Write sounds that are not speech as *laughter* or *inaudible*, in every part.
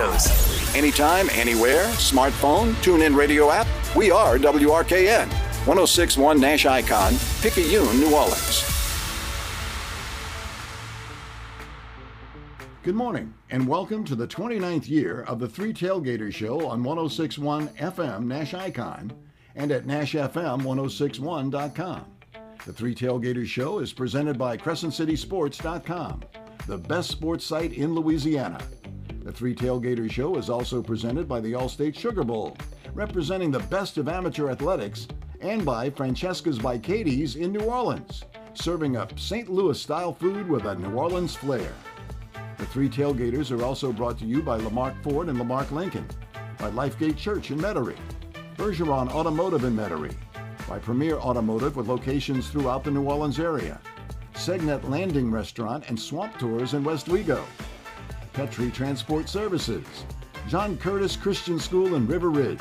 Shows. Anytime, anywhere, smartphone, tune in radio app. We are WRKN. 1061 Nash Icon, Picayune, New Orleans. Good morning, and welcome to the 29th year of the Three Tailgaters Show on 1061 FM Nash Icon and at NashFM1061.com. The Three Tailgaters Show is presented by CrescentCitySports.com, the best sports site in Louisiana. The Three Tailgaters Show is also presented by the Allstate Sugar Bowl, representing the best of amateur athletics, and by Francesca's by Katie's in New Orleans, serving up St. Louis style food with a New Orleans flair. The Three Tailgaters are also brought to you by Lamarque Ford and Lamarque Lincoln, by Lifegate Church in Metairie, Bergeron Automotive in Metairie, by Premier Automotive with locations throughout the New Orleans area, Segnette Landing Restaurant and Swamp Tours in Westwego, Petrie Transport Services, John Curtis Christian School in River Ridge,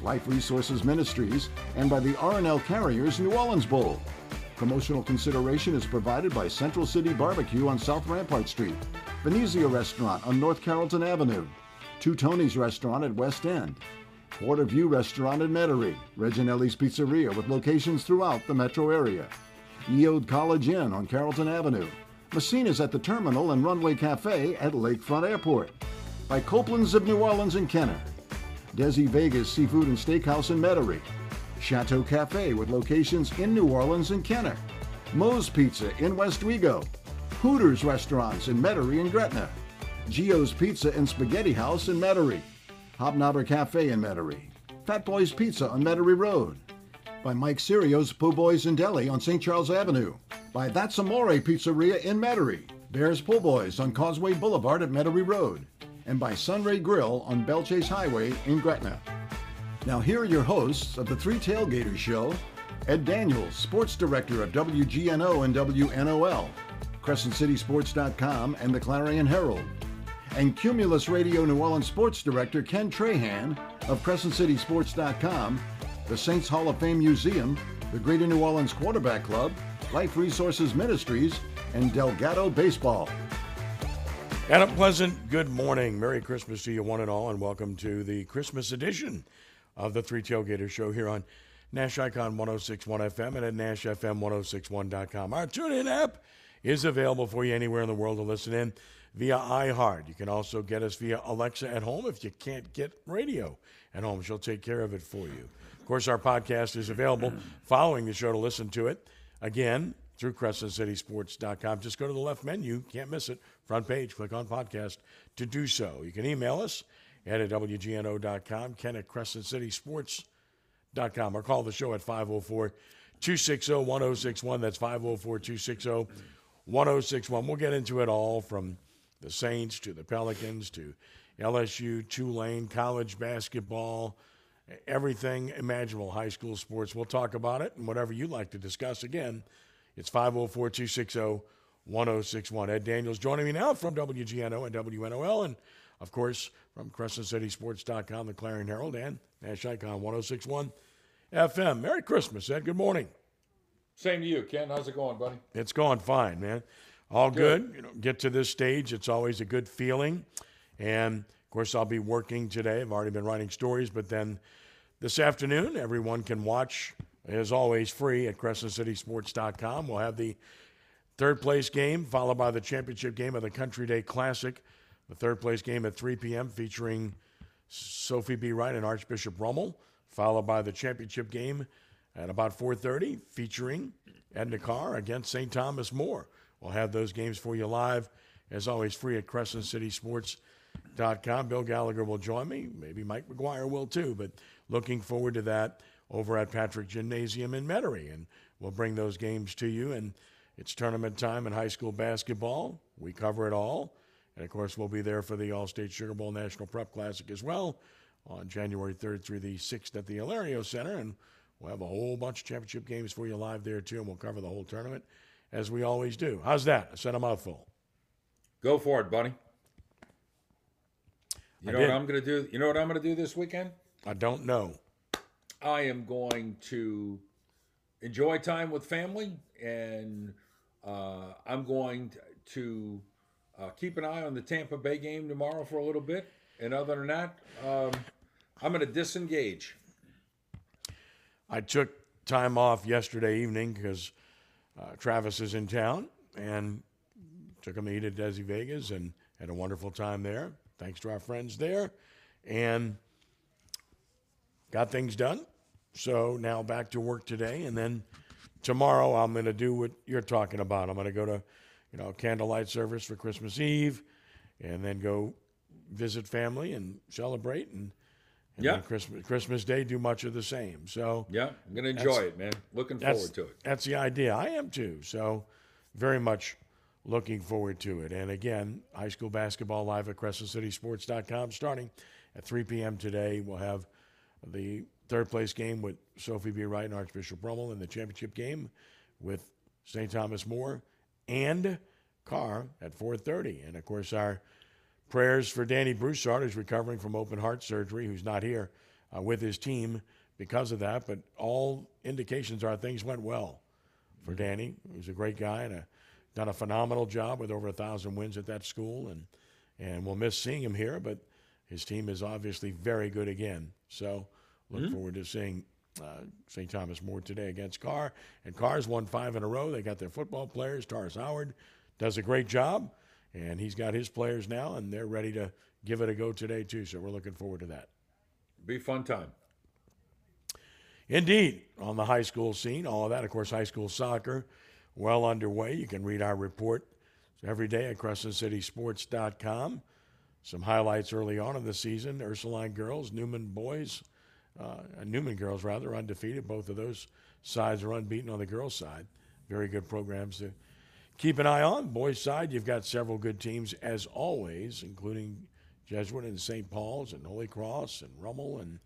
Life Resources Ministries, and by the RNL Carriers New Orleans Bowl. Promotional consideration is provided by Central City Barbecue on South Rampart Street, Venezia Restaurant on North Carrollton Avenue, Two Tony's Restaurant at West End, Waterview Restaurant in Metairie, Reginelli's Pizzeria with locations throughout the metro area, Ye Olde College Inn on Carrollton Avenue, Messina's at the Terminal and Runway Cafe at Lakefront Airport, by Copeland's of New Orleans and Kenner, Desi Vega's Seafood and Steakhouse in Metairie, Chateau Cafe with locations in New Orleans and Kenner, Moe's Pizza in West Westwego, Hooters Restaurants in Metairie and Gretna, Gio's Pizza and Spaghetti House in Metairie, Hobnobber Cafe in Metairie, Fat Boys Pizza on Metairie Road, by Mike Sirio's Po' Boys and Deli on St. Charles Avenue, by That's Amore Pizzeria in Metairie, Bears Po' Boys on Causeway Boulevard at Metairie Road, and by Sunray Grill on Belle Chasse Highway in Gretna. Now, here are your hosts of the Three Tailgaters Show Ed Daniels, Sports Director of WGNO and WNOL, CrescentCitySports.com, and the Clarion Herald, and Cumulus Radio New Orleans Sports Director Ken Trahan of CrescentCitySports.com, the Saints Hall of Fame Museum, the Greater New Orleans Quarterback Club, Life Resources Ministries, and Delgado Baseball. And a pleasant good morning. Merry Christmas to you, one and all, and welcome to the Christmas edition of the Three Tailgaters Show here on Nash Icon 1061 FM and at NashFM1061.com. Our TuneIn app is available for you anywhere in the world to listen in via iHeart. You can also get us via Alexa at home if you can't get radio at home. She'll take care of it for you. Of course, our podcast is available *clears throat* following the show to listen to it. Again, through CrescentCitySports.com. Just go to the left menu, can't miss it, front page, click on podcast to do so. You can email us at WGNO.com, Ken at CrescentCitySports.com, or call the show at 504 260 1061. That's 504 260 1061. We'll get into it all from the Saints to the Pelicans to LSU, Tulane, college basketball, everything imaginable, high school sports. We'll talk about it and whatever you'd like to discuss. Again, it's 504 260 1061. Ed Daniels joining me now from WGNO and WNOL, and of course from CrescentCitySports.com, the Clarion Herald, and Nash Icon 1061 FM. Merry Christmas, Ed. Good morning. Same to you, Ken. How's it going, buddy? It's going fine, man. All good. good. You know, get to this stage, it's always a good feeling. And course, I'll be working today. I've already been writing stories, but then this afternoon, everyone can watch, as always, free at CrescentCitySports.com. We'll have the third place game, followed by the championship game of the Country Day Classic. The third place game at 3 p.m. featuring Sophie B. Wright and Archbishop Rummel, followed by the championship game at about 4:30 featuring Edna Karr against St. Thomas More. We'll have those games for you live, as always, free at CrescentCitySports.com. Bill Gallagher will join me. Maybe Mike McGuire will too, but looking forward to that over at Patrick Gymnasium in Metairie. And we'll bring those games to you. And it's tournament time in high school basketball. We cover it all. And of course, we'll be there for the All State Sugar Bowl National Prep Classic as well on January 3rd through the 6th at the Alario Center. And we'll have a whole bunch of championship games for you live there, too. And we'll cover the whole tournament as we always do. How's that? I said a mouthful. Go for it, buddy. You I know did. what I'm going to do? You know what I'm going to do this weekend? I don't know. I am going to enjoy time with family, and uh, I'm going to uh, keep an eye on the Tampa Bay game tomorrow for a little bit, And other than that, um, I'm going to disengage. I took time off yesterday evening because uh, Travis is in town and took him to eat at Desi Vega's and had a wonderful time there. Thanks to our friends there. And got things done. So now back to work today. And then tomorrow I'm going to do what you're talking about. I'm going to go to, you know, candlelight service for Christmas Eve and then go visit family and celebrate and, and Yeah. Christmas Christmas Day do much of the same. So Yeah, I'm going to enjoy it, man. Looking forward to it. That's the idea. I am too. So very much looking forward to it. And again, high school basketball live at CrescentCitySports.com starting at 3 p.m. today. We'll have the third place game with Sophie B. Wright and Archbishop Rummel, in the championship game with St. Thomas More and Karr at 4:30. And of course, our prayers for Danny Broussard, who's recovering from open heart surgery, who's not here uh, with his team because of that. But all indications are things went well for Danny. He's a great guy and a, done a phenomenal job with over a thousand wins at that school. And and we'll miss seeing him here, but his team is obviously very good again. So look forward to seeing uh, St. Thomas More today against Karr. And Karr's won five in a row. They got their football players. Taurus Howard does a great job, and he's got his players now, and they're ready to give it a go today too. So we're looking forward to that. Be fun time. Indeed, on the high school scene, all of that, of course, high school soccer well underway. You can read our report every day at CrescentCitySports.com. Some highlights early on in the season Ursuline girls, Newman boys, uh, Newman girls rather, undefeated. Both of those sides are unbeaten on the girls' side. Very good programs to keep an eye on. Boys' side, you've got several good teams as always, including Jesuit and St. Paul's and Holy Cross and Rummel and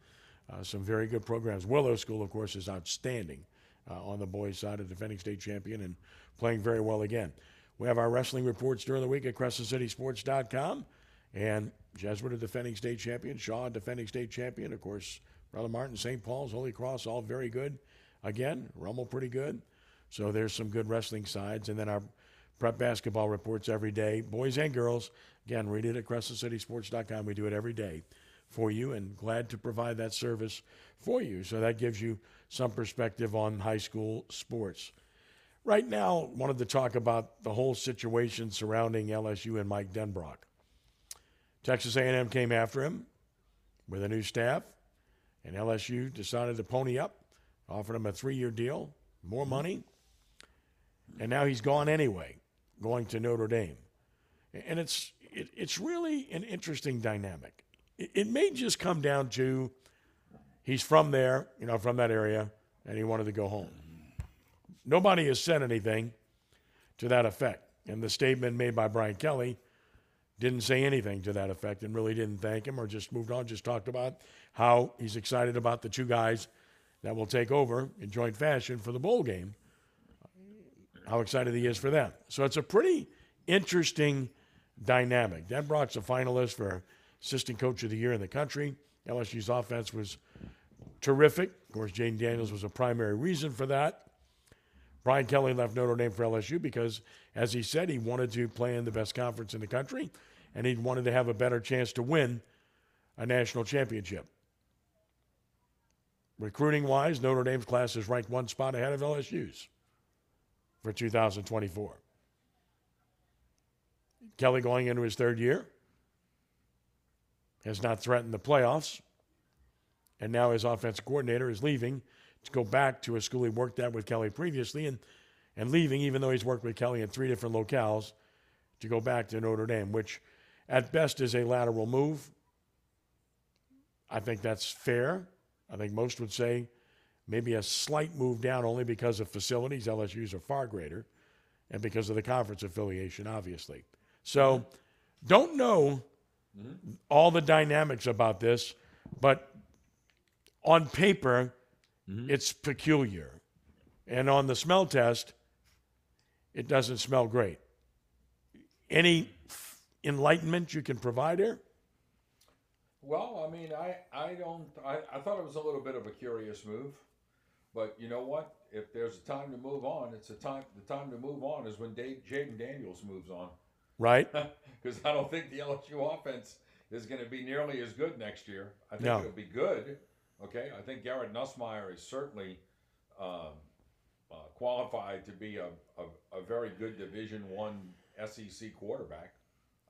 uh, some very good programs. Willow School, of course, is outstanding uh, on the boys' side, a defending state champion and playing very well again. We have our wrestling reports during the week at CrescentCitySports.com. And Jesuit, a defending state champion. Shaw, a defending state champion. Of course, Brother Martin, St. Paul's, Holy Cross, all very good. Again, Rummel pretty good. So there's some good wrestling sides. And then our prep basketball reports every day, boys and girls. Again, read it at CrescentCitySports.com. We do it every day for you and glad to provide that service for you. So that gives you some perspective on high school sports. Right now, wanted to talk about the whole situation surrounding LSU and Mike Denbrock. Texas A&M came after him with a new staff, and LSU decided to pony up, offered him a three-year deal, more money, and now he's gone anyway, going to Notre Dame. And it's it, it's really an interesting dynamic. It, may just come down to he's from there, you know, from that area, and he wanted to go home. Nobody has said anything to that effect. And the statement made by Brian Kelly didn't say anything to that effect and really didn't thank him or just moved on, just talked about how he's excited about the two guys that will take over in joint fashion for the bowl game, how excited he is for them. So it's a pretty interesting dynamic. Denbrock's a finalist for assistant coach of the year in the country. LSU's offense was terrific. Of course, Jayden Daniels was a primary reason for that. Brian Kelly left Notre Dame for LSU because, as he said, he wanted to play in the best conference in the country and he wanted to have a better chance to win a national championship. Recruiting wise, Notre Dame's class is ranked one spot ahead of LSU's for 2024. Kelly going into his third year has not threatened the playoffs, and now his offensive coordinator is leaving to go back to a school he worked at with Kelly previously and, and leaving, even though he's worked with Kelly in three different locales, to go back to Notre Dame, which at best is a lateral move. I think that's fair. I think most would say maybe a slight move down only because of facilities. LSU's are far greater, and because of the conference affiliation, obviously. So mm-hmm. don't know all the dynamics about this, but on paper, it's peculiar. And on the smell test, it doesn't smell great. Any enlightenment you can provide here? Well, I mean, I, I don't, I, I thought it was a little bit of a curious move, but you know what? If there's a time to move on, it's a time, the time to move on is when Dave, Jayden Daniels moves on. Right? *laughs* Because I don't think the LSU offense is going to be nearly as good next year. I think No. it'll be good. Okay, I think Garrett Nussmeier is certainly um, uh, qualified to be a, a, a very good Division One SEC quarterback.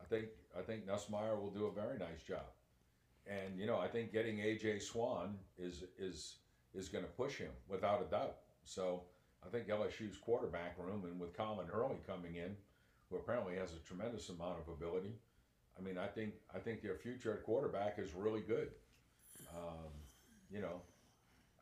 I think I think Nussmeier will do a very nice job, and you know I think getting AJ Swann is is is going to push him without a doubt. So I think LSU's quarterback room, and with Colin Hurley coming in, who apparently has a tremendous amount of ability, I mean I think I think their future at quarterback is really good. Um, you know,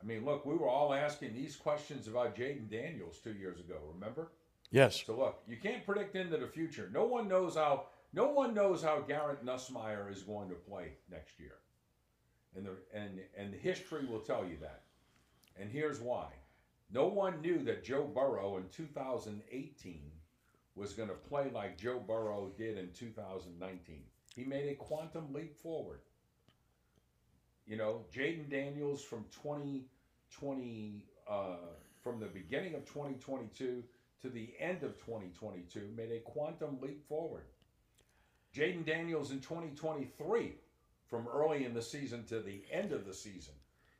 I mean, look, we were all asking these questions about Jayden Daniels two years ago. Remember? Yes. So look, you can't predict into the future. No one knows how. No one knows how Garrett Nussmeier is going to play next year, and the and and history will tell you that. And here's why: no one knew that Joe Burrow in 2018 was going to play like Joe Burrow did in 2019. He made a quantum leap forward. You know, Jayden Daniels from 2020, uh, from the beginning of 2022 to the end of 2022, made a quantum leap forward. Jayden Daniels in 2023, from early in the season to the end of the season,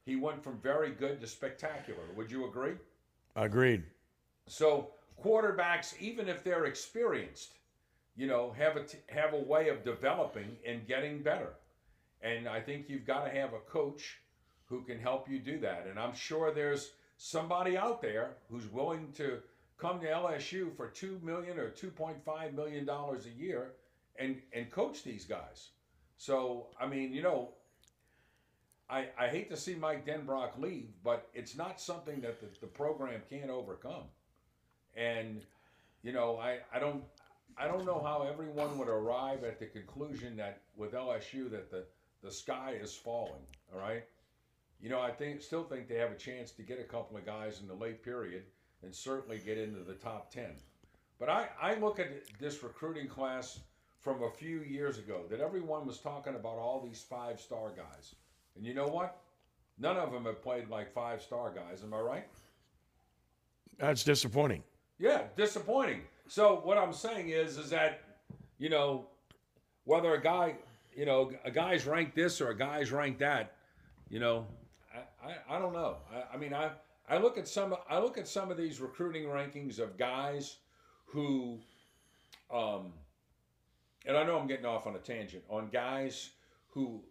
he went from very good to spectacular. Would you agree? Agreed. So quarterbacks, even if they're experienced, you know, have a t- have a way of developing and getting better. And I think you've got to have a coach who can help you do that. And I'm sure there's somebody out there who's willing to come to LSU for two million or two point five million dollars a year and and coach these guys. So I mean, you know, I, I hate to see Mike Denbrock leave, but it's not something that the, the program can't overcome. And you know, I, I don't I don't know how everyone would arrive at the conclusion that with LSU that the, the sky is falling. All right. You know, I think still think they have a chance to get a couple of guys in the late period and certainly get into the top ten. But I, I look at this recruiting class from a few years ago that everyone was talking about all these five star guys. And you know what? None of them have played like five star guys. Am I right? That's disappointing. Yeah, disappointing. So what I'm saying is, is that you know whether a guy, you know, a guy's ranked this or a guy's ranked that, you know, I, I, I don't know. I, I mean, I I look at some I look at some of these recruiting rankings of guys who, um, and I know I'm getting off on a tangent on guys who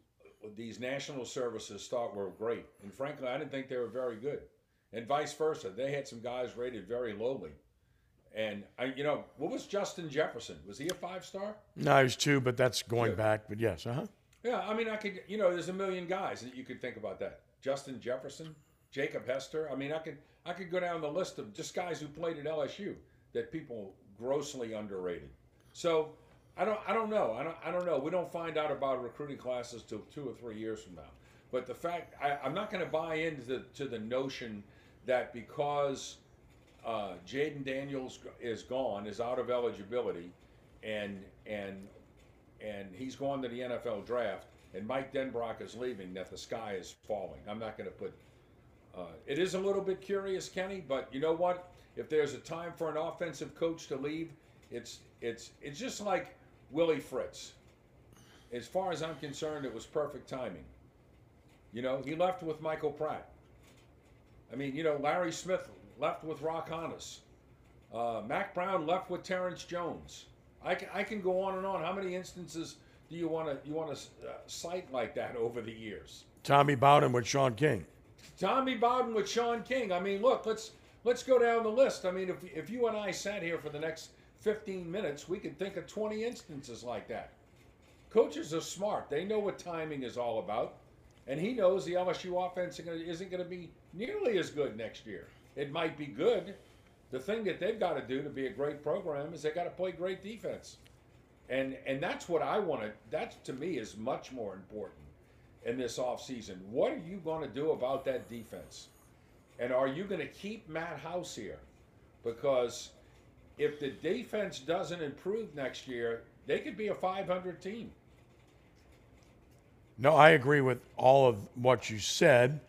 these national services thought were great, and frankly, I didn't think they were very good, and vice versa. They had some guys rated very lowly. And I, you know, what was Justin Jefferson? Was he a five star? No, he's two, but that's going Yeah. back. But yes, uh huh. Yeah, I mean, I could, you know, there's a million guys that you could think about that. Justin Jefferson, Jacob Hester. I mean, I could, I could go down the list of just guys who played at LSU that people grossly underrated. So I don't, I don't know. I don't, I don't know. We don't find out about recruiting classes till two or three years from now. But the fact, I, I'm not going to buy into the, to the notion that because uh, Jayden Daniels is gone, is out of eligibility, and and and he's going to the NFL draft, and Mike Denbrock is leaving, that the sky is falling. I'm not going to put. Uh, it is a little bit curious, Kenny, but you know what? If there's a time for an offensive coach to leave, it's it's it's just like Willie Fritz. As far as I'm concerned, it was perfect timing. You know, he left with Michael Pratt. I mean, you know, Larry Smith left with Roch Hontas. Uh, Mack Brown left with Terrence Jones. I can, I can go on and on. How many instances do you want to you want to uh, cite like that over the years? Tommy Bowden with Shaun King. Tommy Bowden with Shaun King. I mean, look, let's let's go down the list. I mean, if if you and I sat here for the next 15 minutes, we could think of 20 instances like that. Coaches are smart. They know what timing is all about. And he knows the LSU offense isn't going to be nearly as good next year. It might be good. The thing that they've got to do to be a great program is they got to play great defense. And and that's what I want to that to me is much more important in this offseason. What are you going to do about that defense? And are you going to keep Matt House here? Because if the defense doesn't improve next year, they could be a 500 team. No, I agree with all of what you said.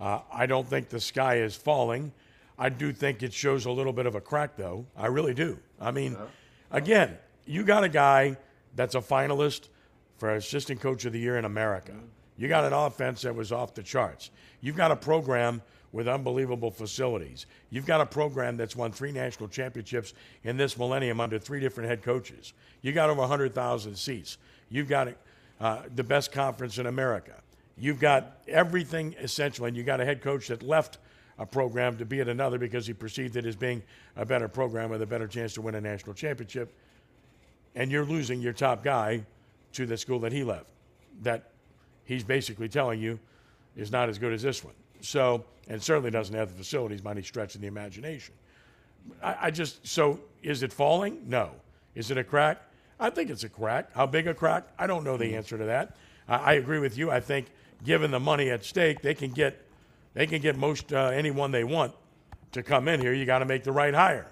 Uh, I don't think the sky is falling. I do think it shows a little bit of a crack, though. I really do. I mean, again, you got a guy that's a finalist for assistant coach of the year in America. You got an offense that was off the charts. You've got a program with unbelievable facilities. You've got a program that's won three national championships in this millennium under three different head coaches. You got over 100,000 seats. You've got uh, the best conference in America. You've got everything essential, and you got a head coach that left a program to be at another because he perceived it as being a better program with a better chance to win a national championship. And you're losing your top guy to the school that he left. That he's basically telling you is not as good as this one. So, and certainly doesn't have the facilities by any stretch of the imagination. I, I just, so is it falling? No. Is it a crack? I think it's a crack. How big a crack? I don't know the hmm. answer to that. I, I agree with you. I think given the money at stake, they can get they can get most uh, anyone they want to come in here. You got to make the right hire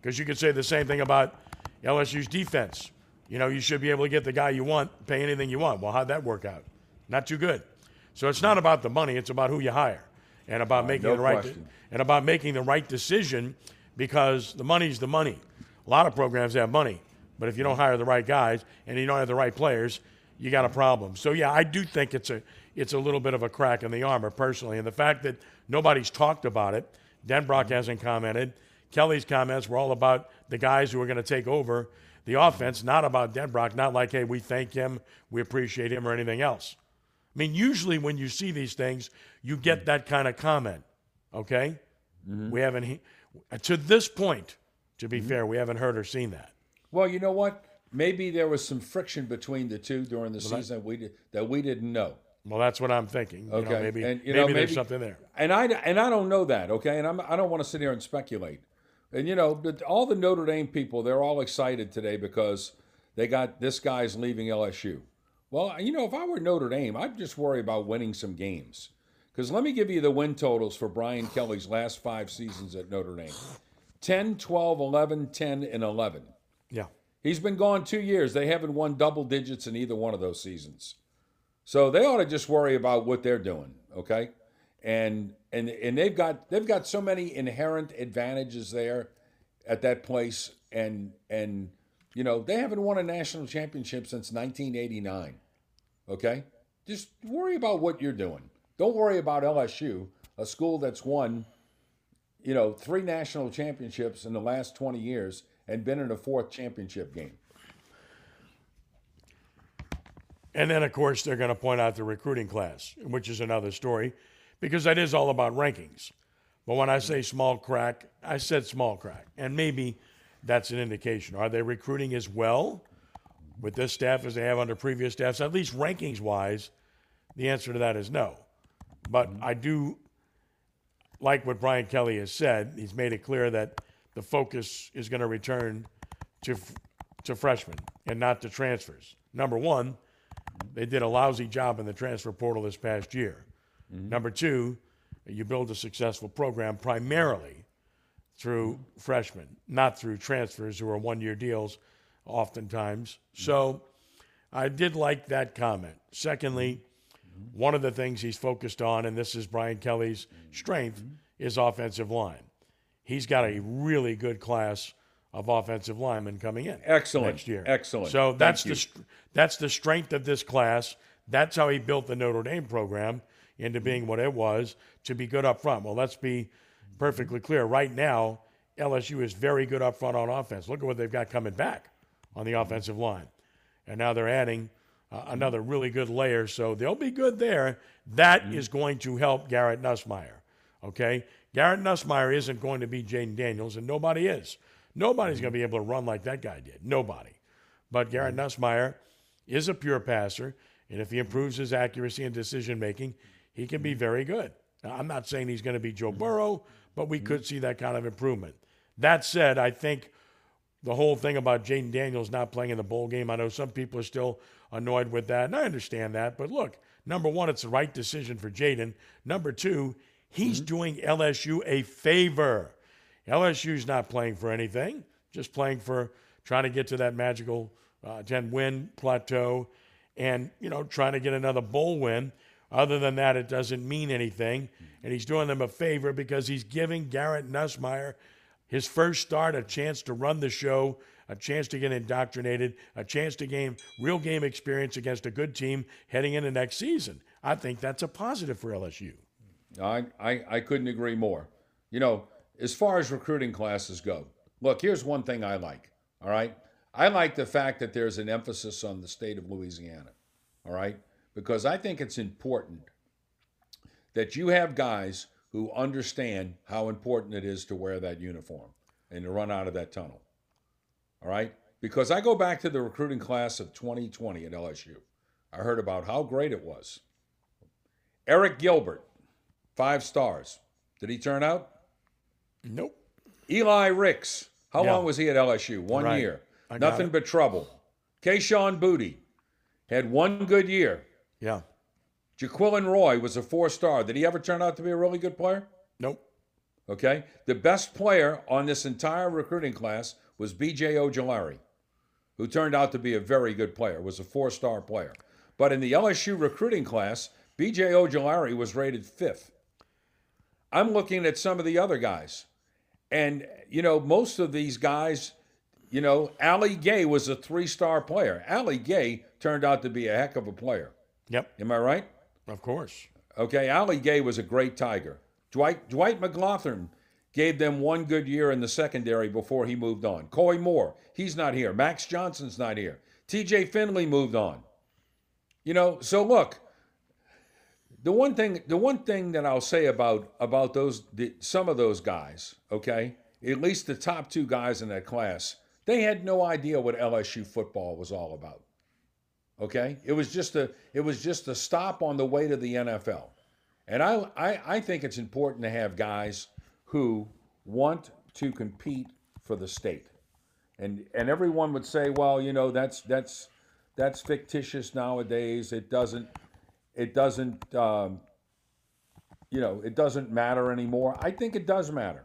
because you could say the same thing about LSU's defense. You know, you should be able to get the guy you want, pay anything you want. Well, how'd that work out? Not too good. So it's not about the money; it's about who you hire and about uh, making no the right de- and about making the right decision because the money's the money. A lot of programs have money, but if you don't hire the right guys and you don't have the right players, you got a problem. So yeah, I do think it's a it's a little bit of a crack in the armor personally, and the fact that nobody's talked about it, Denbrock hasn't commented. Kelly's comments were all about the guys who are going to take over the offense, not about Denbrock. Not like, hey, we thank him, we appreciate him, or anything else. I mean, usually when you see these things, you get that kind of comment. Okay, mm-hmm. we haven't to this point. To be mm-hmm. fair, we haven't heard or seen that. Well, you know what? Maybe there was some friction between the two during the well, season that we did, that we didn't know. Well, that's what I'm thinking. Okay, you know, maybe and, you know, maybe, maybe, there's something there. And I and I don't know that. Okay, and I'm, I don't want to sit here and speculate. And you know, all the Notre Dame people, they're all excited today because they got this guy's leaving LSU. Well, you know, if I were Notre Dame, I'd just worry about winning some games. Because let me give you the win totals for Brian Kelly's last five seasons at Notre Dame 10, 12, 11, 10, and 11. Yeah. He's been gone two years. They haven't won double digits in either one of those seasons. So they ought to just worry about what they're doing, okay? And and and they've got they've got so many inherent advantages there at that place and and you know, they haven't won a national championship since 1989. Okay? Just worry about what you're doing. Don't worry about LSU, a school that's won you know, three national championships in the last 20 years and been in a fourth championship game. And then, of course, they're going to point out the recruiting class, which is another story, because that is all about rankings. But when I say small crack, I said small crack. And maybe that's an indication. Are they recruiting as well with this staff as they have under previous staffs? At least rankings wise, the answer to that is no. But mm-hmm. I do like what Brian Kelly has said. He's made it clear that the focus is going to return to to freshmen and not to transfers. Number one, they did a lousy job in the transfer portal this past year. Mm-hmm. Number two, you build a successful program primarily through freshmen, not through transfers who are one year deals oftentimes. Mm-hmm. So I did like that comment. Secondly, mm-hmm. one of the things he's focused on, and this is Brian Kelly's strength, mm-hmm. is offensive line he's got a really good class of offensive linemen coming in. Excellent. Next year. Excellent. So that's the that's the strength of this class. That's how he built the Notre Dame program into being what it was to be good up front. Well, let's be perfectly clear. Right now, LSU is very good up front on offense. Look at what they've got coming back on the offensive line. And now they're adding uh, another really good layer. So they'll be good there. That mm-hmm. is going to help Garrett Nussmeier. Okay? Garrett Nussmeier isn't going to be Jayden Daniels, and nobody is. Nobody's going to be able to run like that guy did. Nobody. But Garrett mm. Nussmeier is a pure passer, and if he improves his accuracy and decision making, he can be mm. very good. Now, I'm not saying he's going to be Joe mm. Burrow, but we could see that kind of improvement. That said, I think the whole thing about Jayden Daniels not playing in the bowl game, I know some people are still annoyed with that, and I understand that. But look, number one, it's the right decision for Jayden. Number two, He's mm-hmm. doing LSU a favor. LSU's not playing for anything, just playing for trying to get to that magical uh, 10 win plateau and, you know, trying to get another bowl win. Other than that, it doesn't mean anything. And he's doing them a favor because he's giving Garrett Nussmeier his first start a chance to run the show a chance to get indoctrinated, a chance to gain real game experience against a good team heading into next season. I think that's a positive for LSU. I, I, I couldn't agree more. You know, as far as recruiting classes go, look, here's one thing I like. All right. I like the fact that there's an emphasis on the state of Louisiana. All right. Because I think it's important that you have guys who understand how important it is to wear that uniform and to run out of that tunnel. All right? Because I go back to the recruiting class of 2020 at LSU. I heard about how great it was. Arik Gilbert, five stars. Did he turn out? Nope. Eli Ricks, how Yeah. long was he at LSU? One Right. year. I Nothing but trouble. Kayshon Boutte had one good year. Yeah. Jaquelin Roy was a four star. Did he ever turn out to be a really good player? Nope. Okay. The best player on this entire recruiting class was BJ Ojulari, who turned out to be a very good player, was a four star player. But in the LSU recruiting class, BJ Ojulari was rated fifth. I'm looking at some of the other guys. And, you know, most of these guys, you know, Ali Gaye was a three star player. Ali Gaye turned out to be a heck of a player. Yep. Am I right? Of course. Okay, Ali Gaye was a great Tiger. Dwight Dwight McGlothern gave them one good year in the secondary before he moved on. Coy Moore, he's not here. Max Johnson's not here. T.J. Finley moved on. You know, so look, the one thing the one thing that I'll say about about those the, some of those guys, okay, at least the top two guys in that class, they had no idea what LSU football was all about. Okay, it was just a it was just a stop on the way to the NFL, and I I, I think it's important to have guys who want to compete for the state, and and everyone would say, well, you know, that's that's that's fictitious nowadays. It doesn't it doesn't um, you know it doesn't matter anymore. I think it does matter,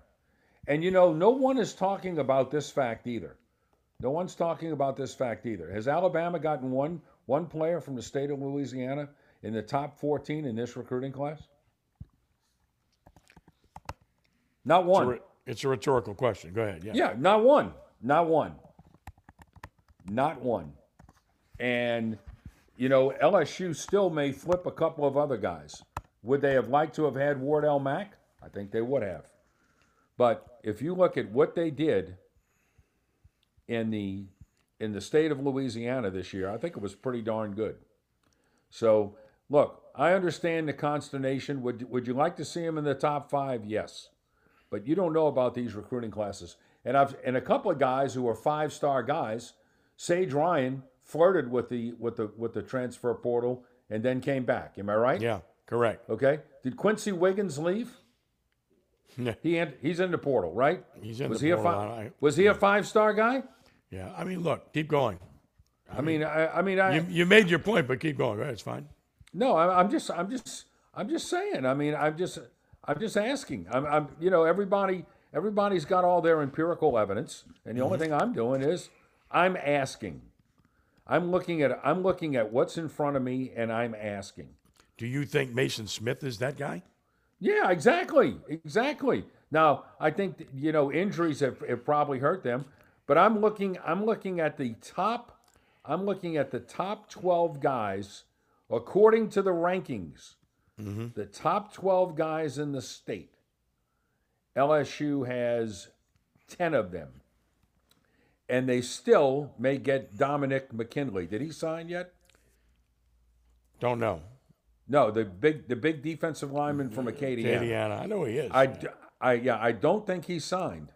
and you know, no one is talking about this fact either. No one's talking about this fact either. Has Alabama gotten one one player from the state of Louisiana in the top 14 in this recruiting class? Not It's a, one. it's a rhetorical question. Go ahead. Yeah. Yeah, not one. Not one. Not one. And, you know, LSU still may flip a couple of other guys. Would they have liked to have had Wardell Mack? I think they would have. But if you look at what they did in the in the state of Louisiana this year, I think it was pretty darn good. So, look, I understand the consternation. Would would you like to see him in the top five? Yes, but you don't know about these recruiting classes. And I've and a couple of guys who are five star guys, Sage Ryan flirted with the with the with the transfer portal and then came back. Am I right? Yeah. Correct. Okay. Did Quincy Wiggins leave? Yeah. He en- he's in the portal, right? He's in was the he portal, a I- five? Was he a five star guy? Yeah. I mean, look, keep going. I mean, I, I mean, I You, you made your point, but keep going. Go ahead. It's fine. no, I, I'm just, I'm just, I'm just saying. I mean, I'm just, I'm just asking. I'm, I'm, you know, everybody, everybody's got all their empirical evidence, and the only mm-hmm. thing I'm doing is I'm asking. I'm looking at, I'm looking at what's in front of me, and I'm asking. Do you think Mason Smith is that guy? Yeah, exactly, exactly. Now, I think you know injuries have, have probably hurt them, but I'm looking, I'm looking at the top, I'm looking at the top 12 guys according to the rankings. Mm-hmm. The top 12 guys in the state. LSU has 10 of them. And they still may get Dominic McKinley. Did he sign yet? Don't know. No, the big the big defensive lineman from Acadiana. Indiana. I know he is. I, yeah, I don't think he signed.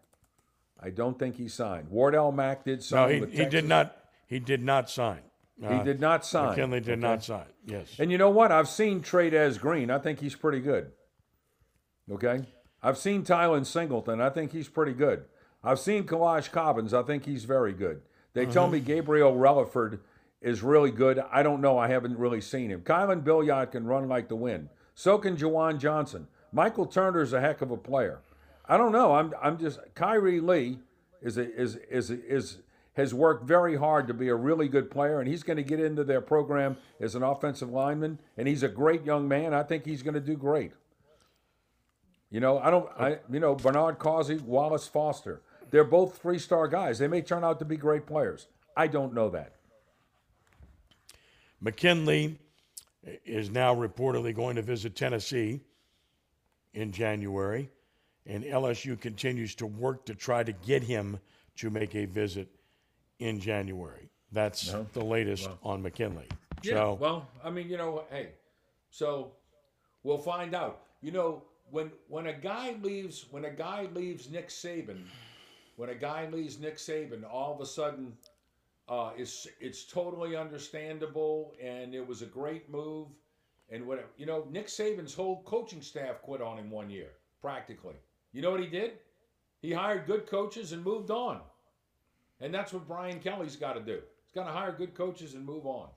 I don't think he signed. Wardell Mack did no, sign. he, he did not. He did not sign. He Uh, did not sign. McKinley did okay? not sign. Yes. And you know what? I've seen Trey'Dez Green. I think he's pretty good. Okay. I've seen Tylen Singleton. I think he's pretty good. I've seen Kolaj Cobbins. I think he's very good. They tell Mm-hmm. me Gabriel Relaford is really good. I don't know. I haven't really seen him. Kylan Billiot can run like the wind. So can Jawan Johnson. Michael Turner's a heck of a player. I don't know. I'm I'm just Kyrie Lee is a, is is is has worked very hard to be a really good player, and he's going to get into their program as an offensive lineman, and he's a great young man. I think he's going to do great. You know, I don't. I you know Bernard Causey, Wallace Foster. They're both three star guys. They may turn out to be great players. I don't know that. McKinley is now reportedly going to visit Tennessee in January, and LSU continues to work to try to get him to make a visit in January. That's No. the latest on McKinley. Yeah. So, well, I mean, you know, hey, so we'll find out. You know, when when a guy leaves, when a guy leaves Nick Saban, when a guy leaves Nick Saban, all of a sudden, uh, it's it's totally understandable, and it was a great move, and whatever. You know, Nick Saban's whole coaching staff quit on him one year, practically. You know what he did? He hired good coaches and moved on, and that's what Brian Kelly's got to do. He's got to hire good coaches and move on.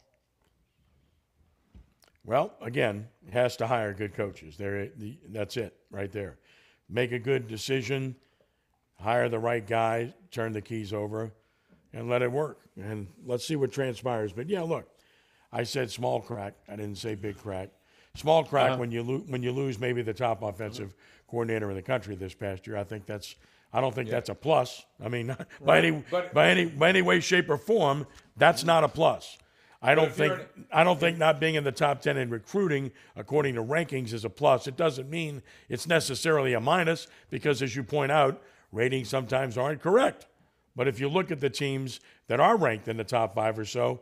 well, again, has to hire good coaches. There, the, that's it right there. Make a good decision, hire the right guy, turn the keys over, and let it work. And let's see what transpires. But yeah, look, I said small crack. I didn't say big crack. Small crack uh-huh. when you lo- when you lose maybe the top offensive coordinator in the country this past year. I think that's I don't think that's a plus. I mean, *laughs* by any but- by any by any way, shape, or form, that's not a plus. I don't think an- I don't think not being in the top ten in recruiting according to rankings is a plus. It doesn't mean it's necessarily a minus because, as you point out, ratings sometimes aren't correct. But if you look at the teams that are ranked in the top five or so,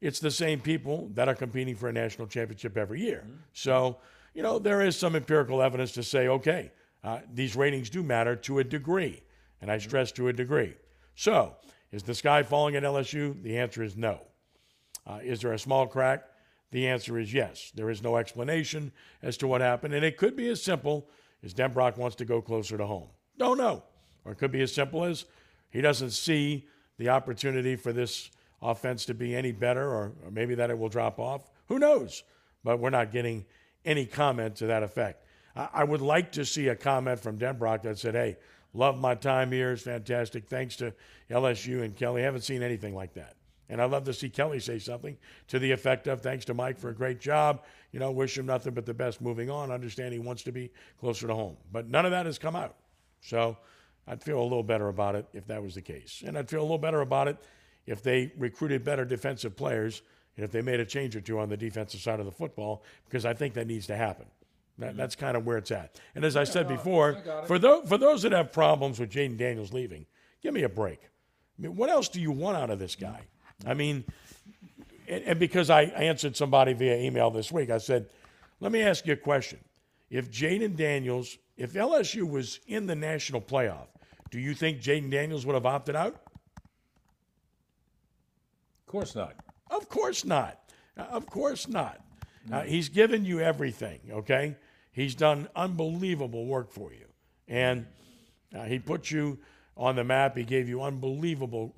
it's the same people that are competing for a national championship every year. So, you know, there is some empirical evidence to say, okay, uh, these ratings do matter to a degree. And I stress to a degree. So, is the sky falling at LSU? The answer is no. Uh, is there a small crack? The answer is yes. There is no explanation as to what happened. And it could be as simple as Denbrock wants to go closer to home. Don't know. Or it could be as simple as he doesn't see the opportunity for this offense to be any better, or, or maybe that it will drop off. Who knows? But we're not getting any comment to that effect. I, I would like to see a comment from Denbrock that said, hey, love my time here. It's fantastic. Thanks to LSU and Kelly. I haven't seen anything like that. And I'd love to see Kelly say something to the effect of thanks to Mike for a great job. You know, wish him nothing but the best moving on. Understand he wants to be closer to home. But none of that has come out. So I'd feel a little better about it if that was the case. And I'd feel a little better about it if they recruited better defensive players and if they made a change or two on the defensive side of the football, because I think that needs to happen. That, mm-hmm. that's kind of where it's at. And as I said before, it. for, those, for those that have problems with Jayden Daniels leaving, give me a break. I mean, what else do you want out of this mm-hmm. guy? I mean, and, and because I answered somebody via email this week, I said, let me ask you a question. If Jayden Daniels, if LSU was in the national playoff, do you think Jayden Daniels would have opted out? Of course not. Of course not. Uh, Of course not. Uh, he's given you everything, okay? He's done unbelievable work for you. And uh, he put you on the map. He gave you unbelievable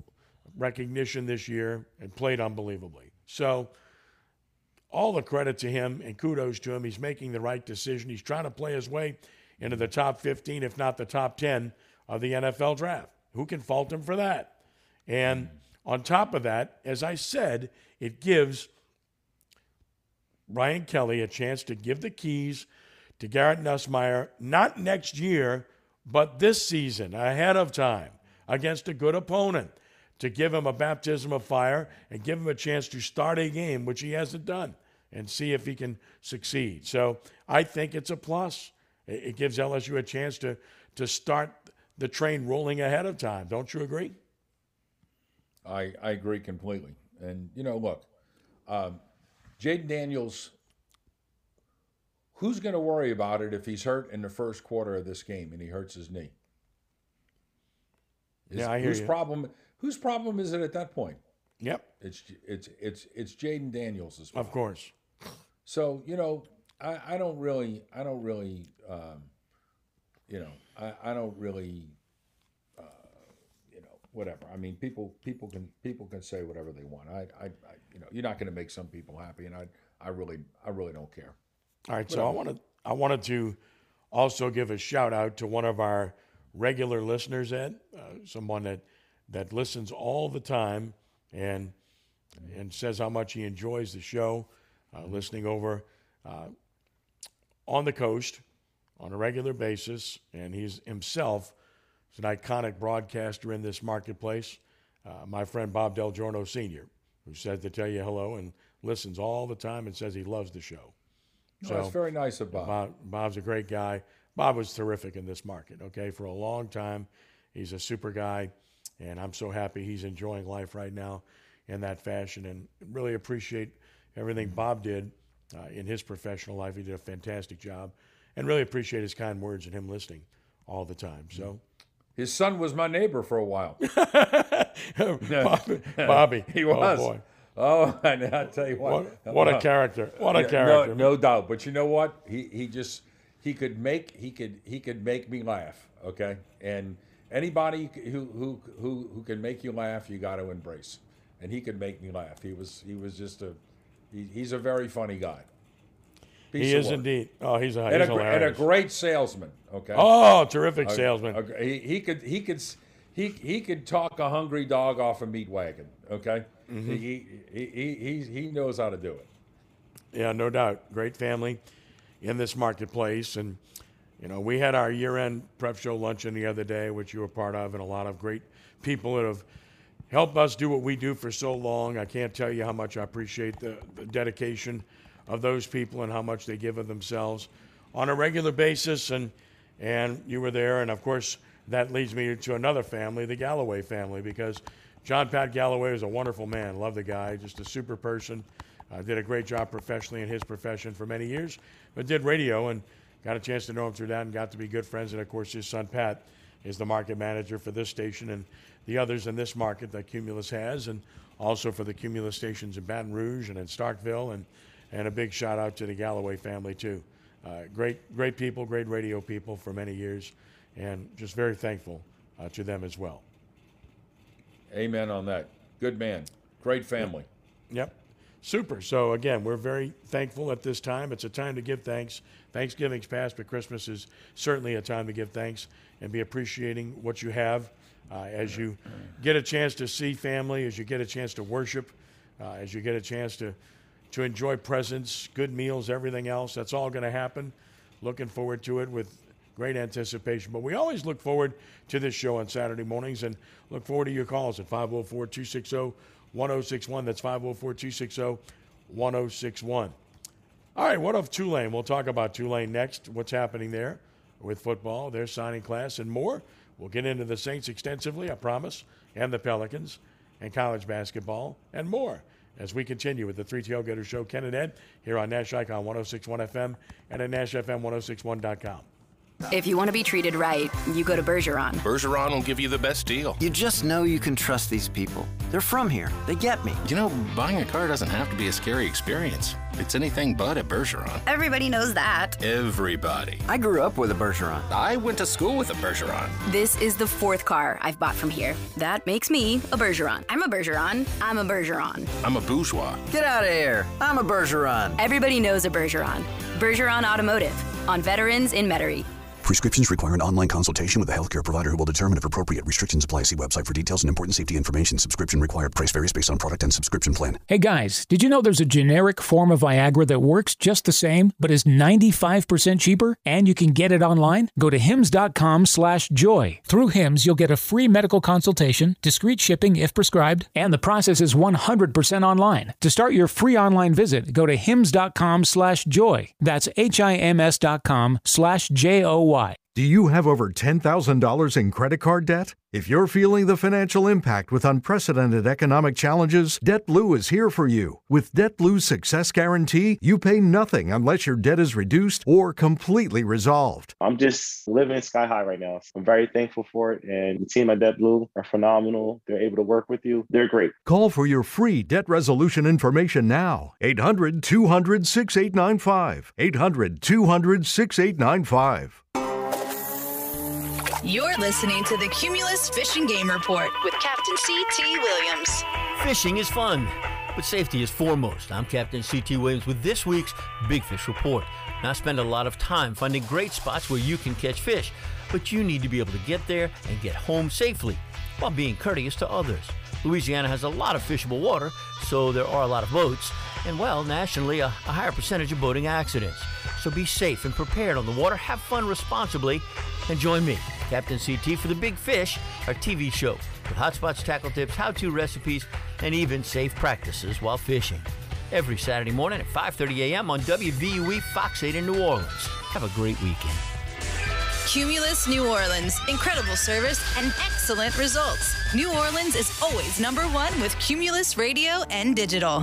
recognition this year and played unbelievably. So, all the credit to him and kudos to him. He's making the right decision. He's trying to play his way into the top 15, if not the top 10 of the NFL draft. Who can fault him for that? And on top of that, as I said, it gives Brian Kelly a chance to give the keys to Garrett Nussmeier, not next year, but this season, ahead of time, against a good opponent, to give him a baptism of fire and give him a chance to start a game, which he hasn't done, and see if he can succeed. So I think it's a plus. It it gives LSU a chance to, to start the train rolling ahead of time. Don't you agree? I, I agree completely. And, you know, look, um, Jayden Daniels, who's going to worry about it if he's hurt in the first quarter of this game and he hurts his knee? Is- Yeah, I hear whose you. problem whose problem is it at that point? Yep, It's it's it's it's Jayden Daniels well. of course. So you know, I, I don't really, I don't really, um, you know, I, I don't really, uh, you know, whatever. I mean, people people can people can say whatever they want. I, I, I you know, you're not going to make some people happy, and I I really I really don't care. All right, so I wanted I wanted to also give a shout out to one of our regular listeners, Ed, uh, someone that that listens all the time and and says how much he enjoys the show, uh, listening over uh, on the coast on a regular basis, and he's himself He's an iconic broadcaster in this marketplace. Uh, my friend Bob Del Giorno Sr., who said to tell you hello and listens all the time and says he loves the show. So, that's very nice of Bob. Bob. Bob's a great guy. Bob was terrific in this market, okay, for a long time. He's a super guy, and I'm so happy he's enjoying life right now in that fashion and really appreciate everything Bob did uh, in his professional life. He did a fantastic job and really appreciate his kind words and him listening all the time. So. His son was my neighbor for a while. *laughs* Bobby, *laughs* Bobby. he was. Oh, boy. Oh, *laughs* and I tell you what, What, what a uh, character! What a yeah, character! No, no doubt. But you know what? He he just he could make he could he could make me laugh. Okay, and anybody who who who who can make you laugh, you got to embrace. And he could make me laugh. He was he was just a he, he's a very funny guy. Piece he is work. indeed. Oh, he's a and he's a, gr- and a great salesman. Okay. oh, terrific salesman. Okay, He, he could he could he he could talk a hungry dog off a meat wagon. Okay. Mm-hmm. He, he, he he he knows how to do it. Yeah, no doubt. Great family in this marketplace. And, you know, we had our year end prep show luncheon the other day, which you were part of, and a lot of great people that have helped us do what we do for so long. I can't tell you how much I appreciate the, the dedication of those people and how much they give of themselves on a regular basis. And, and you were there. And, of course, that leads me to another family, the Galloway family, because John Pat Galloway was a wonderful man. Love the guy, just a super person. Uh, did a great job professionally in his profession for many years, but did radio and got a chance to know him through that and got to be good friends. And of course, his son Pat is the market manager for this station and the others in this market that Cumulus has, and also for the Cumulus stations in Baton Rouge and in Starkville. And, and a big shout out to the Galloway family, too. Uh, great, great people, great radio people for many years, and just very thankful uh, to them as well. Amen on that. Good man. Great family. Yep. Super. So again, we're very thankful at this time. It's a time to give thanks. Thanksgiving's past, but Christmas is certainly a time to give thanks and be appreciating what you have uh, as you get a chance to see family, as you get a chance to worship, uh, as you get a chance to to enjoy presents, good meals, everything else. That's all going to happen. Looking forward to it with great anticipation. But we always look forward to this show on Saturday mornings and look forward to your calls at 504 260 1061. That's 504 260 1061. All right, what of Tulane? We'll talk about Tulane next. What's happening there with football, their signing class, and more. We'll get into the Saints extensively, I promise, and the Pelicans, and college basketball, and more as we continue with the Three Tailgater Show. Ken and Ed here on Nash Icon 1061 FM and at NashFM1061.com. If you want to be treated right, you go to Bergeron. Bergeron will give you the best deal. You just know you can trust these people. They're from here. They get me. You know, buying a car doesn't have to be a scary experience. It's anything but at Bergeron. Everybody knows that. Everybody. I grew up with a Bergeron. I went to school with a Bergeron. This is the fourth car I've bought from here. That makes me a Bergeron. I'm a Bergeron. I'm a Bergeron. I'm a bourgeois. Get out of here. I'm a Bergeron. Everybody knows a Bergeron. Bergeron Automotive on Veterans in Metairie. Prescriptions require an online consultation with a healthcare provider who will determine if appropriate. Restrictions apply. See website for details and important safety information. Subscription required. Price varies based on product and subscription plan. Hey guys, did you know there's a generic form of Viagra that works just the same, but is 95% cheaper? And you can get it online? Go to hims.com slash joy. Through Hims, you'll get a free medical consultation, discreet shipping if prescribed, and the process is 100% online. To start your free online visit, go to hims.com slash joy. That's H-I-M-S dot com slash J-O-Y. Do you have over $10,000 in credit card debt? If you're feeling the financial impact with unprecedented economic challenges, DebtBlue is here for you. With DebtBlue's Success Guarantee, you pay nothing unless your debt is reduced or completely resolved. I'm just living sky high right now. I'm very thankful for it. And the team at DebtBlue are phenomenal. They're able to work with you. They're great. Call for your free debt resolution information now. 800 200 6895. 800 200 6895. You're listening to the Cumulus Fish and Game Report with Captain C.T. Williams. Fishing is fun, but safety is foremost. I'm Captain C.T. Williams with this week's Big Fish Report. Now, I spend a lot of time finding great spots where you can catch fish, but you need to be able to get there and get home safely while being courteous to others. Louisiana has a lot of fishable water, so there are a lot of boats, and well, nationally, a, a higher percentage of boating accidents. So be safe and prepared on the water, have fun responsibly, and join me, Captain CT, for The Big Fish, our TV show, with hotspots, tackle tips, how-to recipes, and even safe practices while fishing. Every Saturday morning at 5.30 a.m. on WVUE Fox 8 in New Orleans. Have a great weekend. Cumulus New Orleans. Incredible service and excellent results. New Orleans is always number one with Cumulus Radio and Digital.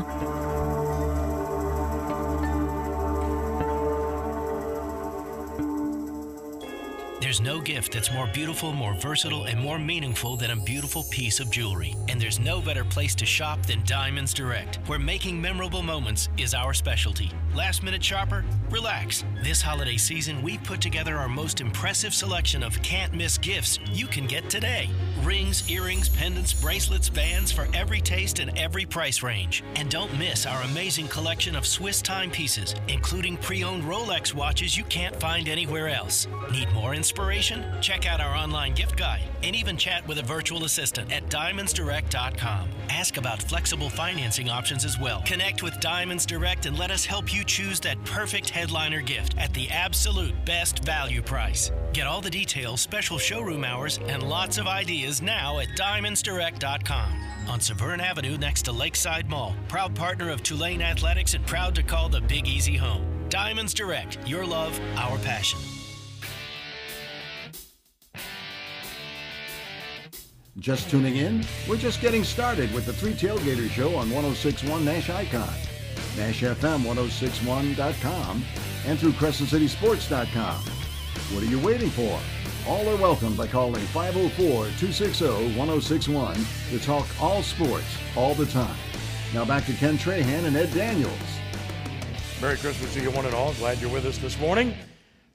There's no gift that's more beautiful, more versatile, and more meaningful than a beautiful piece of jewelry. And there's no better place to shop than Diamonds Direct, where making memorable moments is our specialty. Last minute shopper? Relax. This holiday season, we put together our most impressive selection of can't miss gifts you can get today. Rings, earrings, pendants, bracelets, bands for every taste and every price range. And don't miss our amazing collection of Swiss timepieces, including pre owned Rolex watches you can't find anywhere else. Need more inspiration? Check out our online gift guide and even chat with a virtual assistant at diamondsdirect.com. Ask about flexible financing options as well. Connect with Diamonds Direct and let us help you choose that perfect headliner gift at the absolute best value price. Get all the details, special showroom hours, and lots of ideas now at diamondsdirect.com on Severn Avenue next to Lakeside Mall. Proud partner of Tulane Athletics and proud to call the Big Easy home. Diamonds Direct, your love, our passion. Just tuning in? We're just getting started with the Three Tailgater Show on 1061 Nash Icon, NashFM1061.com, and through CrescentCitySports.com. What are you waiting for? All are welcome by calling 504-260-1061 to talk all sports all the time. Now back to Ken Trahan and Ed Daniels. Merry Christmas to you, one and all. Glad you're with us this morning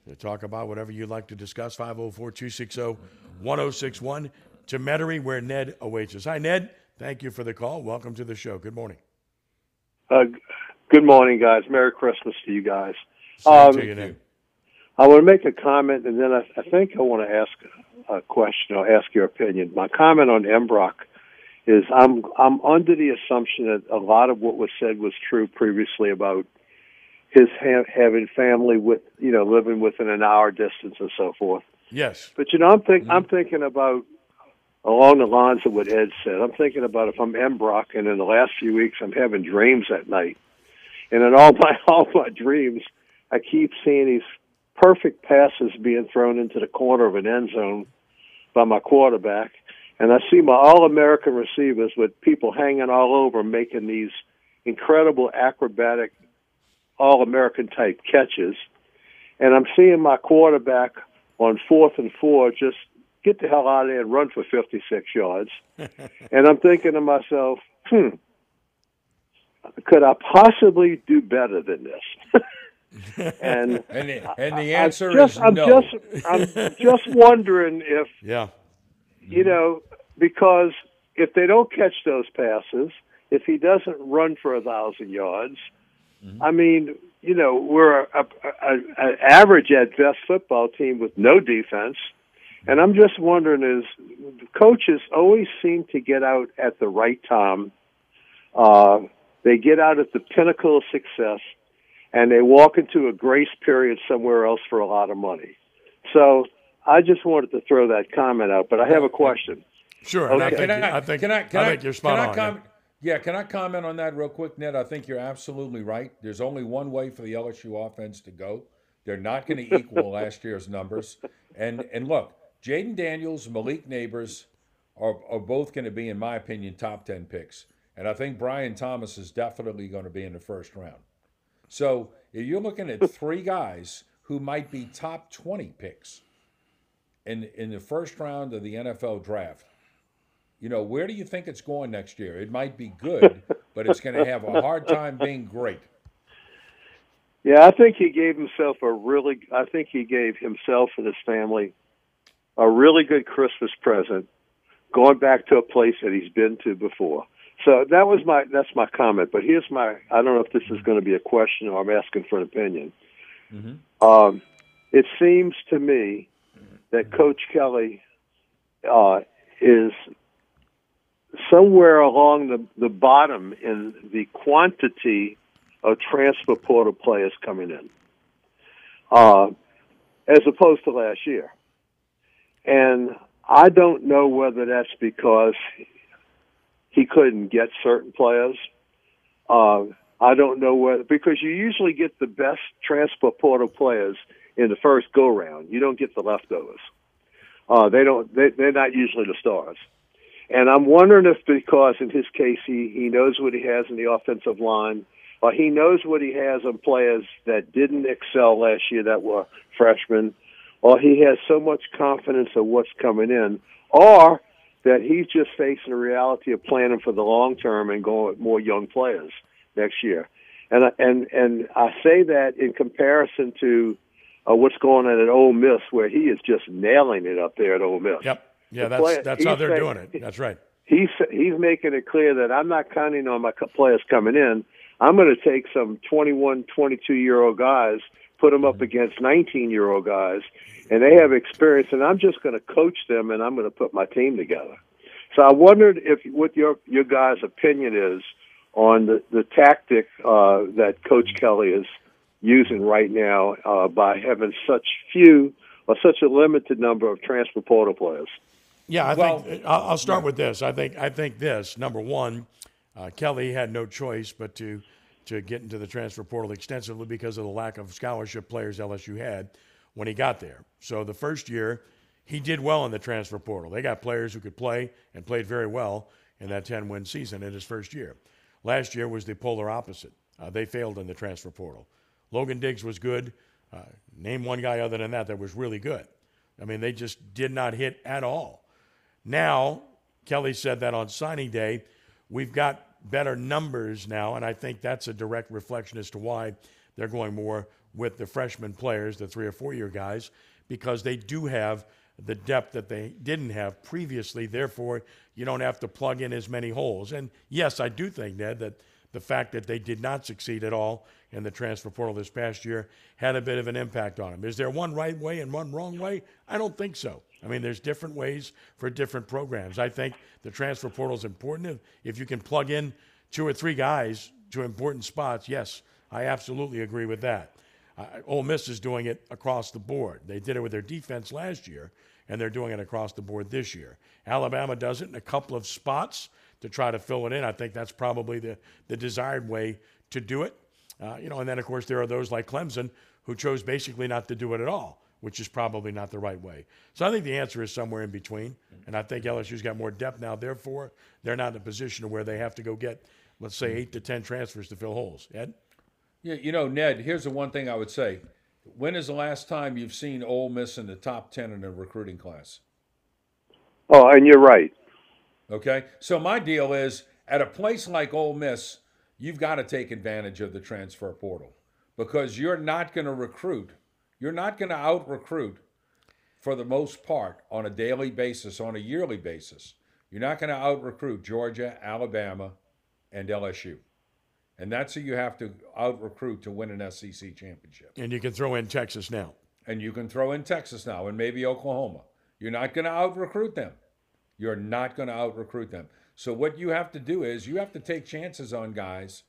to talk about whatever you'd like to discuss. 504 260 1061 to Metairie, where Ned awaits us. Hi, Ned. Thank you for the call. Welcome to the show. Good morning. Uh, good morning, guys. Merry Christmas to you guys. Um, to you, Ned. I want to make a comment, and then I, I think I want to ask a question or ask your opinion. My comment on Denbrock is I'm I'm under the assumption that a lot of what was said was true previously about his ha- having family with you know living within an hour distance and so forth. Yes. But you know, I'm think I'm thinking about along the lines of what Ed said. I'm thinking about if I'm Denbrock, and in the last few weeks, I'm having dreams at night, and in all my *laughs* all my dreams, I keep seeing these perfect passes being thrown into the corner of an end zone by my quarterback, and I see my All-American receivers with people hanging all over, making these incredible acrobatic All-American type catches, and I'm seeing my quarterback on fourth and four just get the hell out of there and run for 56 yards. *laughs* and I'm thinking to myself, hmm, could I possibly do better than this? *laughs* and And the, and the I- I'm answer just, is I'm no. just, I'm *laughs* just wondering if Yeah. you know, because if they don't catch those passes, if he doesn't run for a thousand yards, I mean, you know, we're a, a, a, an average at best football team with no defense, and I'm just wondering is coaches always seem to get out at the right time. Uh, they get out at the pinnacle of success, and they walk into a grace period somewhere else for a lot of money. So I just wanted to throw that comment out, but I have a question. Sure. Okay. Can I, I think, can I, can I I, think you're spot can I on. comment? Yeah, can I comment on that real quick, Ned? I think you're absolutely right. There's only one way for the LSU offense to go. They're not going to equal *laughs* last year's numbers. And and look, Jayden Daniels, Malik Nabers are, are both going to be, in my opinion, top 10 picks. And I think Brian Thomas is definitely going to be in the first round. So if you're looking at *laughs* three guys who might be top 20 picks in, in the first round of the NFL draft, you know, where do you think it's going next year? It might be good, but it's going to have a hard time being great. Yeah, I think he gave himself a really. I think he gave himself and his family a really good Christmas present, going back to a place that he's been to before. So that was my that's my comment. But here's my. I don't know if this is going to be a question or I'm asking for an opinion. Um, it seems to me that Coach Kelly uh, is somewhere along the, the bottom in the quantity of transfer portal players coming in. uh, as opposed to last year. And I don't know whether that's because he couldn't get certain players. Uh, I don't know whether because you usually get the best transfer portal players in the first go round. You don't get the leftovers. Uh, they don't. They, they're not usually the stars. And I'm wondering if because in his case he he knows what he has in the offensive line, or he knows what he has on players that didn't excel last year that were freshmen, or he has so much confidence of what's coming in, or that he's just facing the reality of planning for the long term and going with more young players next year. And and and I say that in comparison to uh, what's going on at Ole Miss, where he is just nailing it up there at Ole Miss. Yep. Yeah, The that's player- that's how they're saying- doing it. That's right. He's he's making it clear that I'm not counting on my players coming in. I'm going to take some 21, 22 year old guys, put them up against 19 year old guys, and they have experience, and I'm just going to coach them, and I'm going to put my team together. So I wondered if what your your guys' opinion is on the the tactic uh, that Coach Kelly is using right now uh, by having such few or such a limited number of transfer portal players. Yeah, I Well- think I'll, I'll start with this. I think I think this number one, uh, Kelly had no choice but to to get into the transfer portal extensively because of the lack of scholarship players LSU had when he got there. So the first year, he did well in the transfer portal. They got players who could play and played very well in that 10 win season in his first year. Last year was the polar opposite. Uh, they failed in the transfer portal. Logan Diggs was good. Uh, name one guy other than that that was really good. I mean, they just did not hit at all. Now, Kelly said that on signing day, we've got better numbers now, and I think that's a direct reflection as to why they're going more with the freshman players, the three or four year guys, because they do have the depth that they didn't have previously. Therefore, you don't have to plug in as many holes. And yes, I do think, Ned, that the fact that they did not succeed at all in the transfer portal this past year had a bit of an impact on them. Is there one right way and one wrong way? I don't think so. I mean, there's different ways for different programs. I think the transfer portal is important. If, you can plug in two or three guys to important spots, yes, I absolutely agree with that. Uh, Ole Miss is doing it across the board. They did it with their defense last year, and they're doing it across the board this year. Alabama does it in a couple of spots to try to fill it in. I think that's probably the, the desired way to do it. Uh, you know, and then of course there are those like Clemson who chose basically not to do it at all, which is probably not the right way. So I think the answer is somewhere in between, and I think LSU's got more depth now. Therefore, they're not in a position to where they have to go get, let's say, eight to ten transfers to fill holes. Ed. Yeah, you know, Ned, here's the one thing I would say. When is the last time you've seen Ole Miss in the top 10 in a recruiting class? Oh, and you're right. Okay? So my deal is at a place like Ole Miss, you've got to take advantage of the transfer portal because you're not going to recruit. You're not going to out recruit for the most part on a daily basis, on a yearly basis. You're not going to out recruit Georgia, Alabama, and LSU. And that's who you have to out recruit to win an SEC championship. And you can throw in Texas now. And you can throw in Texas now and maybe Oklahoma. You're not going to out recruit them. You're not going to out recruit them. So what you have to do is you have to take chances on guys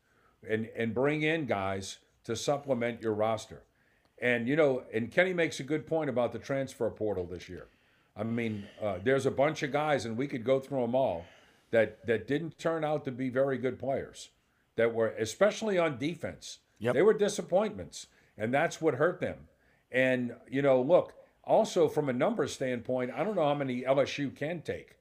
and, and bring in guys to supplement your roster. And you know, and Kenny makes a good point about the transfer portal this year. I mean, uh, there's a bunch of guys, and we could go through them all that that didn't turn out to be very good players. That were especially on defense. They were disappointments, and that's what hurt them. And you know, look, also from a numbers standpoint, I don't know how many LSU can take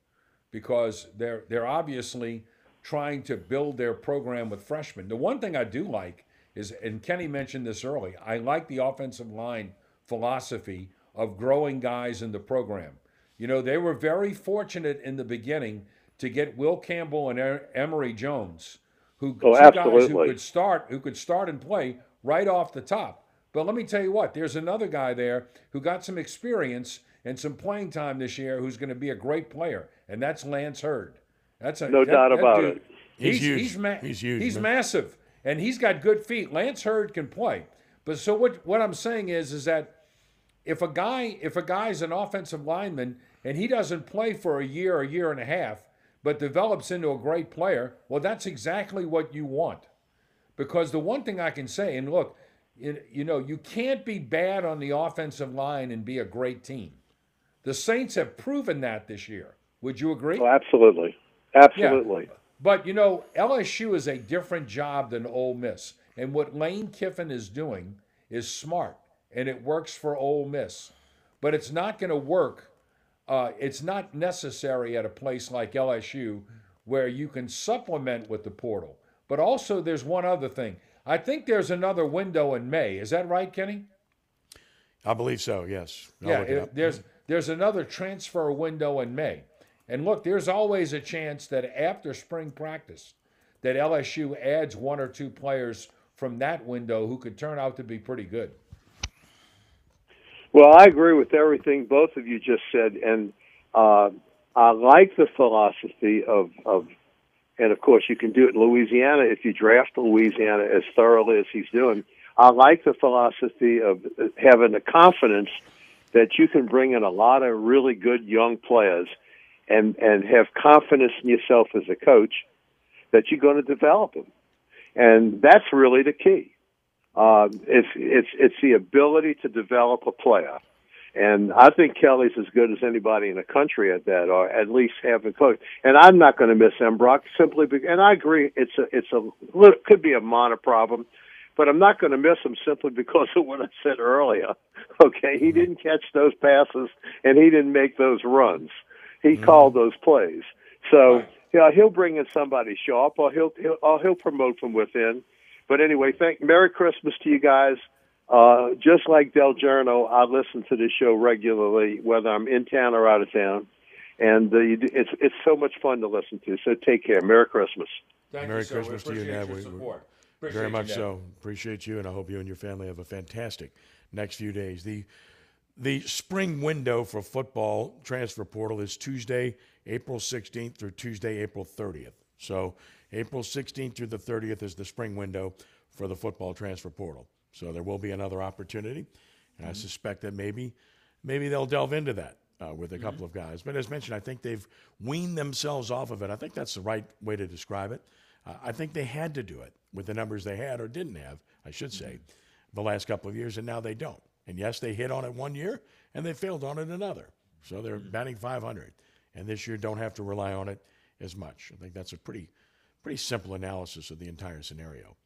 because they're they're obviously trying to build their program with freshmen. The one thing I do like is, and Kenny mentioned this early, I like the offensive line philosophy of growing guys in the program. You know, they were very fortunate in the beginning to get Will Campbell and E- Emery Jones, who Oh, two guys who could start who could start and play right off the top. But let me tell you what, there's another guy there who got some experience and some playing time this year who's going to be a great player, and that's Lance Heard. That's a No that- doubt that about dude- it. He's He's huge. He's, ma- He's huge, He's man. massive, and he's got good feet. Lance Heard can play. But so what? What I'm saying is, is that if a guy, if a guy's an offensive lineman and he doesn't play for a year, a year and a half, but develops into a great player, well, that's exactly what you want. Because the one thing I can say, and look, you, you know, you can't be bad on the offensive line and be a great team. The Saints have proven that this year. Would you agree? Oh, absolutely. Absolutely. Yeah. But you know, LSU is a different job than Ole Miss. And what Lane Kiffin is doing is smart and it works for Ole Miss. But it's not going to work. Uh, it's not necessary at a place like LSU where you can supplement with the portal. But also, there's one other thing. I think there's another window in May. Is that right, Kenny? I believe so. Yes. I'll yeah. It, there's there's another transfer window in May. And look, there's always a chance that after spring practice, that LSU adds one or two players from that window who could turn out to be pretty good. Well, I agree with everything both of you just said, and uh, I like the philosophy of, of, and of course you can do it in Louisiana if you draft Louisiana as thoroughly as he's doing. I like the philosophy of having the confidence that you can bring in a lot of really good young players and and have confidence in yourself as a coach that you're going to develop them, and that's really the key. Uh, it's it's it's the ability to develop a player, and I think Kelly's as good as anybody in the country at that, or at least having coached. And I'm not going to miss Denbrock simply because, and I agree, it's a it's a could be a minor problem, but I'm not going to miss him simply because of what I said earlier. *laughs* Okay, he didn't catch those passes and he didn't make those runs. He mm-hmm. called those plays. So yeah, he'll bring in somebody sharp, or he'll he'll or he'll promote from within. But anyway, thank Merry Christmas to you guys. Uh, just like Del Giorno, I listen to this show regularly, whether I'm in town or out of town, and uh, it's it's so much fun to listen to. So take care. Merry Christmas. Thank Merry you, Christmas to you, Ned. We, very much you, so. Appreciate you, and I hope you and your family have a fantastic next few days. The the spring window for football transfer portal is Tuesday, April 16th through Tuesday, April 30th. So April 16th through the 30th is the spring window for the football transfer portal. So there will be another opportunity, and mm-hmm. I suspect that maybe maybe they'll delve into that uh, with a couple mm-hmm. of guys. But as mentioned, I think they've weaned themselves off of it. I think that's the right way to describe it. Uh, I think they had to do it with the numbers they had or didn't have, I should say, mm-hmm. the last couple of years, and now they don't. And yes, they hit on it one year and they failed on it another. So they're mm-hmm. batting 500. And this year don't have to rely on it as much. I think that's a pretty pretty simple analysis of the entire scenario.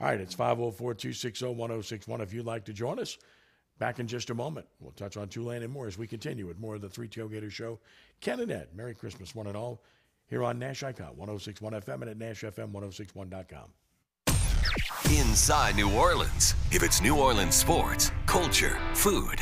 All right, it's 504 260 1061. If you'd like to join us, back in just a moment. We'll touch on Tulane and more as we continue with more of the Three Tailgater Show. Ken and Ed, Merry Christmas, one and all, here on Nash Icon 1061 FM and at NashFM1061.com. Inside New Orleans. If it's New Orleans sports, culture, food,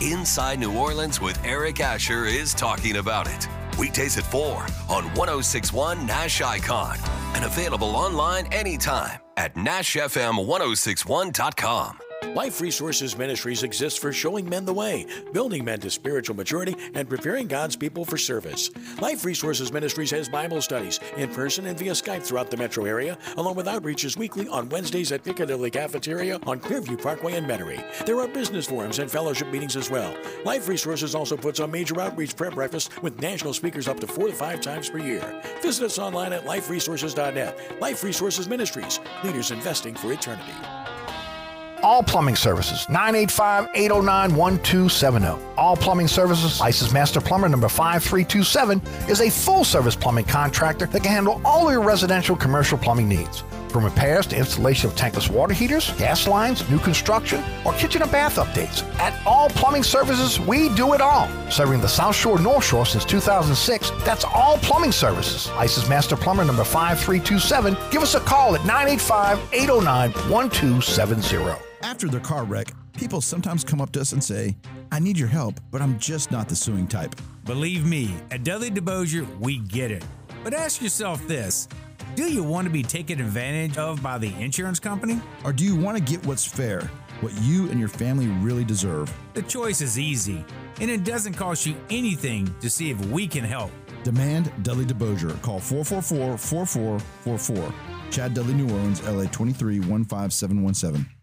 Inside New Orleans with Eric Asher is talking about it. Weekdays at 4 on 1061 Nash Icon and available online anytime at NashFM1061.com. Life Resources Ministries exists for showing men the way, building men to spiritual maturity, and preparing God's people for service. Life Resources Ministries has Bible studies in person and via Skype throughout the metro area, along with outreaches weekly on Wednesdays at Piccadilly Cafeteria on Clearview Parkway in Metairie. There are business forums and fellowship meetings as well. Life Resources also puts on major outreach prayer breakfasts with national speakers up to four to five times per year. Visit us online at liferesources.net. Life Resources Ministries, leaders investing for eternity. All Plumbing Services, 985-809-1270. All Plumbing Services, License Master Plumber number 5327, is a full-service plumbing contractor that can handle all your residential commercial plumbing needs. From repairs to installation of tankless water heaters, gas lines, new construction, or kitchen and bath updates. At All Plumbing Services, we do it all. Serving the South Shore North Shore since 2006, that's All Plumbing Services. License Master Plumber number 5327. Give us a call at 985 809 1270. After their car wreck, people sometimes come up to us and say, I need your help, but I'm just not the suing type. Believe me, at Dudley DeBosier, we get it. But ask yourself this do you want to be taken advantage of by the insurance company? Or do you want to get what's fair, what you and your family really deserve? The choice is easy, and it doesn't cost you anything to see if we can help. Demand Dudley DeBosier. Call 444 4444. Chad Dudley, New Orleans, LA 23 15717.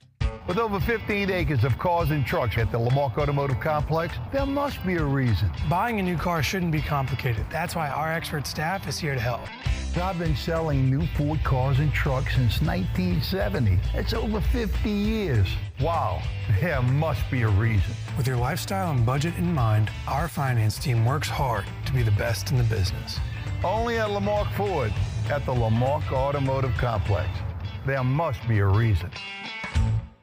With over 15 acres of cars and trucks at the Lamarque Automotive Complex, there must be a reason. Buying a new car shouldn't be complicated. That's why our expert staff is here to help. I've been selling new Ford cars and trucks since 1970. It's over 50 years. Wow, there must be a reason. With your lifestyle and budget in mind, our finance team works hard to be the best in the business. Only at Lamarque Ford at the Lamarque Automotive Complex. There must be a reason.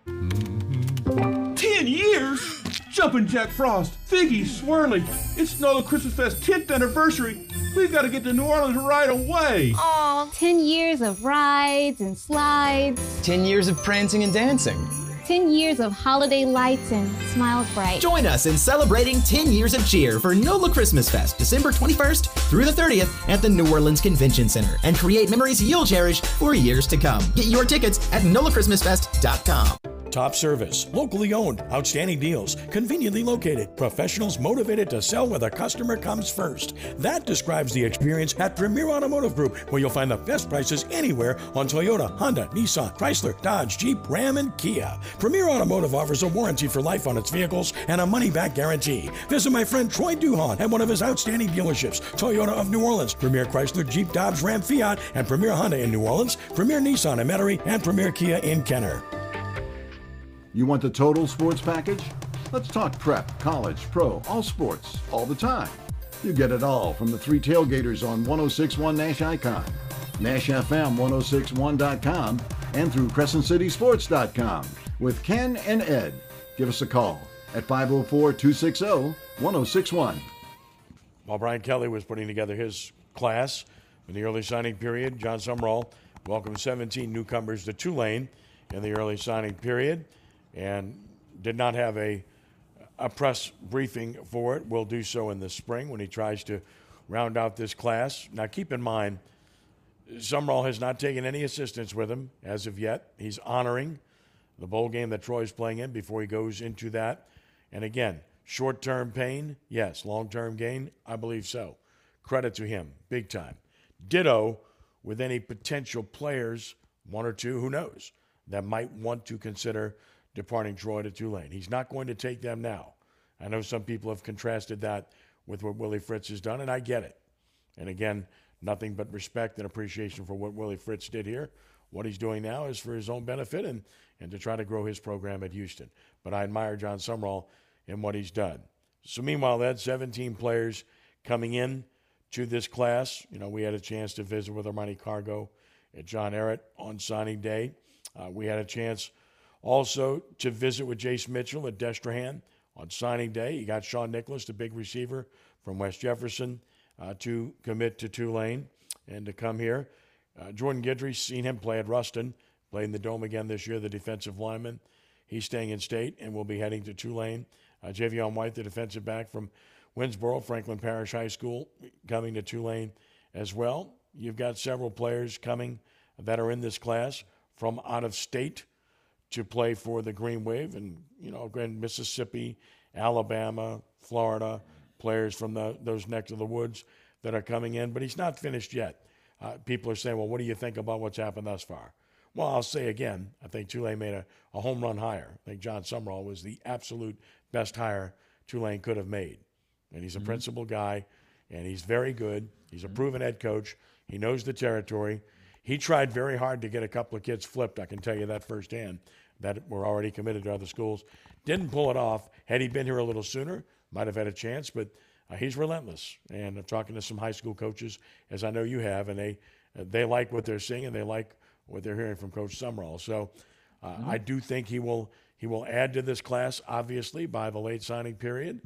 Ten years? Jumpin' Jack Frost, Figgy, Swirly. It's NOLA Christmas Fest 10th anniversary. We've got to get to New Orleans right away. Aw, 10 years of rides and slides. 10 years of prancing and dancing. 10 years of holiday lights and smiles bright. Join us in celebrating 10 years of cheer for NOLA Christmas Fest, December 21st through the 30th at the New Orleans Convention Center and create memories you'll cherish for years to come. Get your tickets at NOLAChristmasFest.com. Top service, locally owned, outstanding deals, conveniently located, professionals motivated to sell where the customer comes first. That describes the experience at Premier Automotive Group, where you'll find the best prices anywhere on Toyota, Honda, Nissan, Chrysler, Dodge, Jeep, Ram, and Kia. Premier Automotive offers a warranty for life on its vehicles and a money back guarantee. Visit my friend Troy Duhon at one of his outstanding dealerships Toyota of New Orleans, Premier Chrysler, Jeep, Dodge, Ram, Fiat, and Premier Honda in New Orleans, Premier Nissan in Metairie, and Premier Kia in Kenner. You want the total sports package? Let's talk prep, college, pro, all sports, all the time. You get it all from the three tailgaters on 1061 Nash Icon, NashFM 1061.com, and through CrescentCitySports.com with Ken and Ed. Give us a call at 504 260 1061. While Brian Kelly was putting together his class in the early signing period, Jon Sumrall welcomed 17 newcomers to Tulane in the early signing period and did not have a, a press briefing for it. We'll do so in the spring when he tries to round out this class. Now, keep in mind, Sumrall has not taken any assistance with him as of yet. He's honoring the bowl game that Troy's playing in before he goes into that. And again, short term pain, yes. Long term gain, I believe so. Credit to him, big time. Ditto with any potential players, one or two, who knows, that might want to consider departing Troy to Tulane. He's not going to take them now. I know some people have contrasted that with what Willie Fritz has done, and I get it. And again, nothing but respect and appreciation for what Willie Fritz did here. What he's doing now is for his own benefit and, and to try to grow his program at Houston. But I admire Jon Sumrall and what he's done. So meanwhile, that 17 players coming in to this class. You know, we had a chance to visit with Armani Cargo at John Ehret on signing day. Uh, we had a chance also to visit with Jace Mitchell at Destrehan on signing day. You got Sean Nicholas, the big receiver from West Jefferson, uh, to commit to Tulane and to come here. Uh, Jordan Guidry, seen him play at Ruston, played in the Dome again this year, the defensive lineman. He's staying in state and will be heading to Tulane. Uh, Javion White, the defensive back from Winnsboro, Franklin Parish High School, coming to Tulane as well. You've got several players coming that are in this class from out of state to play for the Green Wave, and you know, again, Mississippi, Alabama, Florida, players from the, those neck of the woods that are coming in. But he's not finished yet. Uh, people are saying, "Well, what do you think about what's happened thus far?" Well, I'll say again, I think Tulane made a, a home run hire. I think Jon Sumrall was the absolute best hire Tulane could have made. And he's a mm-hmm. principal guy, and he's very good. He's a proven head coach. He knows the territory. He tried very hard to get a couple of kids flipped, I can tell you that firsthand, that were already committed to other schools. Didn't pull it off. Had he been here a little sooner, might have had a chance, but uh, he's relentless. And I'm talking to some high school coaches, as I know you have, and they, uh, they like what they're seeing and they like what they're hearing from Coach Sumrall. So uh, mm-hmm. I do think he will he will add to this class, obviously, by the late signing period,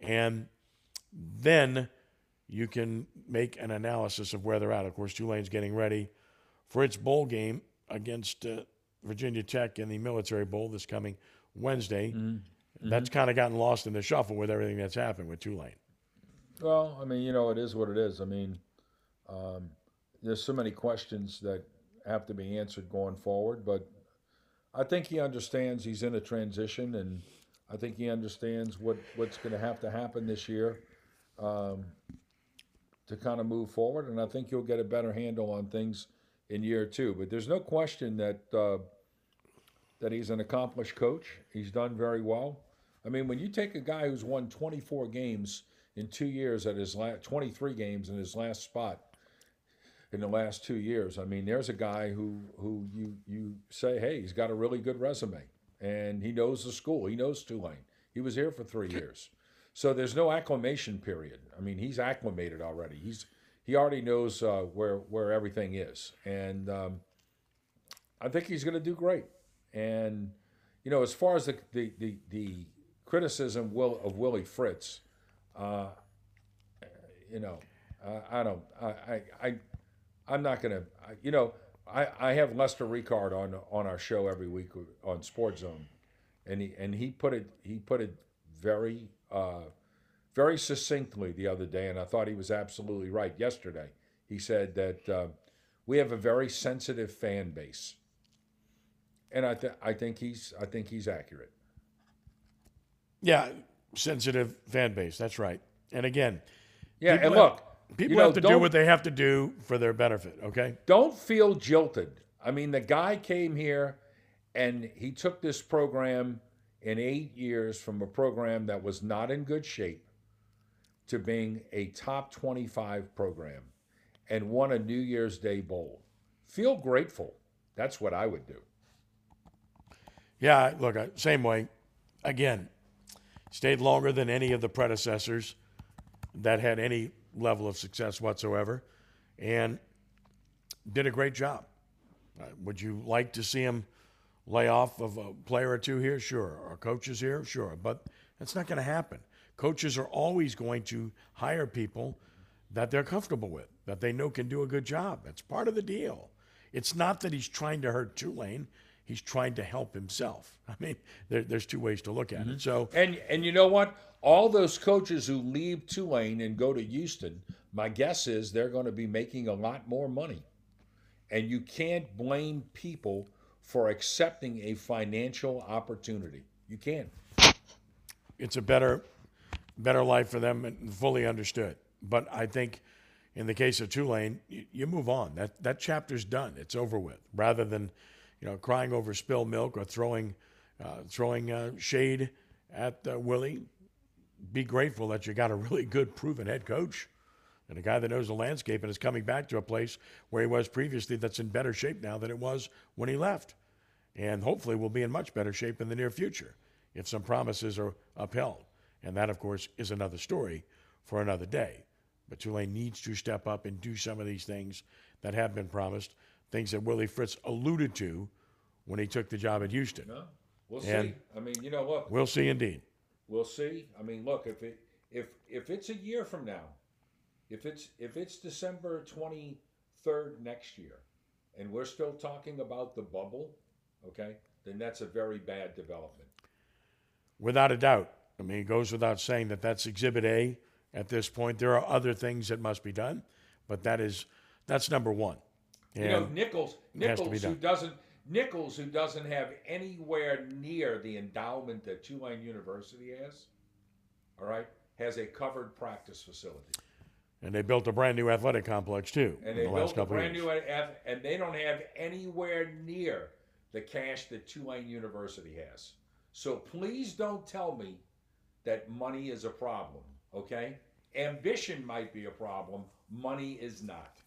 and then you can make an analysis of where they're at. Of course, Tulane's getting ready for its bowl game against uh, Virginia Tech in the Military Bowl this coming Wednesday. Mm-hmm. That's kind of gotten lost in the shuffle with everything that's happened with Tulane. Well, I mean, you know, it is what it is. I mean, um, there's so many questions that have to be answered going forward. But I think he understands he's in a transition, and I think he understands what, what's going to have to happen this year um, to kind of move forward. And I think you'll get a better handle on things in year two. But there's no question that uh, that he's an accomplished coach. He's done very well. I mean, when you take a guy who's won 24 games in two years at his last 23 games in his last spot in the last two years, I mean, there's a guy who who you you say, hey, he's got a really good resume, and he knows the school. He knows Tulane. He was here for three years, so there's no acclimation period. I mean, he's acclimated already. He's he already knows uh, where where everything is, and um, I think he's going to do great. And you know, as far as the the the, the criticism will of Willie Fritz, uh, you know, I, I don't, I, I, I'm not going to, you know, I, I have Lester Ricard on on our show every week on Sports Zone, and he and he put it he put it very uh, very succinctly the other day, and I thought he was absolutely right. Yesterday, he said that uh, we have a very sensitive fan base, and I th- I think he's I think he's accurate. Yeah, sensitive fan base. That's right. And again, yeah, and have, look, people you know, have to do what they have to do for their benefit. Okay. Don't feel jilted. I mean, the guy came here, and he took this program in eight years from a program that was not in good shape to being a top 25 program and won a New Year's Day Bowl. Feel grateful. That's what I would do. Yeah, look, same way. Again, stayed longer than any of the predecessors that had any level of success whatsoever, and did a great job. Uh, would you like to see him lay off of a player or two here? Sure. Or coaches here? Sure. But that's not going to happen. Coaches are always going to hire people that they're comfortable with, that they know can do a good job. That's part of the deal. It's not that he's trying to hurt Tulane he's trying to help himself. *laughs* I mean, there, there's two ways to look at mm-hmm. it. So and and you know what? All those coaches who leave Tulane and go to Houston, my guess is they're going to be making a lot more money, and you can't blame people for accepting a financial opportunity. You can't. It's a better better life for them and fully understood. But I think in the case of Tulane, you, you move on. That that chapter's done. It's over with. Rather than you know, crying over spilled milk or throwing, uh, throwing uh, shade at uh, Willie. Be grateful that you got a really good, proven head coach and a guy that knows the landscape and is coming back to a place where he was previously that's in better shape now than it was when he left. And hopefully will be in much better shape in the near future if some promises are upheld. And that, of course, is another story for another day. But Tulane needs to step up and do some of these things that have been promised things that Willie Fritz alluded to when he took the job at Houston. No, we'll and see. I mean, you know, look. We'll see indeed. We'll see. I mean, look, if it if if it's a year from now, if it's if it's December twenty third next year, and we're still talking about the bubble, okay, then that's a very bad development. Without a doubt. I mean, it goes without saying that that's Exhibit A at this point. There are other things that must be done, but that is that's number one. You know, Nicholls, Nicholls who doesn't Nicholls who doesn't have anywhere near the endowment that Tulane University has, all right, has a covered practice facility. And they built a brand new athletic complex too. And they the built a brand new, and they don't have anywhere near the cash that Tulane University has. So please don't tell me that money is a problem. Okay, ambition might be a problem. Money is not.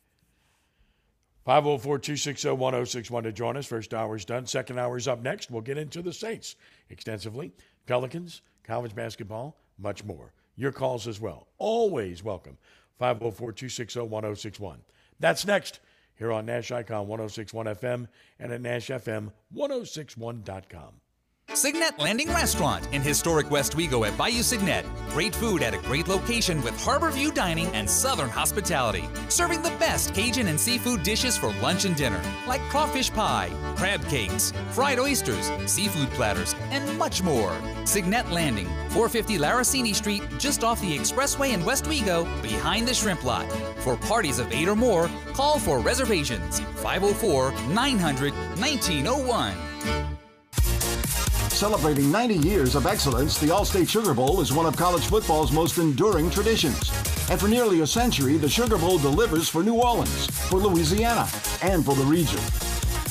504 260 1061 to join us. First hour's done. Second hour's up next. We'll get into the Saints extensively, Pelicans, college basketball, much more. Your calls as well. Always welcome. 504 260 1061. That's next here on Nash Icon 1061 FM and at NashFM1061.com. Segnette Landing Restaurant in historic Westwego at Bayou Segnette. Great food at a great location with harbor view dining and southern hospitality. Serving the best Cajun and seafood dishes for lunch and dinner, like crawfish pie, crab cakes, fried oysters, seafood platters, and much more. Segnette Landing, 450 Laroussini Street, just off the expressway in Westwego, behind the shrimp lot. For parties of eight or more, call for reservations 504 900 1901. Celebrating 90 years of excellence, the Allstate Sugar Bowl is one of college football's most enduring traditions. And for nearly a century, the Sugar Bowl delivers for New Orleans, for Louisiana, and for the region.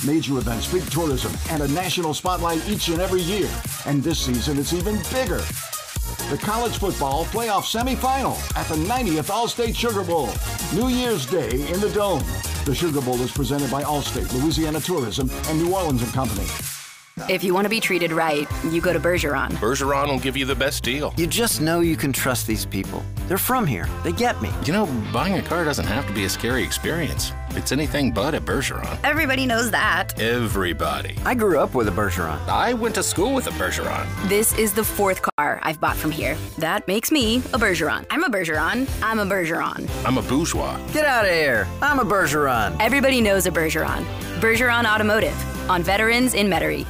Major events, big tourism, and a national spotlight each and every year. And this season, it's even bigger. The college football playoff semifinal at the 90th Allstate Sugar Bowl. New Year's Day in the Dome. The Sugar Bowl is presented by Allstate, Louisiana Tourism, and New Orleans and Company. If you want to be treated right, you go to Bergeron. Bergeron will give you the best deal. You just know you can trust these people. They're from here. They get me. You know, buying a car doesn't have to be a scary experience. It's anything but at Bergeron. Everybody knows that. Everybody. I grew up with a Bergeron. I went to school with a Bergeron. This is the fourth car I've bought from here. That makes me a Bergeron. I'm a Bergeron. I'm a Bergeron. I'm a bourgeois. Get out of here. I'm a Bergeron. Everybody knows a Bergeron. Bergeron Automotive on Veterans in Metairie.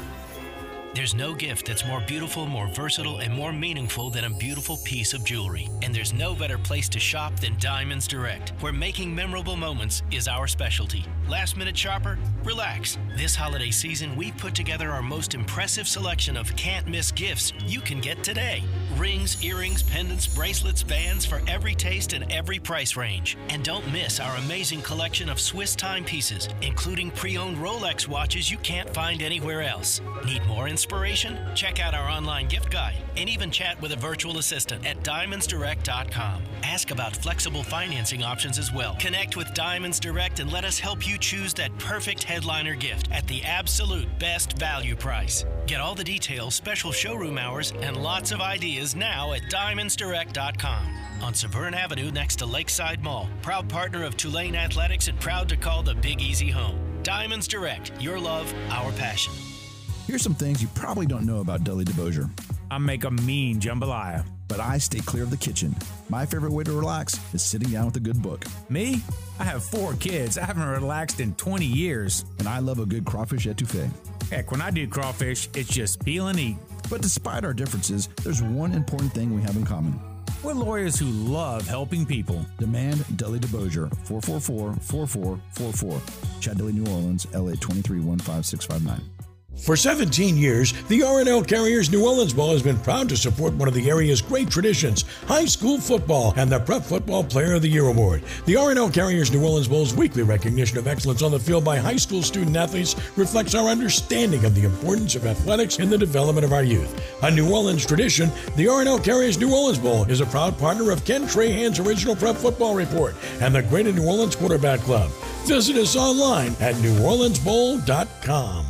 There's no gift that's more beautiful, more versatile, and more meaningful than a beautiful piece of jewelry. And there's no better place to shop than Diamonds Direct, where making memorable moments is our specialty. Last minute shopper? Relax. This holiday season, we've put together our most impressive selection of can't miss gifts you can get today. Rings, earrings, pendants, bracelets, bands for every taste and every price range. And don't miss our amazing collection of Swiss timepieces, including pre owned Rolex watches you can't find anywhere else. Need more inspiration? Check out our online gift guide and even chat with a virtual assistant at diamondsdirect.com. Ask about flexible financing options as well. Connect with Diamonds Direct and let us help you choose that perfect headliner gift at the absolute best value price. Get all the details, special showroom hours, and lots of ideas now at diamondsdirect.com. On Severn Avenue next to Lakeside Mall. Proud partner of Tulane Athletics and proud to call the Big Easy home. Diamonds Direct, your love, our passion. Here's some things you probably don't know about Dudley DeBosier. I make a mean jambalaya. But I stay clear of the kitchen. My favorite way to relax is sitting down with a good book. Me? I have four kids. I haven't relaxed in 20 years. And I love a good crawfish etouffee. Heck, when I do crawfish, it's just peel and eat. But despite our differences, there's one important thing we have in common. We're lawyers who love helping people. Demand Dudley DeBosier, 444-4444. Chantilly, New Orleans, LA 2315659. For 17 years, the R+L Carriers New Orleans Bowl has been proud to support one of the area's great traditions, high school football, and the Prep Football Player of the Year award. The R+L Carriers New Orleans Bowl's weekly recognition of excellence on the field by high school student athletes reflects our understanding of the importance of athletics in the development of our youth. A New Orleans tradition, the R+L Carriers New Orleans Bowl is a proud partner of Ken Trahan's original Prep Football Report and the Greater New Orleans Quarterback Club. Visit us online at neworleansbowl.com.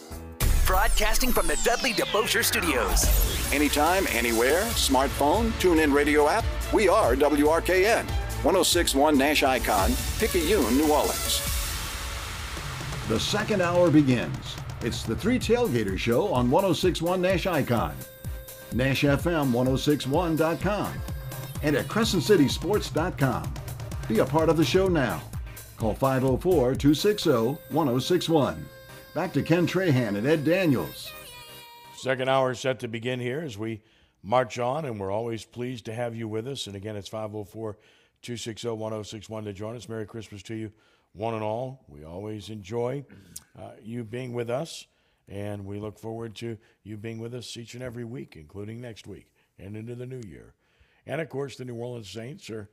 Broadcasting from the Dudley DeBosier Studios. Anytime, anywhere, smartphone, tune in radio app. We are WRKN, 1061 Nash Icon, Picayune, New Orleans. The second hour begins. It's the Three Tailgater Show on 1061 Nash Icon, NashFM1061.com, and at CrescentCitySports.com. Be a part of the show now. Call 504 260 1061. Back to Ken Trahan and Ed Daniels. Second hour set to begin here as we march on, and we're always pleased to have you with us. And again, it's 504 260 1061 to join us. Merry Christmas to you, one and all. We always enjoy uh, you being with us, and we look forward to you being with us each and every week, including next week and into the new year. And of course, the New Orleans Saints are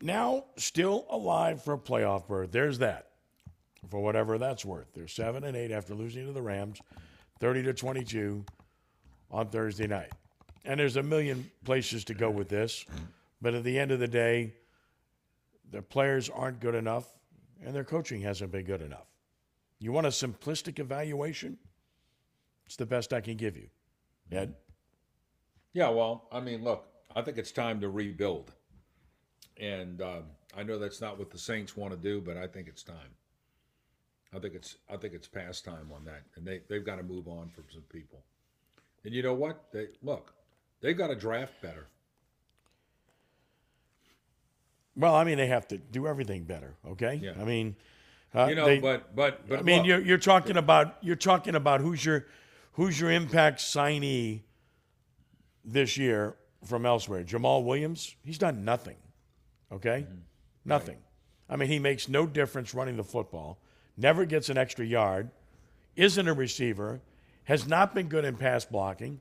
now still alive for a playoff berth. There's that for whatever that's worth. They're seven and eight after losing to the Rams, thirty to twenty-two on Thursday night. And there's a million places to go with this, but at the end of the day, the players aren't good enough, and their coaching hasn't been good enough. You want a simplistic evaluation? It's the best I can give you. Ed? Yeah, well, I mean, look, I think it's time to rebuild. And um, I know that's not what the Saints want to do, but I think it's time. I think it's I think it's past time on that, and they they've got to move on from some people. And you know what? They look, they've got to draft better. Well, I mean, they have to do everything better. Okay. Yeah. I mean, Uh, you know, they- but but but I mean, look, you're, you're talking about you're talking about who's your who's your impact signee this year from elsewhere. Jamal Williams, he's done nothing. Okay, Mm-hmm. nothing. I mean, he makes no difference running the football. Never gets an extra yard. Isn't a receiver. Has not been good in pass blocking.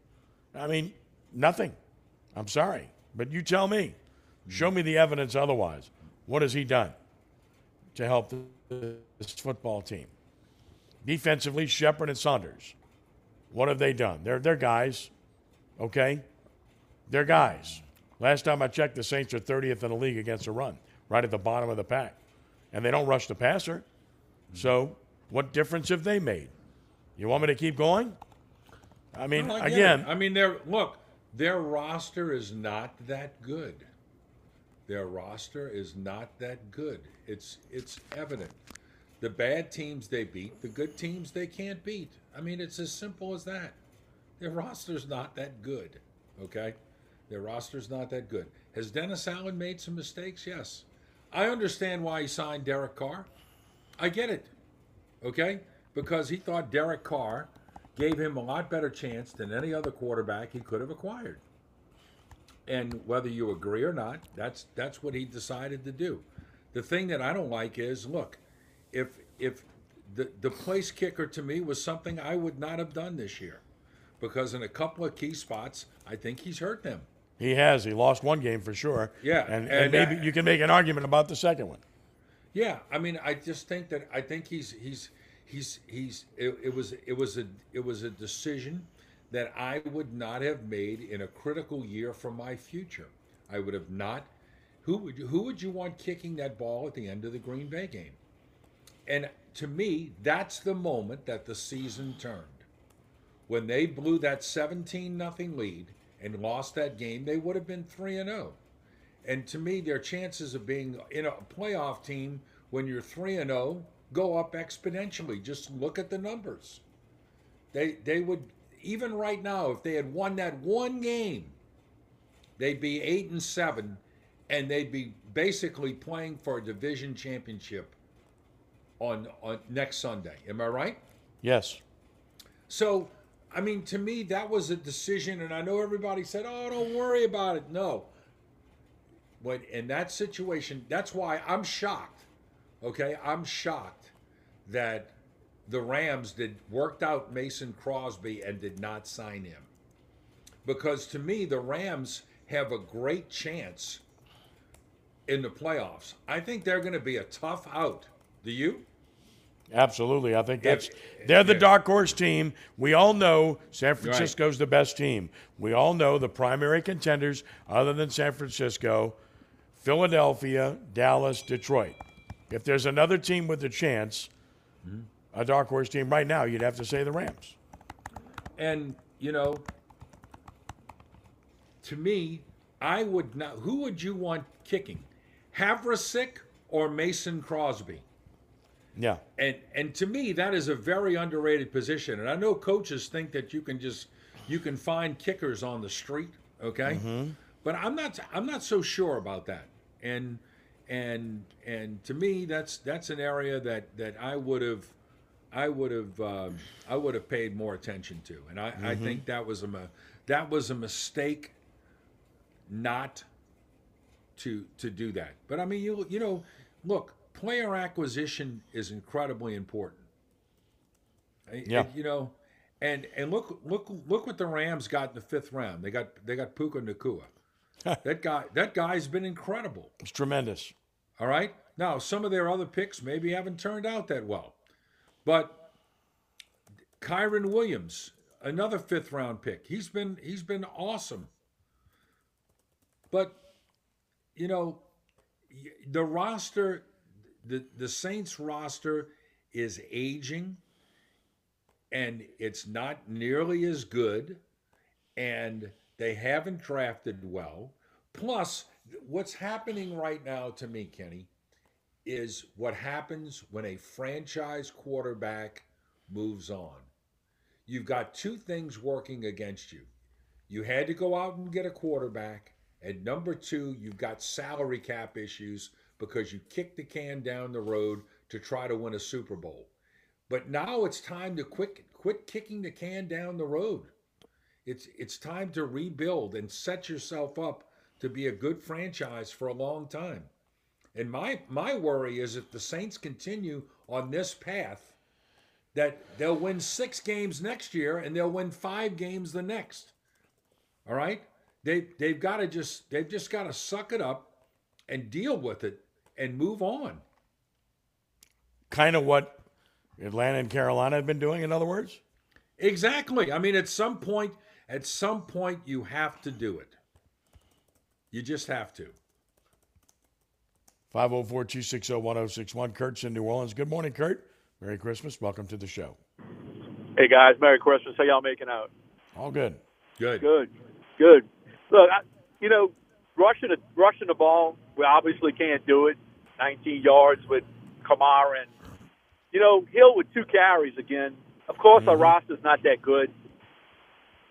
I mean, nothing. I'm sorry, but you tell me. Show me the evidence otherwise. What has he done to help this football team? Defensively, Shepherd and Saunders. What have they done? They're, they're guys, okay? They're guys. Last time I checked, the Saints are 30th in the league against the run, right at the bottom of the pack. And they don't rush the passer. So, what difference have they made? You want me to keep going? I mean, Well, get again. I mean, their look, their roster is not that good. Their roster is not that good. It's it's evident. The bad teams they beat, the good teams they can't beat. I mean, it's as simple as that. Their roster's not that good. Okay, their roster's not that good. Has Dennis Allen made some mistakes? Yes. I understand why he signed Derek Carr. I get it. Okay, because he thought Derek Carr gave him a lot better chance than any other quarterback he could have acquired. And whether you agree or not, that's that's what he decided to do. The thing that I don't like is, look, if if the the place kicker to me was something I would not have done this year, because in a couple of key spots, I think he's hurt them. he has. He lost one game for sure. Yeah, And, and, and, maybe uh, you can make an argument about the second one. Yeah, I mean, I just think that I think he's he's he's he's it, it was it was a it was a decision that I would not have made in a critical year for my future. I would have not. Who would who would you want kicking that ball at the end of the Green Bay game? And to me, that's the moment that the season turned. When they blew that 17 nothing lead and lost that game, they would have been 3 and 0. And to me, their chances of being in a playoff team when you're 3 and 0 go up exponentially. Just look at the numbers. They they would even right now if they had won that one game, they'd be 8 and 7 and they'd be basically playing for a division championship on on next Sunday. Am I right? Yes. So, I mean, to me, that was a decision, and I know everybody said, "Oh, don't worry about it." No. But in that situation, that's why I'm shocked. Okay, I'm shocked that the Rams did worked out Mason Crosby and did not sign him, because to me, the Rams have a great chance in the playoffs. I think they're going to be a tough out. Do you? Absolutely. I think that's they're the dark horse team. We all know San Francisco's the best team. We all know the primary contenders other than San Francisco, Philadelphia, Dallas, Detroit. If there's another team with a chance, a dark horse team right now, you'd have to say the Rams. And you know, to me, I would not. Who would you want kicking, Havrisik or Mason Crosby? Yeah. And and to me, that is a very underrated position. And I know coaches think that you can just you can find kickers on the street, okay? Mhm. But I'm not I'm not so sure about that. And and and to me, that's that's an area that that I would have I would have um, I would have paid more attention to. And I, I Mhm. think that was a that was a mistake not to to do that. But I mean, you you know, look, player acquisition is incredibly important. I- Yeah. you know, and and look look look what the Rams got in the fifth round. They got they got Puka Nacua. That guy that guy's been incredible. It's tremendous. All right. Now some of their other picks maybe haven't turned out that well, but Kyren Williams, another fifth round pick, he's been he's been awesome. But you know, the roster, the the Saints roster is aging, and it's not nearly as good, and they haven't drafted well. Plus, what's happening right now to me, Kenny, is what happens when a franchise quarterback moves on. You've got two things working against you. You had to go out and get a quarterback. And number two, you've got salary cap issues because you kicked the can down the road to try to win a Super Bowl. But now it's time to quit quit kicking the can down the road. It's it's time to rebuild and set yourself up to be a good franchise for a long time. And my my worry is if the Saints continue on this path, that they'll win six games next year and they'll win five games the next. All right? They they've got to just they've just got to suck it up and deal with it and move on. Kind of what Atlanta and Carolina have been doing, in other words? Exactly. I mean, at some point, at some point you have to do it. You just have to. 504 260 1061. Kurt's in New Orleans. Good morning, Kurt. Merry Christmas. Welcome to the show. Hey, guys. Merry Christmas. How y'all making out? All good. Good. Good. Good. Look, I, you know, rushing, a, rushing the ball, we obviously can't do it. 19 yards with Kamara and, you know, Hill with two carries again. Of course, mm-hmm. our roster's not that good.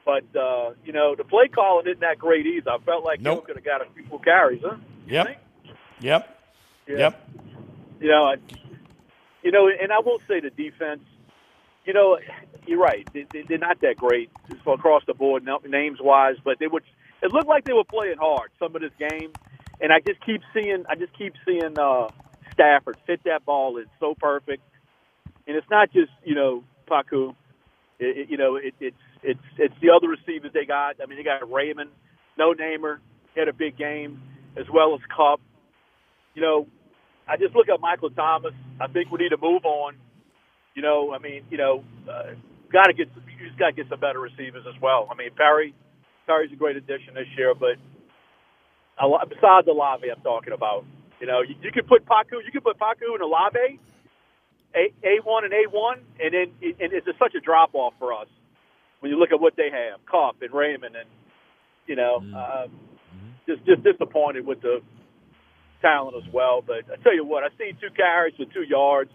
But, uh, you know, the play calling isn't that great either. I felt like nope. Could have got a few more carries, huh? Yep. Yep. Yeah. Yep. You know, I, you know, and I will say the defense. You know, you're right. They, are not that great across the board, names wise, but they would. It looked like they were playing hard some of this game, and I just keep seeing. I just keep seeing uh, Stafford fit that ball in so perfect, and it's not just you know Paku. It, it, you know, it, it's it's it's the other receivers they got. I mean, they got Raymond, no namer, had a big game, as well as Kupp. You know, I just look at Michael Thomas. I think we need to move on. You know, I mean, you know, uh, got to get you just got to get some better receivers as well. I mean, Perry, Perry's a great addition this year, but besides Olave, I'm talking about. You know, you, you could put Paku, you could put Paku and Olave, a one and A one, and then and it's just such a drop off for us when you look at what they have, Kupp and Raymond, and you know, mm-hmm. uh, just just disappointed with the talent as well. But I tell you what, I seen two carries for two yards,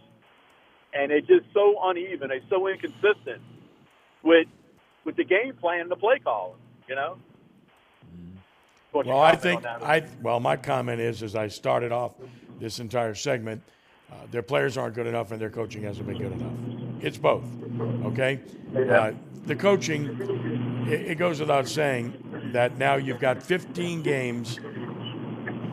and it's just so uneven. It's so inconsistent with with the game plan and the play calling. You know. What's well, I think I well, my comment is as I started off this entire segment, uh, their players aren't good enough and their coaching hasn't been good enough. It's both. Okay, uh, the coaching. It, it goes without saying that now you've got 15 games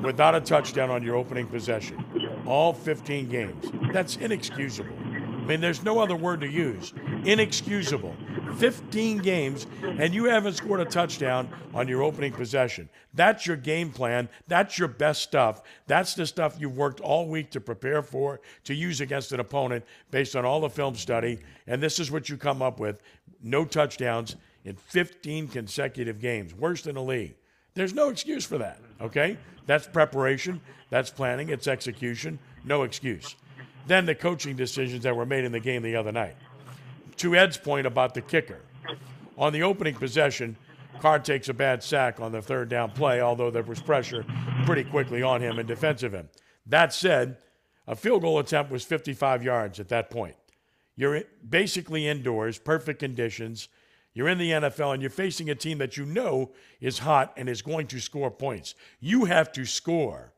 without a touchdown on your opening possession. All 15 games. That's inexcusable. I mean, there's no other word to use. Inexcusable. 15 games, and you haven't scored a touchdown on your opening possession. That's your game plan. That's your best stuff. That's the stuff you've worked all week to prepare for, to use against an opponent based on all the film study. And this is what you come up with no touchdowns in 15 consecutive games, worse than the league. There's no excuse for that, okay? That's preparation, that's planning, it's execution, no excuse. Then the coaching decisions that were made in the game the other night. To Ed's point about the kicker, on the opening possession, Carr takes a bad sack on the third down play, although there was pressure pretty quickly on him and defensive end. That said, a field goal attempt was 55 yards at that point. You're basically indoors, perfect conditions. You're in the NFL and you're facing a team that you know is hot and is going to score points. You have to score.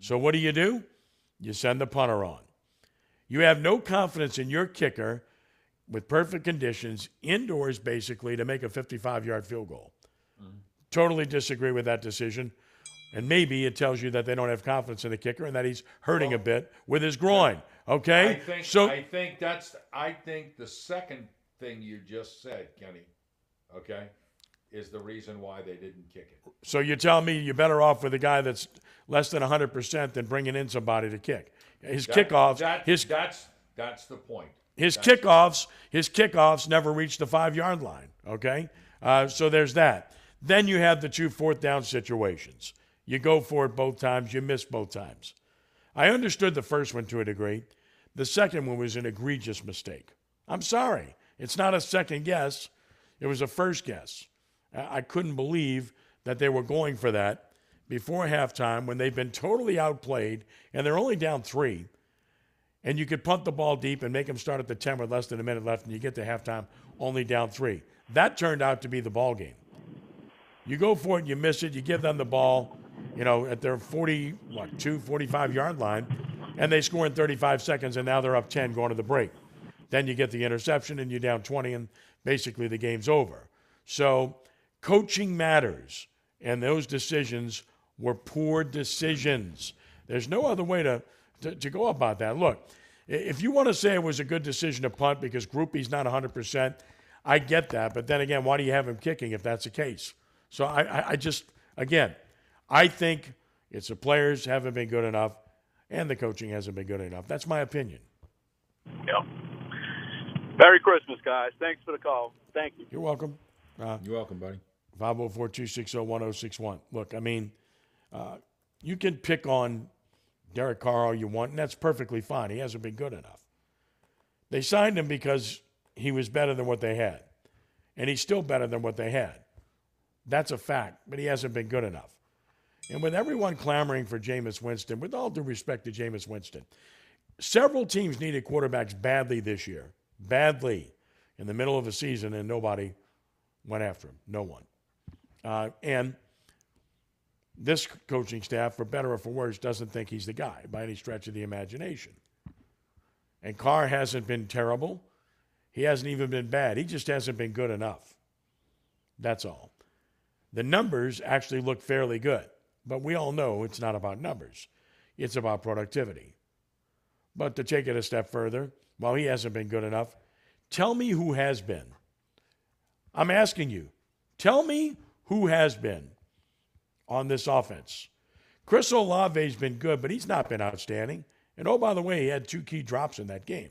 So what do you do? You send the punter on. You have no confidence in your kicker with perfect conditions, indoors basically, to make a 55 yard field goal. Mm-hmm. Totally disagree with that decision. And maybe it tells you that they don't have confidence in the kicker and that he's hurting well, a bit with his groin. Okay? I think, so I think that's I think the second thing you just said, Kenny, okay, is the reason why they didn't kick it. So you're telling me you're better off with a guy that's less than 100% than bringing in somebody to kick. His that, kickoffs, that, his that's that's the point. His that's kickoffs, his kickoffs never reached the five yard line. Okay, uh, so there's that. Then you have the two fourth down situations. You go for it both times, you miss both times. I understood the first one to a degree. The second one was an egregious mistake. I'm sorry. It's not a second guess. It was a first guess. I couldn't believe that they were going for that before halftime when they've been totally outplayed and they're only down three. And you could punt the ball deep and make them start at the 10 with less than a minute left, and you get to halftime only down three. That turned out to be the ball game. You go for it, you miss it, you give them the ball, you know, at their 40, what, two, 45 yard line, and they score in 35 seconds, and now they're up 10 going to the break. Then you get the interception, and you're down 20, and basically the game's over. So coaching matters, and those decisions were poor decisions. There's no other way to, to, to go about that. Look, if you want to say it was a good decision to punt because Grupe's not 100%, I get that. But then again, why do you have him kicking if that's the case? So I, I, I just, again, I think it's the players haven't been good enough and the coaching hasn't been good enough. That's my opinion. Yeah. Merry Christmas, guys. Thanks for the call. Thank you. You're welcome. Uh, You're welcome, buddy. 504 260 1061. Look, I mean, uh, you can pick on Derek Carr all you want, and that's perfectly fine. He hasn't been good enough. They signed him because he was better than what they had, and he's still better than what they had. That's a fact, but he hasn't been good enough. And with everyone clamoring for Jameis Winston, with all due respect to Jameis Winston, several teams needed quarterbacks badly this year, badly in the middle of the season, and nobody went after him. No one. Uh, and this coaching staff, for better or for worse, doesn't think he's the guy by any stretch of the imagination. And Carr hasn't been terrible. He hasn't even been bad. He just hasn't been good enough. That's all. The numbers actually look fairly good, but we all know it's not about numbers, it's about productivity. But to take it a step further, while he hasn't been good enough, tell me who has been. I'm asking you, tell me who has been on this offense. Chris Olave's been good, but he's not been outstanding. And oh, by the way, he had two key drops in that game.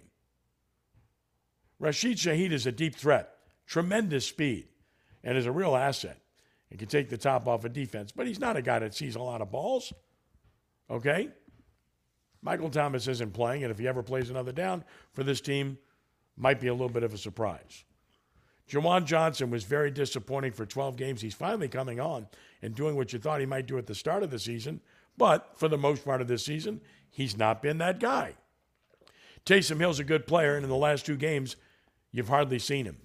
Rashid Shaheed is a deep threat, tremendous speed, and is a real asset and can take the top off a of defense. But he's not a guy that sees a lot of balls. Okay? Michael Thomas isn't playing, and if he ever plays another down for this team, might be a little bit of a surprise. Juwan Johnson was very disappointing for 12 games. He's finally coming on and doing what you thought he might do at the start of the season, but for the most part of this season, he's not been that guy. Taysom Hill's a good player, and in the last two games, you've hardly seen him.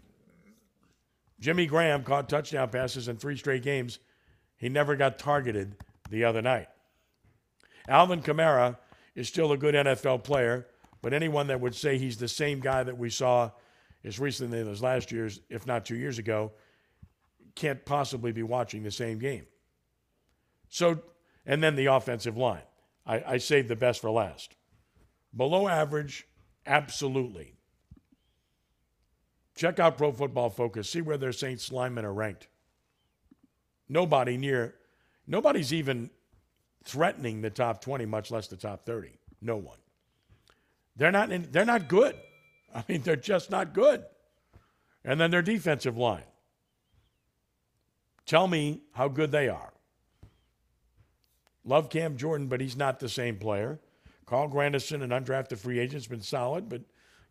Jimmy Graham caught touchdown passes in three straight games. He never got targeted the other night. Alvin Kamara is still a good NFL player, but anyone that would say he's the same guy that we saw as recently as last year's, if not two years ago, can't possibly be watching the same game. So, and then the offensive line. I, I saved the best for last. Below average, absolutely. Check out Pro Football Focus. See where their Saints linemen are ranked. Nobody near, nobody's even threatening the top 20, much less the top 30. No one. They're not, in, they're not good. I mean, they're just not good. And then their defensive line. Tell me how good they are. Love Cam Jordan, but he's not the same player. Carl Granderson, an undrafted free agent, has been solid, but,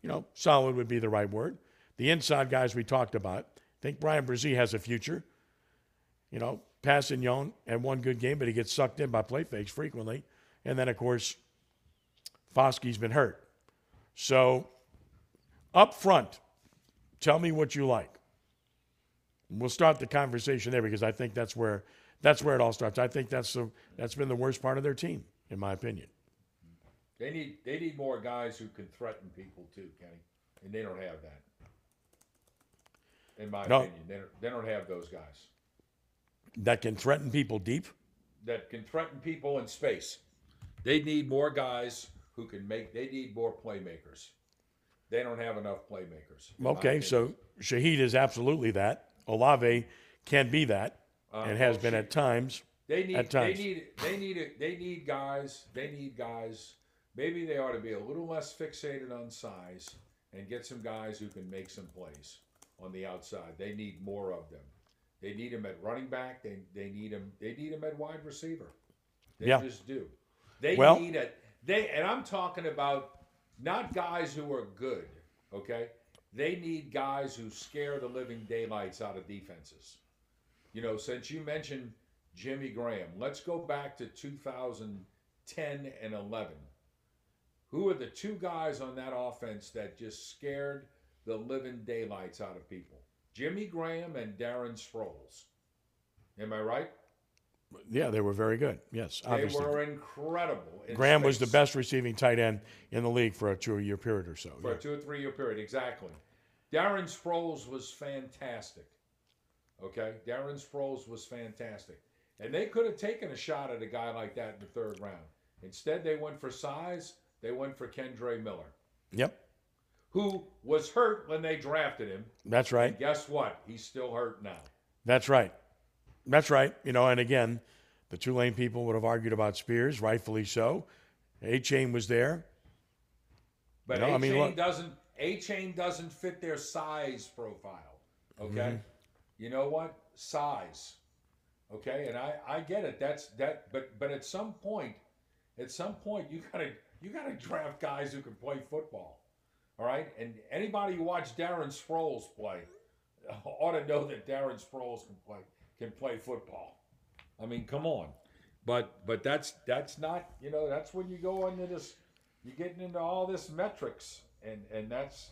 you know, solid would be the right word. The inside guys we talked about. I think Bryan Bresee has a future. You know, Kpassagnon had one good game, but he gets sucked in by play fakes frequently. And then, of course, Foskey's been hurt. So up front, tell me what you like. We'll start the conversation there because I think that's where that's where it all starts. I think that's the that's been the worst part of their team, in my opinion. They need they need more guys who can threaten people too, Kenny, and they don't have that. In my no. opinion, they don't, they don't have those guys that can threaten people deep. That can threaten people in space. They need more guys who can make. They need more playmakers. They don't have enough playmakers. Okay, so Shaheed is absolutely that. Olave can be that, uh, and has well, been at times. They need. At times. They need. They need. They need guys. They need guys. Maybe they ought to be a little less fixated on size and get some guys who can make some plays on the outside. They need more of them. They need them at running back. They they need them. They need them at wide receiver. They yeah. just do. They well, need it. They and I'm talking about not guys who are good, okay? They need guys who scare the living daylights out of defenses. You know, since you mentioned Jimmy Graham, let's go back to 2010 and 11. Who are the two guys on that offense that just scared the living daylights out of people? Jimmy Graham and Darren Sproles. Am I right? Yeah, they were very good. Yes, They obviously. were incredible. in Graham was the space best receiving tight end in the league for a two-year period or so. for yeah. a two or three year period. Exactly. Darren Sproles was fantastic. Okay, Darren Sproles was fantastic, and they could have taken a shot at a guy like that in the third round. Instead, they went for size. They went for Kendre Miller, Yep, who was hurt when they drafted him. that's right. And guess what? He's still hurt now. That's right. That's right. You know, and again, the Tulane people would have argued about Spears, rightfully so. A Chain was there. But You know, A I mean, chain doesn't A chain doesn't fit their size profile. Okay, Mhm. you know what size? Okay, and I I get it. That's that. But but at some point, at some point you gotta you gotta draft guys who can play football. All right, and anybody who watched Darren Sproles play *laughs* ought to know that Darren Sproles can play can play football. I mean, come on. But but that's that's not you know that's when you go into this you're getting into all this metrics and and that's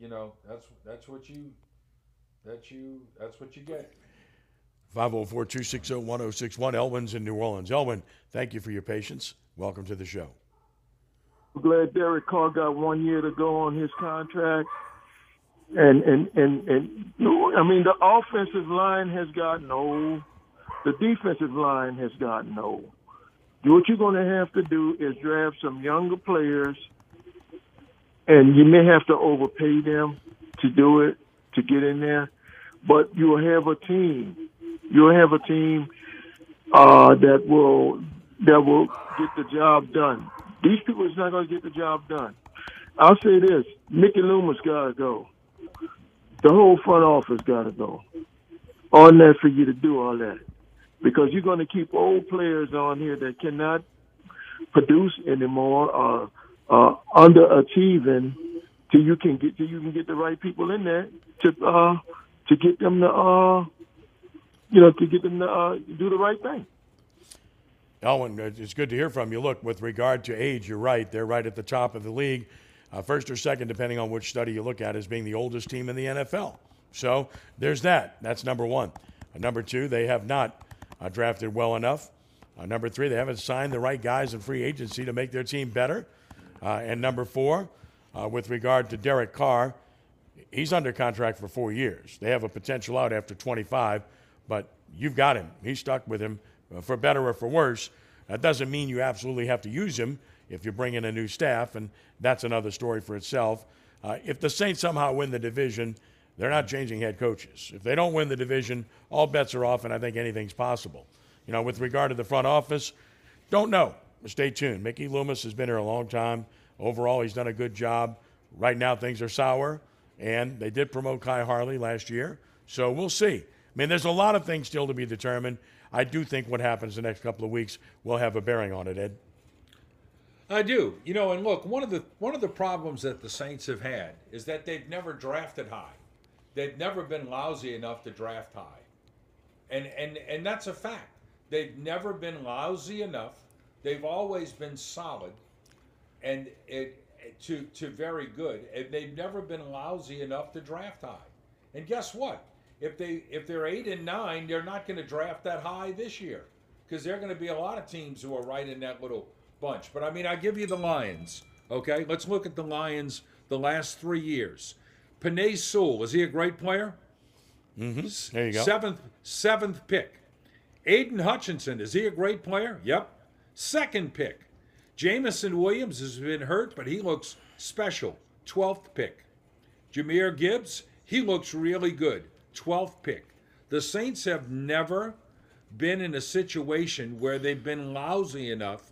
you know that's that's what you that you that's what you get 504 260 1061. Elwin's in New Orleans. Elwin, thank you for your patience. Welcome to the show. I'm glad Derek Carr got one year to go on his contract. And and and and I mean the offensive line has gotten old. The defensive line has gotten old. What you're going to have to do is draft some younger players, and you may have to overpay them to do it to get in there. But you'll have a team. You'll have a team uh, that will that will get the job done. These people is not going to get the job done. I'll say this: Mickey Loomis got to go. The whole front office got to go. On that for you to do all that, because you're going to keep old players on here that cannot produce anymore, uh, uh, underachieving, till you can get till you can get the right people in there to uh, to get them to uh, you know to get them to uh, do the right thing. Elwin, it's good to hear from you. Look, with regard to age, you're right. They're right at the top of the league, uh, first or second, depending on which study you look at, as being the oldest team in the NFL. So there's that. That's number one. Uh, number two, they have not uh, drafted well enough. Uh, number three, they haven't signed the right guys in free agency to make their team better. Uh, and number four, uh, with regard to Derek Carr, he's under contract for four years. They have a potential out after 25, but you've got him. He's stuck with him for better or for worse. That doesn't mean you absolutely have to use him if you bring in a new staff, and that's another story for itself. Uh, if the Saints somehow win the division, they're not changing head coaches. If they don't win the division, all bets are off, and I think anything's possible. You know, with regard to the front office, don't know. Stay tuned. Mickey Loomis has been here a long time. Overall, he's done a good job. Right now, things are sour, and they did promote Khai Harley last year. So we'll see. I mean, there's a lot of things still to be determined. I do think what happens the next couple of weeks will have a bearing on it, Ed. I do. You know, and look, one of the one of the problems that the Saints have had is that they've never drafted high. They've never been lousy enough to draft high. And and and that's a fact. They've never been lousy enough. They've always been solid and it to to very good. And they've never been lousy enough to draft high. And guess what? If they if they're 8 and 9, they're not going to draft that high this year because there're going to be a lot of teams who are right in that little bunch. But I mean, I give you the Lions. Okay, let's look at the Lions the last three years. Penei Sewell is he a great player? Mm-hmm. There you go. Seventh seventh pick. Aidan Hutchinson is he a great player? Yep. Second pick. Jameson Williams has been hurt, but he looks special. Twelfth pick. Jahmyr Gibbs he looks really good. Twelfth pick. The Saints have never been in a situation where they've been lousy enough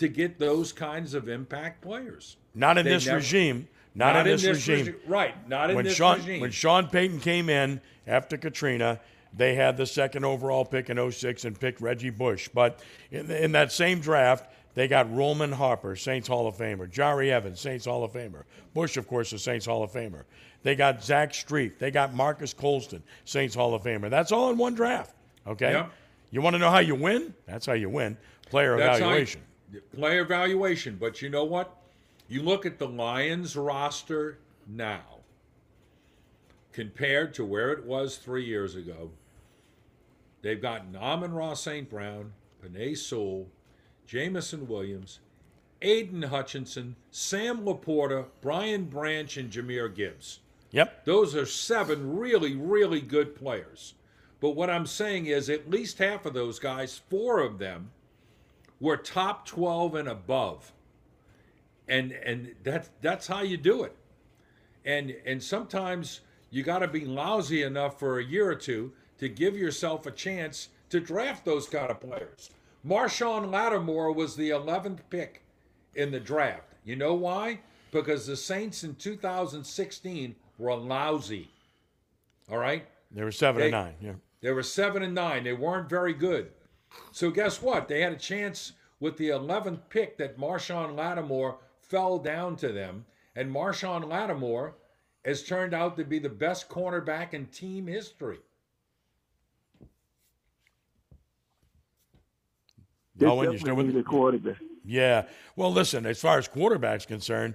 to get those kinds of impact players. Not in They this never- regime. Not, in this, regime. regi- Right. Not in when this Sean, regime. When Sean Payton came in after Katrina, they had the second overall pick in 06 and picked Reggie Bush. But in, in that same draft, they got Roman Harper, Saints Hall of Famer. Jahri Evans, Saints Hall of Famer. Bush, of course, the Saints Hall of Famer. They got Zach Strief. They got Marques Colston, Saints Hall of Famer. That's all in one draft. Okay? Yep. You want to know how you win? That's how you win. Player That's evaluation. Player evaluation. But you know what? You look at the Lions roster now compared to where it was three years ago. They've got Amon-Ra St. Brown, Penei Sewell, Jameson Williams, Aidan Hutchinson, Sam LaPorta, Brian Branch, and Jahmyr Gibbs. Yep. Those are seven really, really good players. But what I'm saying is at least half of those guys, four of them, were top 12 and above. And and that's that's how you do it. And and sometimes you got to be lousy enough for a year or two to give yourself a chance to draft those kind of players. Marshon Lattimore was the 11th pick in the draft. You know why? Because the Saints in 2016 were lousy. All right? They were seven They- and nine. Yeah. They were seven and nine. They weren't very good. So guess what? They had a chance with the 11th pick that Marshon Lattimore fell down to them, and Marshon Lattimore has turned out to be the best cornerback in team history. They Owen, you still definitely with need a quarterback. Yeah. Well, listen, as far as quarterback's concerned,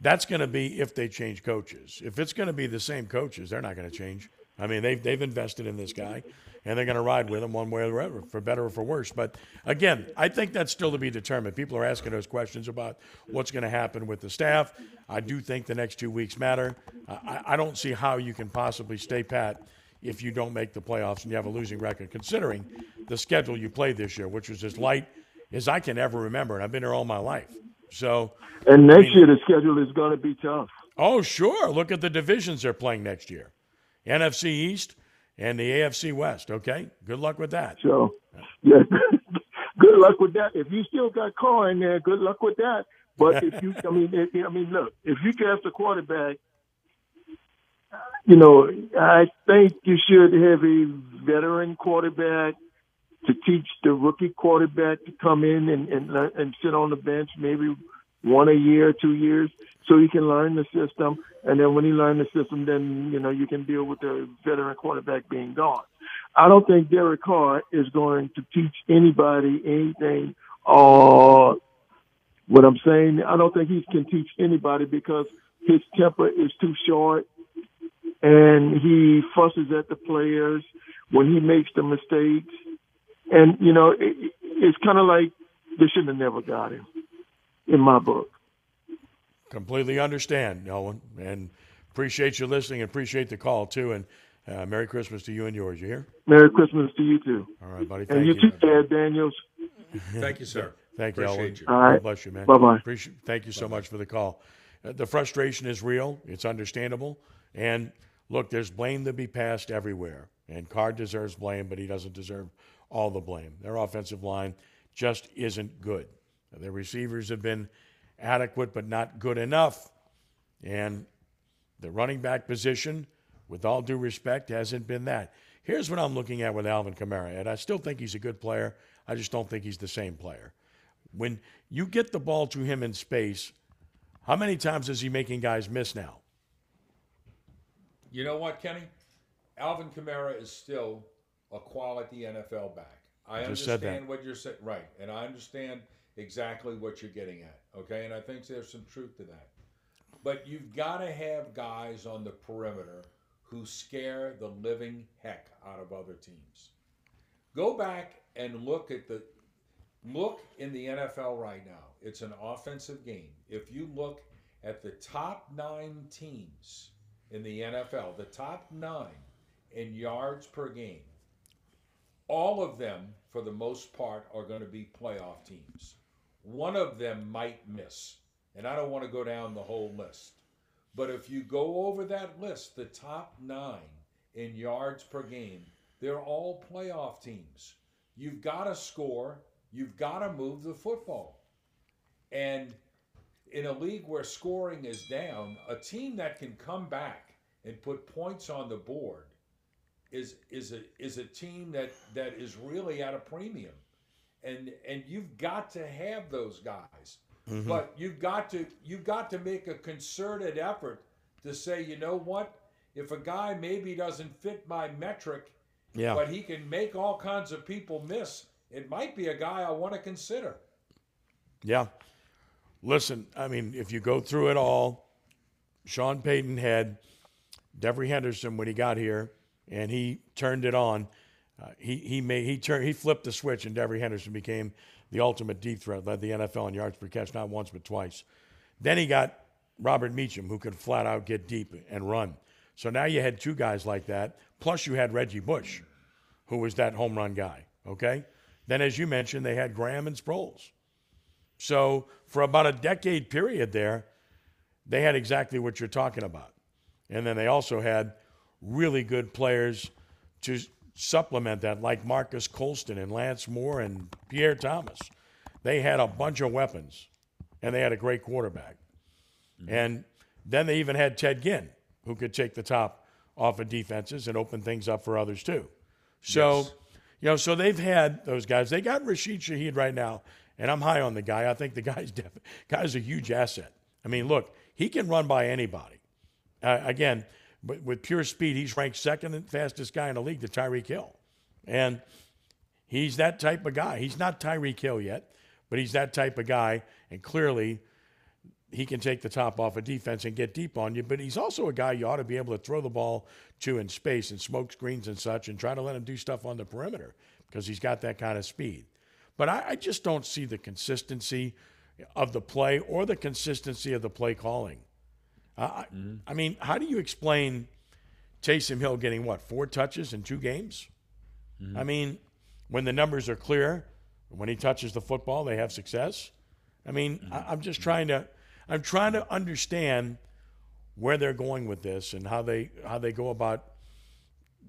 that's going to be if they change coaches. If it's going to be the same coaches, they're not going to change. I mean, they've, they've invested in this guy, and they're going to ride with him one way or the other, for better or for worse. But again, I think that's still to be determined. People are asking those questions about what's going to happen with the staff. I do think the next two weeks matter. I, I don't see how you can possibly stay pat if you don't make the playoffs and you have a losing record, considering the schedule you played this year, which was as light as I can ever remember. And I've been here all my life. So, And next year the schedule is going to be tough. oh, sure. Look at the divisions they're playing next year NFC East and the AFC West. Okay. Good luck with that. So, yeah, *laughs* good luck with that. If you still got Carr in there, good luck with that. But if you, I mean, if, I mean, look, if you draft a quarterback, you know, I think you should have a veteran quarterback to teach the rookie quarterback to come in and and, and sit on the bench maybe one a year, two years, so he can learn the system. And then when he learns the system, then you know you can deal with the veteran quarterback being gone. I don't think Derek Carr is going to teach anybody anything. Uh, what I'm saying, I don't think he can teach anybody because his temper is too short and he fusses at the players when he makes the mistakes. And, you know, it, it's kind of like they shouldn't have never got him in my book. Completely understand, Owen, and appreciate you listening and appreciate the call, too. And uh, Merry Christmas to you and yours. You hear? Merry Christmas to you too. All right, buddy. and Thank you, you. too, Dad Daniels. *laughs* Thank you, sir. *laughs* Thank you, Appreciate Owen. you. All right. God bless you, man. Bye-bye. Appreciate, thank you so much for the call. Uh, the frustration is real. It's understandable. And look, there's blame to be passed everywhere. And Carr deserves blame, but he doesn't deserve all the blame. Their offensive line just isn't good. Their receivers have been adequate, but not good enough. And the running back position, with all due respect, hasn't been that. Here's what I'm looking at with Alvin Kamara, and I still think he's a good player. I just don't think he's the same player. When you get the ball to him in space, how many times is he making guys miss now? You know what, Kenny? Alvin Kamara is still a quality NFL back. I that. understand what you're saying, right? And I understand exactly what you're getting at. Okay, and I think there's some truth to that. But you've got to have guys on the perimeter who scare the living heck out of other teams. Go back and look at the look in the NFL right now. It's an offensive game. If you look at the top nine teams in the NFL, the top nine in yards per game, all of them, for the most part, are going to be playoff teams. One of them might miss. And I don't want to go down the whole list. But if you go over that list, the top nine in yards per game, they're all playoff teams. You've got to score, you've got to move the football. And in a league where scoring is down, a team that can come back and put points on the board is is a is a team that that is really at a premium. And and you've got to have those guys. Mhm. But you've got to you've got to make a concerted effort to say, you know what? If a guy maybe doesn't fit my metric, Yeah. but he can make all kinds of people miss, it might be a guy I want to consider. Yeah. Listen, I mean, if you go through it all, Sean Payton had Devery Henderson when he got here, and he turned it on. Uh, he he made he turned he flipped the switch, and Devery Henderson became the ultimate deep threat, led the NFL in yards per catch not once but twice. Then he got Robert Meacham, who could flat out get deep and run. So now you had two guys like that. Plus you had Reggie Bush, who was that home run guy. Okay. Then, as you mentioned, they had Graham and Sproles. So for about a decade period there, they had exactly what you're talking about. And then they also had really good players to supplement that, like Marques Colston and Lance Moore and Pierre Thomas. They had a bunch of weapons, and they had a great quarterback. Mm-hmm. And then they even had Ted Ginn, who could take the top off of defenses and open things up for others too. So, yes. you know, so they've had those guys. They got Rashid Shaheed right now, and I'm high on the guy. I think the *laughs* guy's def- guy's a huge asset. I mean, look, he can run by anybody. Uh, again, but with pure speed, he's ranked second fastest guy in the league to Tyreek Hill. And he's that type of guy. He's not Tyreek Hill yet, but he's that type of guy. And clearly, he can take the top off a of defense and get deep on you. But he's also a guy you ought to be able to throw the ball to in space and smoke screens and such and try to let him do stuff on the perimeter because he's got that kind of speed. But I, I just don't see the consistency of the play or the consistency of the play calling. Uh, mm-hmm. I mean, how do you explain Taysom Hill getting what four touches in two games? Mm-hmm. I mean, when the numbers are clear, when he touches the football, they have success. I mean, mm-hmm. I, am just trying to, I'm trying to understand where they're going with this and how they how they go about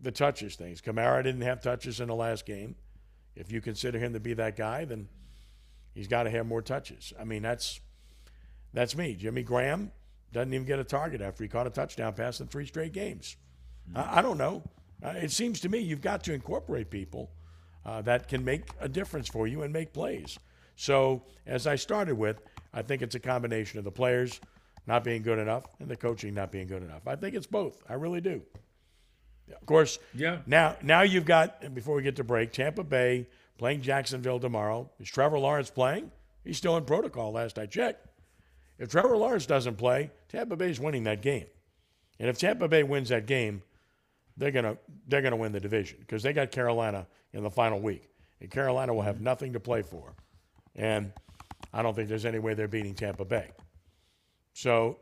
the touches things. Kamara didn't have touches in the last game. If you consider him to be that guy, then he's got to have more touches. I mean, that's that's me. Jimmy Graham doesn't even get a target after he caught a touchdown pass in three straight games. Mm-hmm. I, I, don't know. Uh, it seems to me you've got to incorporate people uh, that can make a difference for you and make plays. So, as I started with, I think it's a combination of the players not being good enough and the coaching not being good enough. I think it's both. I really do. Of course, yeah. Now, now you've got before we get to break, Tampa Bay playing Jacksonville tomorrow. Is Trevor Lawrence playing? He's still in protocol. Last I checked. If Trevor Lawrence doesn't play, Tampa Bay's winning that game. And if Tampa Bay wins that game, they're gonna they're gonna win the division because they got Carolina in the final week, and Carolina will have nothing to play for, and I don't think there's any way they're beating Tampa Bay. So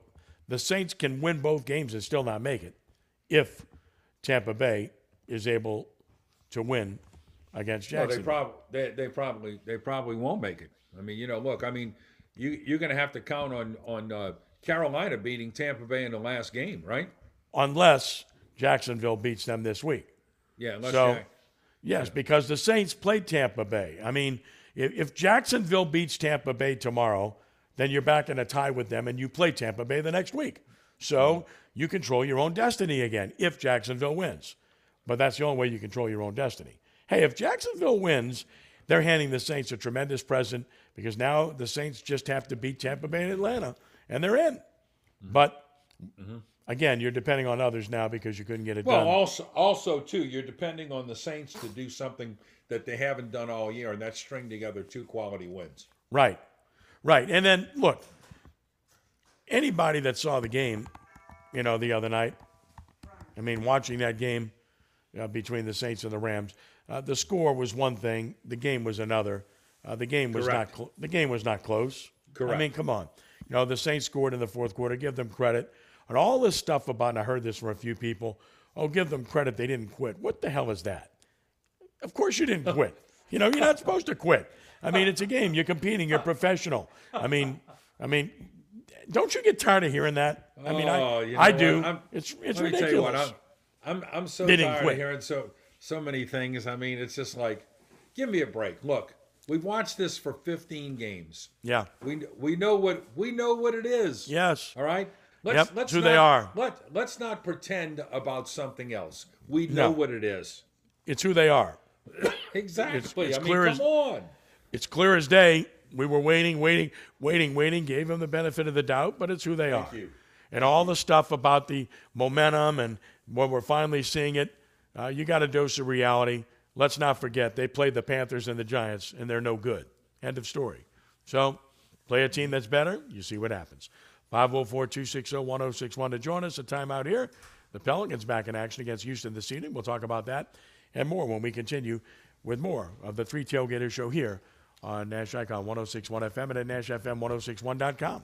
the Saints can win both games and still not make it if Tampa Bay is able to win against Jacksonville. Well, they, prob- they, they probably they probably won't make it. I mean, you know, look, I mean, you you're going to have to count on on uh, Carolina beating Tampa Bay in the last game, right? Unless Jacksonville beats them this week. Yeah. so, Jack- yes, yeah. because the Saints played Tampa Bay. I mean, if, if Jacksonville beats Tampa Bay tomorrow, then you're back in a tie with them, and you play Tampa Bay the next week. So you control your own destiny again if Jacksonville wins. But that's the only way you control your own destiny. Hey, if Jacksonville wins, they're handing the Saints a tremendous present because now the Saints just have to beat Tampa Bay and Atlanta, and they're in. Mm-hmm. But mm-hmm. again, you're depending on others now because you couldn't get it well, done. Well, also, also too, you're depending on the Saints to do something that they haven't done all year, and that's string together two quality wins. Right, right. And then look, anybody that saw the game, you know, the other night. I mean, watching that game uh, between the Saints and the Rams, uh, the score was one thing, the game was another. Uh, the game was Correct. not cl- the game was not close. Correct. I mean, come on. You know, the Saints scored in the fourth quarter. Give them credit. And all this stuff about, and I heard this from a few people. Oh, give them credit. They didn't quit. What the hell is that? Of course you didn't quit. You know, you're not supposed to quit. I mean, it's a game. You're competing. You're professional. I mean, I mean, don't you get tired of hearing that? I mean, I, oh, you know I do. it's it's let ridiculous. I'm, I'm I'm so tired quit. of hearing so so many things. I mean, it's just like, give me a break. Look, We've watched this for 15 games. Yeah. We we know what we know what it is. Yes. All right. Let's, yep. let's who not, they are. Let Let's not pretend about something else. We know no. what it is. It's who they are. *coughs* exactly. It's, it's I clear mean, as, come on. It's clear as day. We were waiting, waiting, waiting, waiting. Gave them the benefit of the doubt, but it's who they are. Thank are. You. And all the stuff about the momentum and when we're finally seeing it, uh, you got a dose of reality. Let's not forget they played the Panthers and the Giants, and they're no good. End of story. So play a team that's better, you see what happens. 504 260 1061 to join us. A timeout here. The Pelicans back in action against Houston this evening. We'll talk about that and more when we continue with more of the Three Tailgaters Show here on Nash Icon 1061 FM and at NashFM1061.com.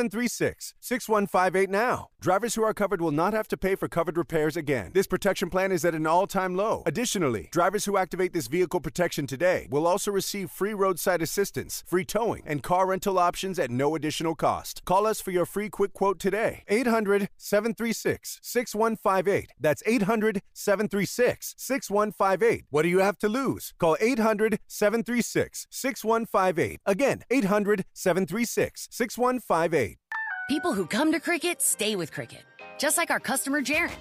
736 6158 now. Drivers who are covered will not have to pay for covered repairs again. This protection plan is at an all time low. Additionally, drivers who activate this vehicle protection today will also receive free roadside assistance, free towing, and car rental options at no additional cost. Call us for your free quick quote today. 800 736 6158. That's 800 736 6158. What do you have to lose? Call 800 736 6158. Again, 800 736 6158. People who come to Cricket stay with Cricket, just like our customer Jaron.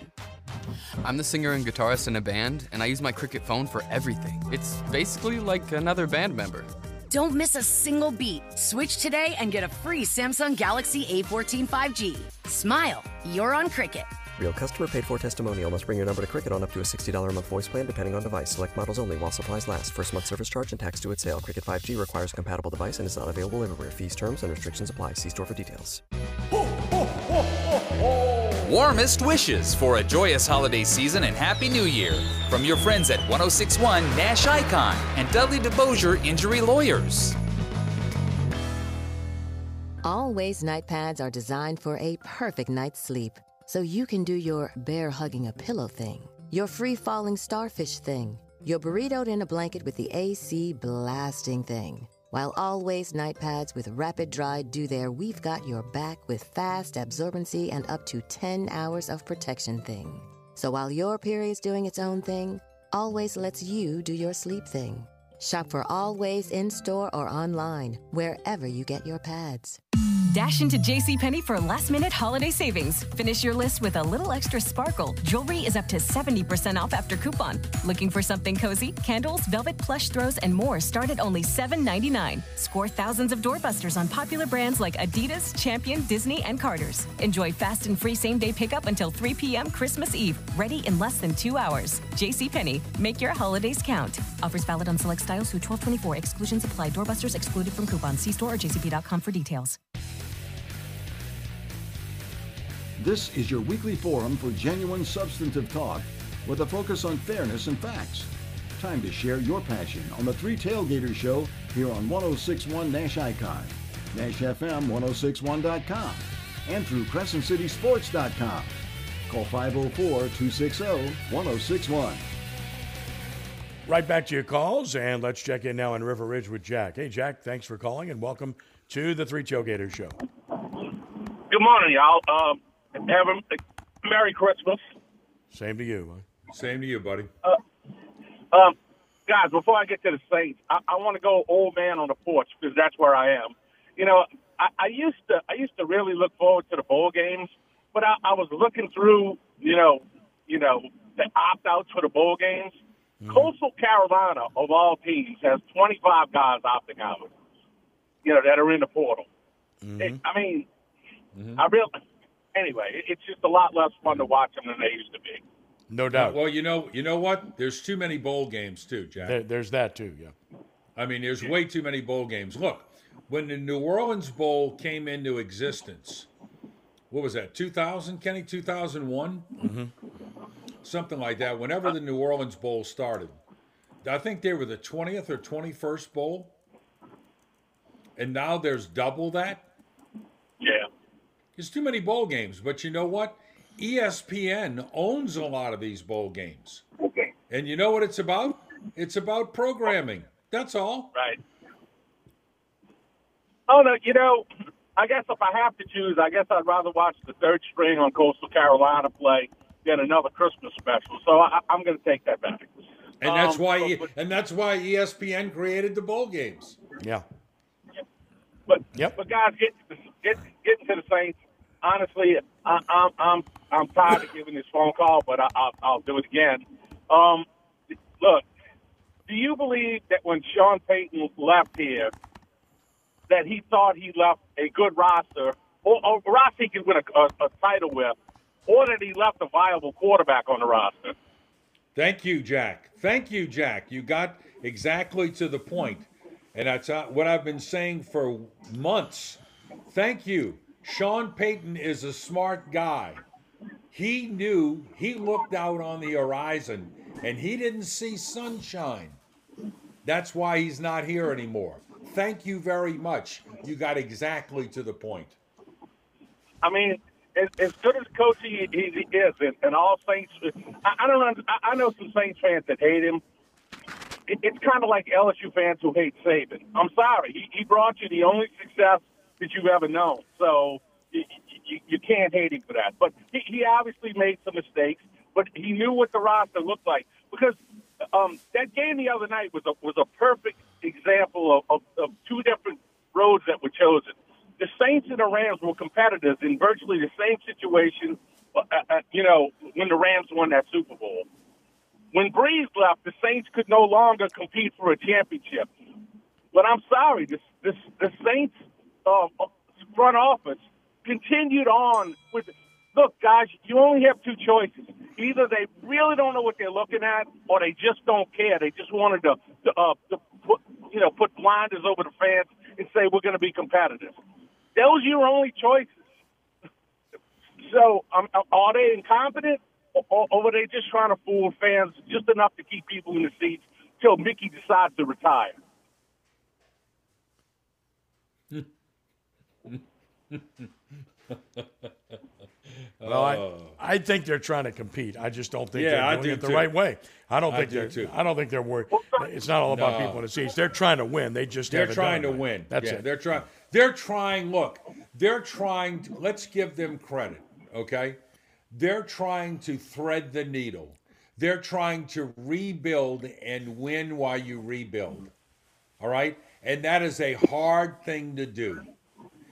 I'm the singer and guitarist in a band, and I use my Cricket phone for everything. It's basically like another band member. Don't miss a single beat. Switch today and get a free Samsung Galaxy A14 5G. Smile, you're on Cricket. Real customer paid for testimonial must bring your number to Cricket on up to a $60 a month voice plan depending on device. Select models only while supplies last. First month service charge and tax due at sale. Cricket 5G requires a compatible device and is not available everywhere. Fees, terms, and restrictions apply. See store for details. Warmest wishes for a joyous holiday season and Happy New Year from your friends at 1061 Nash Icon and Dudley DeBosier Injury Lawyers. Always night pads are designed for a perfect night's sleep. So you can do your bear hugging a pillow thing, your free falling starfish thing, your burritoed in a blanket with the AC blasting thing. While always night pads with rapid dry do there, we've got your back with fast absorbency and up to 10 hours of protection thing. So while your period's doing its own thing, always lets you do your sleep thing. Shop for Always in store or online, wherever you get your pads. Dash into JCPenney for last minute holiday savings. Finish your list with a little extra sparkle. Jewelry is up to 70% off after coupon. Looking for something cozy? Candles, velvet plush throws, and more start at only $7.99. Score thousands of doorbusters on popular brands like Adidas, Champion, Disney, and Carter's. Enjoy fast and free same day pickup until 3 p.m. Christmas Eve. Ready in less than two hours. JCPenney. Make your holidays count. Offers valid on select styles through 1224. Exclusions apply. Doorbusters excluded from coupons. See store or jcp.com for details. This is your weekly forum for genuine substantive talk with a focus on fairness and facts. Time to share your passion on the Three Tailgaters Show here on 1061 Nash Icon, NashFM1061.com, and through CrescentCitySports.com. Call 504-260-1061. Right back to your calls, and let's check in now in River Ridge with Jack. Hey, Jack, thanks for calling, and welcome to the Three Tailgaters Show. Good morning, y'all. Um, have a Merry Christmas. Same to you. Huh? Same to you, buddy. Uh, um, guys, before I get to the Saints, I, I want to go old man on the porch because that's where I am. You know, I, I used to I used to really look forward to the bowl games, but I, I was looking through, you know, you know, the opt outs for the bowl games. Mm-hmm. Coastal Carolina, of all teams, has 25 guys opting out. You know, that are in the portal. Mm-hmm. It, I mean, mm-hmm. I really anyway, it's just a lot less fun to watch them than they used to be. No doubt. Well, you know, you know what? There's too many bowl games too, Jack. There, there's that too. Yeah. I mean, there's way too many bowl games. Look, when the New Orleans Bowl came into existence, what was that? 2000, Kenny? 2001, mm-hmm. something like that. Whenever the New Orleans Bowl started, I think they were the 20th or 21st bowl, and now there's double that. Yeah. There's too many bowl games, but you know what? ESPN owns a lot of these bowl games. Okay. And you know what it's about? It's about programming. That's all. Right. Oh no, you know, I guess if I have to choose, I guess I'd rather watch the third string on Coastal Carolina play than another Christmas special. So I, am going to take that back. And that's um, why, but, and that's why ESPN created the bowl games. Yeah. But yep. but guys, get get getting to the Saints. Honestly, I, I'm I'm I'm tired of giving this phone call, but I, I'll, I'll do it again. Um, look, do you believe that when Sean Payton left here, that he thought he left a good roster, or, a roster he could win a, a, a title with, or that he left a viable quarterback on the roster? Thank you, Jack. Thank you, Jack. You got exactly to the point. And that's what I've been saying for months. Thank you. Sean Payton is a smart guy. He knew, he looked out on the horizon and he didn't see sunshine. That's why he's not here anymore. Thank you very much. You got exactly to the point. I mean, as, as good as coach he, he is, and, and all Saints, I, I don't know. I know some Saints fans that hate him. It, it's kind of like LSU fans who hate Saban. I'm sorry, he, he brought you the only success that you've ever known. So you, you, you can't hate him for that. But he, he obviously made some mistakes, but he knew what the roster looked like because um, that game the other night was a was a perfect example of, of, of two different roads that were chosen. The Saints and the Rams were competitors in virtually the same situation. Uh, uh, you know, when the Rams won that Super Bowl. When Brees left, the Saints could no longer compete for a championship. But I'm sorry, the, this the Saints uh, front office continued on with. Look, guys, you only have two choices. Either they really don't know what they're looking at, or they just don't care. They just wanted to, to, uh, to put, you know, put blinders over the fans and say we're going to be competitive. Those are your only choices. So, um, are they incompetent, or, or are they just trying to fool fans just enough to keep people in the seats till Mickey decides to retire? *laughs* Well, I, oh. I think they're trying to compete. I just don't think Yeah, they're doing do it the too. right way. I don't I think do they're. too. I don't think they're worried. It's not all about No. people in the seats. They're trying to win. They just They're trying to done it. win. That's yeah, it. They're trying. They're trying. Look, they're trying. To, let's give them credit. Okay, they're trying to thread the needle. They're trying to rebuild and win while you rebuild. All right, and that is a hard thing to do.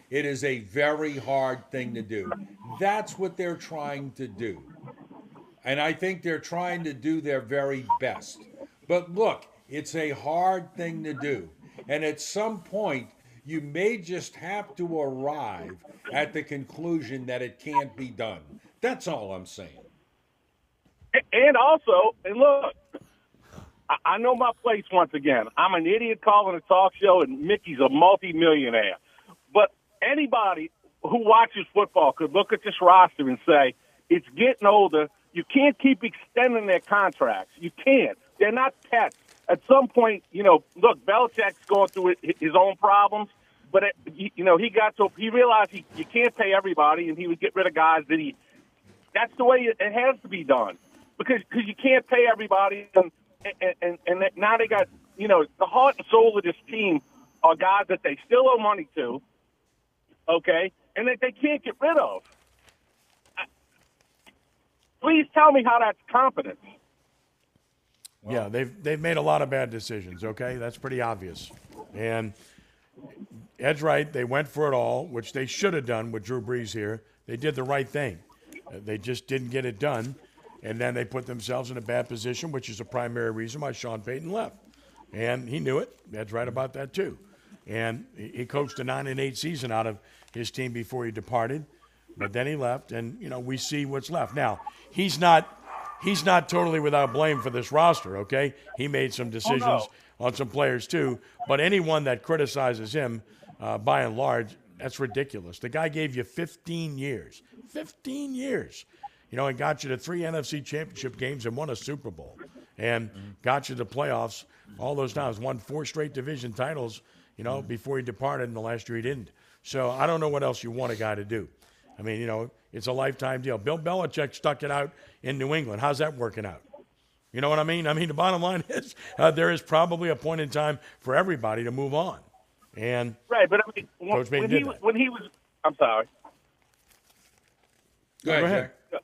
It is a very hard thing to do. That's what they're trying to do. And I think they're trying to do their very best. But look, it's a hard thing to do. And at some point, you may just have to arrive at the conclusion that it can't be done. That's all I'm saying. And also, and look, I, know my place once again. I'm an idiot calling a talk show, and Mickey's a multimillionaire. Anybody who watches football could look at this roster and say, it's getting older. You can't keep extending their contracts. You can't. They're not pets. At some point, you know, look, Belichick's going through his own problems, but it, you know, he got to he realized he you can't pay everybody, and he would get rid of guys that he. That's the way it, it has to be done, because because you can't pay everybody, and and and, and now they got you know the heart and soul of this team are guys that they still owe money to, okay, and that they can't get rid of. Please tell me how that's competence. Yeah, they've they've made a lot of bad decisions. Okay, that's pretty obvious. And Ed's right. They went for it all, which they should have done with Drew Brees here. They did the right thing. Uh, They just didn't get it done, and then they put themselves in a bad position, which is a primary reason why Sean Payton left. And he knew it. Ed's right about that too. And he he coached a nine and eight season out of his team before he departed, but then he left, and you know we see what's left now. He's not he's not totally without blame for this roster, okay? He made some decisions on some players too, but anyone that criticizes him, uh, by and large, that's ridiculous. The guy gave you 15 years, 15 years, you know, and got you to three NFC championship games and won a Super Bowl, and got you to playoffs all those times, won four straight division titles, you know, before he departed, and the last year he didn't. So I don't know what else you want a guy to do. I mean, you know, it's a lifetime deal. Bill Belichick stuck it out in New England. How's that working out? You know what I mean? I mean, the bottom line *laughs* is uh, there is probably a point in time for everybody to move on. And Right, but I mean, when, Coach Payton when did he that. when he was, I'm sorry. Go ahead, Go ahead. Jack.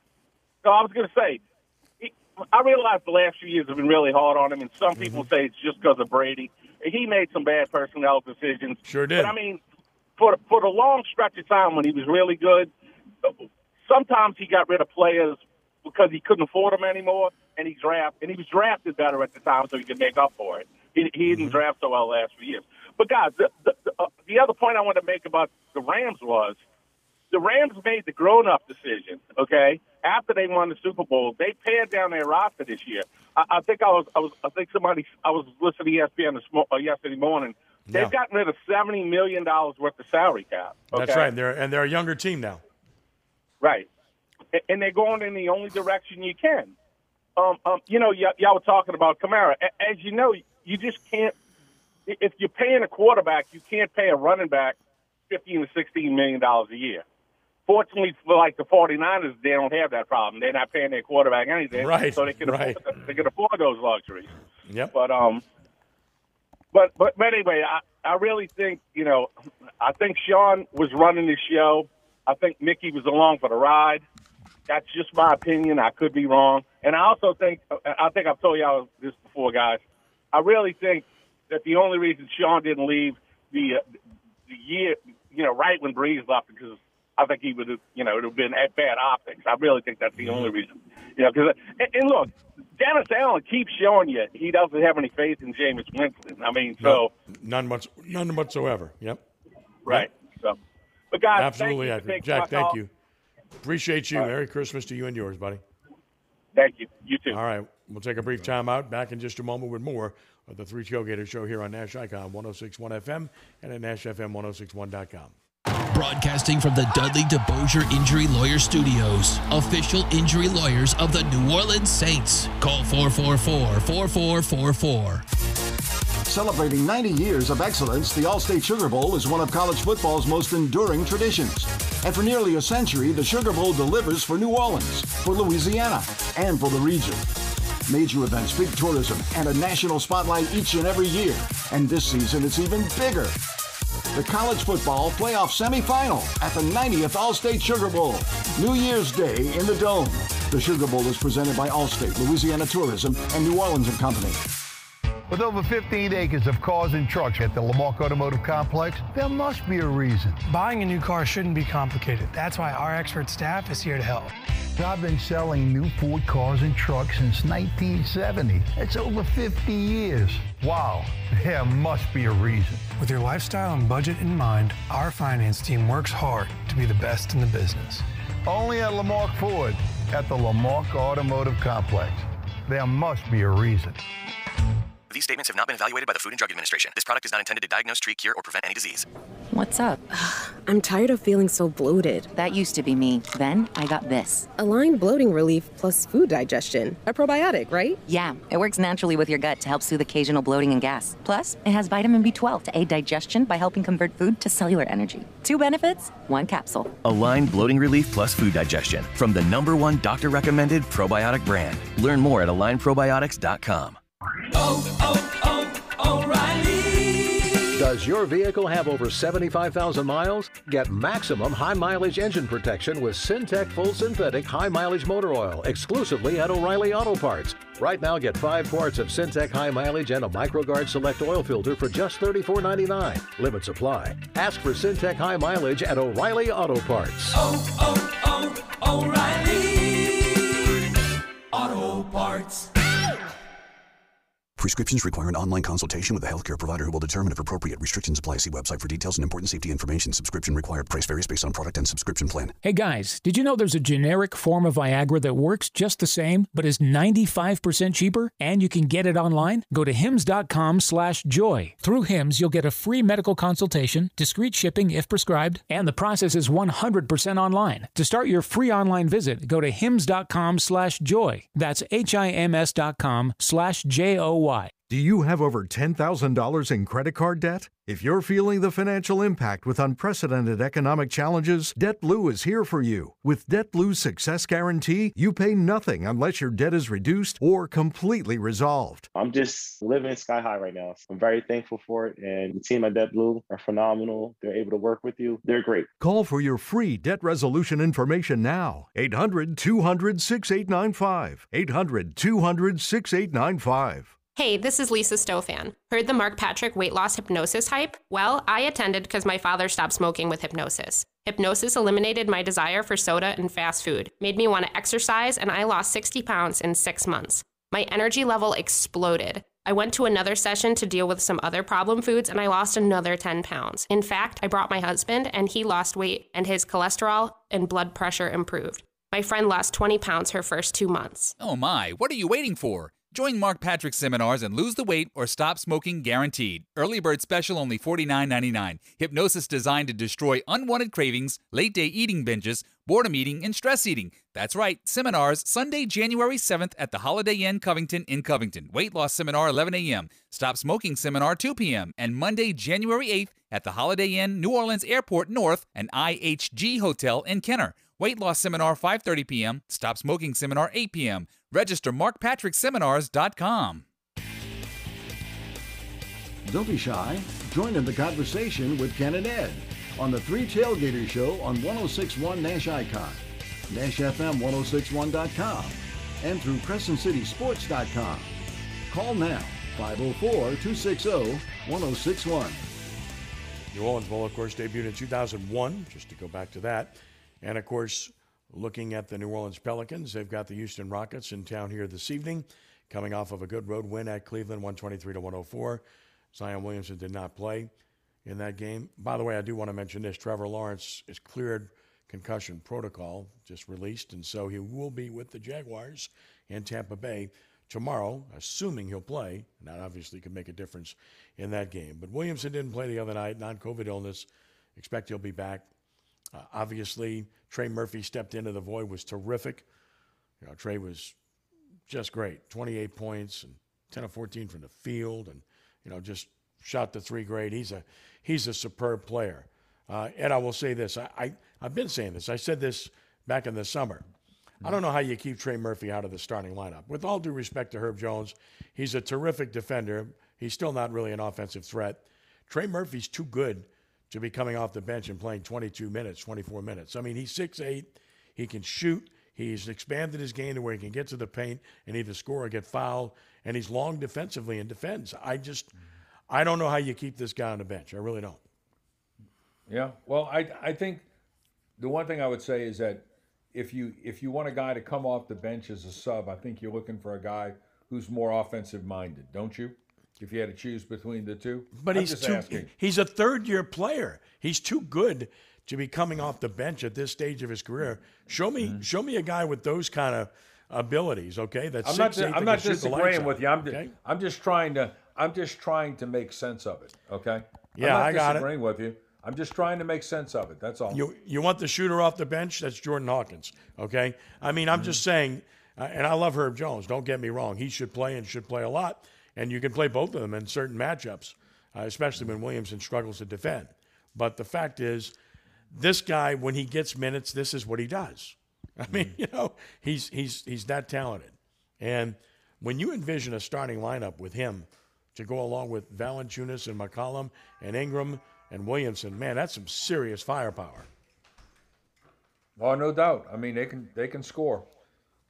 No, I was going to say, he, I realize the last few years have been really hard on him, and some people Mm-hmm. say it's just because of Brady. He made some bad personnel decisions. Sure did. But I mean, for for the long stretch of time when he was really good, sometimes he got rid of players because he couldn't afford them anymore. and he draft and he was drafted better at the time, so he could make up for it. He, he didn't draft so well last few years. But guys, the the, the, uh, the other point I want to make about the Rams was the Rams made the grown-up decision. Okay, after they won the Super Bowl, they pared down their roster this year. I, I think I was, I was, I think somebody, I was listening to ESPN this mo- uh, yesterday morning. They've Yeah. gotten rid of seventy million dollars worth of salary cap. Okay? That's right. And they're, and they're a younger team now. Right. And they're going in the only direction you can. Um, um, you know, y- y'all were talking about Kamara. A- As you know, you just can't. If you're paying a quarterback, you can't pay a running back fifteen to sixteen million dollars a year. Fortunately, for like the 49ers, they don't have that problem. They're not paying their quarterback anything, Right, So they can right. afford, they can afford those luxuries. Yep. But um, but but but anyway, I I really think you know, I think Sean was running the show. I think Mickey was along for the ride. That's just my opinion. I could be wrong, and I also think I think I've told y'all this before, guys. I really think that the only reason Sean didn't leave the uh, the year, you know, right when Brees left, because I think he would have, you know, it would have been at bad optics. I really think that's the only reason, you know. Because and, and look, Dennis Allen keeps showing you he doesn't have any faith in Jameis Winston. I mean, so No, none, much, none whatsoever. Yep. right. So, but guys, Absolutely thank you for accurate. taking my Jack, thank call. you. Appreciate you. Right. Merry Christmas to you and yours, buddy. Thank you. You too. All right. We'll take a brief time out. Back in just a moment with more of the Three Tailgater Show here on Nash Icon 1061 FM and at NashFM1061.com. Broadcasting from the Dudley DeBosier Injury Lawyer Studios, official injury lawyers of the New Orleans Saints. Call 444 4444. Celebrating 90 years of excellence, the Allstate Sugar Bowl is one of college football's most enduring traditions. And for nearly a century, the Sugar Bowl delivers for New Orleans, for Louisiana, and for the region. Major events, big tourism, and a national spotlight each and every year. And this season, it's even bigger. The college football playoff semifinal at the 90th Allstate Sugar Bowl, New Year's Day in the Dome. The Sugar Bowl is presented by Allstate, Louisiana Tourism, and New Orleans and Company. With over 15 acres of cars and trucks at the Lamarque Automotive Complex, there must be a reason. Buying a new car shouldn't be complicated. That's why our expert staff is here to help. I've been selling new Ford cars and trucks since 1970. It's over 50 years. Wow, *laughs* there must be a reason. With your lifestyle and budget in mind, our finance team works hard to be the best in the business. Only at Lamarque Ford at the Lamarque Automotive Complex. There must be a reason. These statements have not been evaluated by the Food and Drug Administration. This product is not intended to diagnose, treat, cure, or prevent any disease. What's up? *sighs* I'm tired of feeling so bloated. That used to be me. Then I got this. Align bloating relief plus food digestion. A probiotic, right? Yeah, it works naturally with your gut to help soothe occasional bloating and gas. Plus, it has vitamin B12 to aid digestion by helping convert food to cellular energy. Two benefits, one capsule. Align Bloating Relief Plus Food Digestion from the number one doctor recommended probiotic brand. Learn more at alignprobiotics.com. Oh, oh, oh, Does your vehicle have over 75,000 miles? Get maximum high mileage engine protection with Syntec Full Synthetic High Mileage Motor Oil exclusively at O'Reilly Auto Parts. Right now, get five quarts of Syntec High Mileage and a MicroGuard Select Oil Filter for just $34.99. Limit supply. Ask for Syntec High Mileage at O'Reilly Auto Parts. Oh, oh, oh, O'Reilly Auto Parts. Prescriptions require an online consultation with a healthcare provider who will determine if appropriate. Restrictions apply. See website for details and important safety information. Subscription required. Price varies based on product and subscription plan. Hey guys, did you know there's a generic form of Viagra that works just the same, but is 95% cheaper? And you can get it online? Go to hims.com slash joy. Through Hims, you'll get a free medical consultation, discreet shipping if prescribed, and the process is 100% online. To start your free online visit, go to hims.com slash joy. That's H-I-M-S dot com slash J-O-Y. Do you have over $10,000 in credit card debt? If you're feeling the financial impact with unprecedented economic challenges, DebtBlue is here for you. With DebtBlue's Success Guarantee, you pay nothing unless your debt is reduced or completely resolved. I'm just living sky high right now. I'm very thankful for it. And the team at DebtBlue are phenomenal. They're able to work with you. They're great. Call for your free debt resolution information now. 800 200 6895. 800 200 6895. Hey, this is Lisa Stofan. Heard the Mark Patrick weight loss hypnosis hype? Well, I attended because my father stopped smoking with hypnosis. Hypnosis eliminated my desire for soda and fast food, made me want to exercise, and I lost 60 pounds in six months. My energy level exploded. I went to another session to deal with some other problem foods and I lost another 10 pounds. In fact, I brought my husband and he lost weight and his cholesterol and blood pressure improved. My friend lost 20 pounds her first two months. Oh my, what are you waiting for? Join Mark Patrick's seminars and lose the weight or stop smoking guaranteed. Early bird special only $49.99. Hypnosis designed to destroy unwanted cravings, late day eating binges, boredom eating, and stress eating. That's right, seminars Sunday, January 7th at the Holiday Inn Covington in Covington. Weight loss seminar 11 a.m. Stop smoking seminar 2 p.m. And Monday, January 8th at the Holiday Inn New Orleans Airport North and IHG Hotel in Kenner. Weight loss seminar 5:30 p.m. Stop smoking seminar 8 p.m. Register markpatrickseminars.com. Don't be shy. Join in the conversation with Ken and Ed on the Three Tailgaters Show on 1061 Nash Icon, NashFM1061.com, and through CrescentCitySports.com. Call now 504 260 1061. New Orleans Bowl, of course, debuted in 2001, just to go back to that. And of course, looking at the New Orleans Pelicans, they've got the Houston Rockets in town here this evening, coming off of a good road win at Cleveland, 123 to 104. Zion Williamson did not play in that game. By the way, I do want to mention this: Trevor Lawrence is cleared concussion protocol, just released, and so he will be with the Jaguars in Tampa Bay tomorrow, assuming he'll play. And that obviously could make a difference in that game. But Williamson didn't play the other night, non-COVID illness. Expect he'll be back uh, obviously, Trey Murphy stepped into the void, was terrific. You know, Trey was just great 28 points and 10 of 14 from the field, and, you know, just shot the three great. He's a, he's a superb player. Uh, and I will say this I, I, I've been saying this. I said this back in the summer. I don't know how you keep Trey Murphy out of the starting lineup. With all due respect to Herb Jones, he's a terrific defender. He's still not really an offensive threat. Trey Murphy's too good to be coming off the bench and playing 22 minutes, 24 minutes. I mean, he's 6'8, he can shoot. He's expanded his game to where he can get to the paint and either score or get fouled, and he's long defensively and defends. I just, I don't know how you keep this guy on the bench. I really don't. Yeah, well, I I think the one thing I would say is that if you if you want a guy to come off the bench as a sub, I think you're looking for a guy who's more offensive minded, don't you? If you had to choose between the two. But I'm he's just too, asking. he's a third year player. He's too good to be coming off the bench at this stage of his career. Show me Mm-hmm. show me a guy with those kind of abilities, okay? That's I'm not. six, eight, I'm not can shoot the lights disagreeing with you. I'm. okay? I'm just trying to. I'm just trying to make sense of it. Okay. Yeah, I'm not I got it. disagreeing with you. I'm just trying to make sense of it. That's all. You you want the shooter off the bench? That's Jordan Hawkins. Okay. I mean, I'm just Mm-hmm. saying, uh, and I love Herb Jones. Don't get me wrong. He should play and should play a lot, and you can play both of them in certain matchups, uh, especially when Williamson struggles to defend. But the fact is, this guy, when he gets minutes, this is what he does. *laughs* I mean, Mm-hmm. you know, he's he's he's that talented, and when you envision a starting lineup with him to go along with Valanciunas and McCollum and Ingram and Williamson, man, that's some serious firepower. Oh, no doubt. I mean, they can they can score.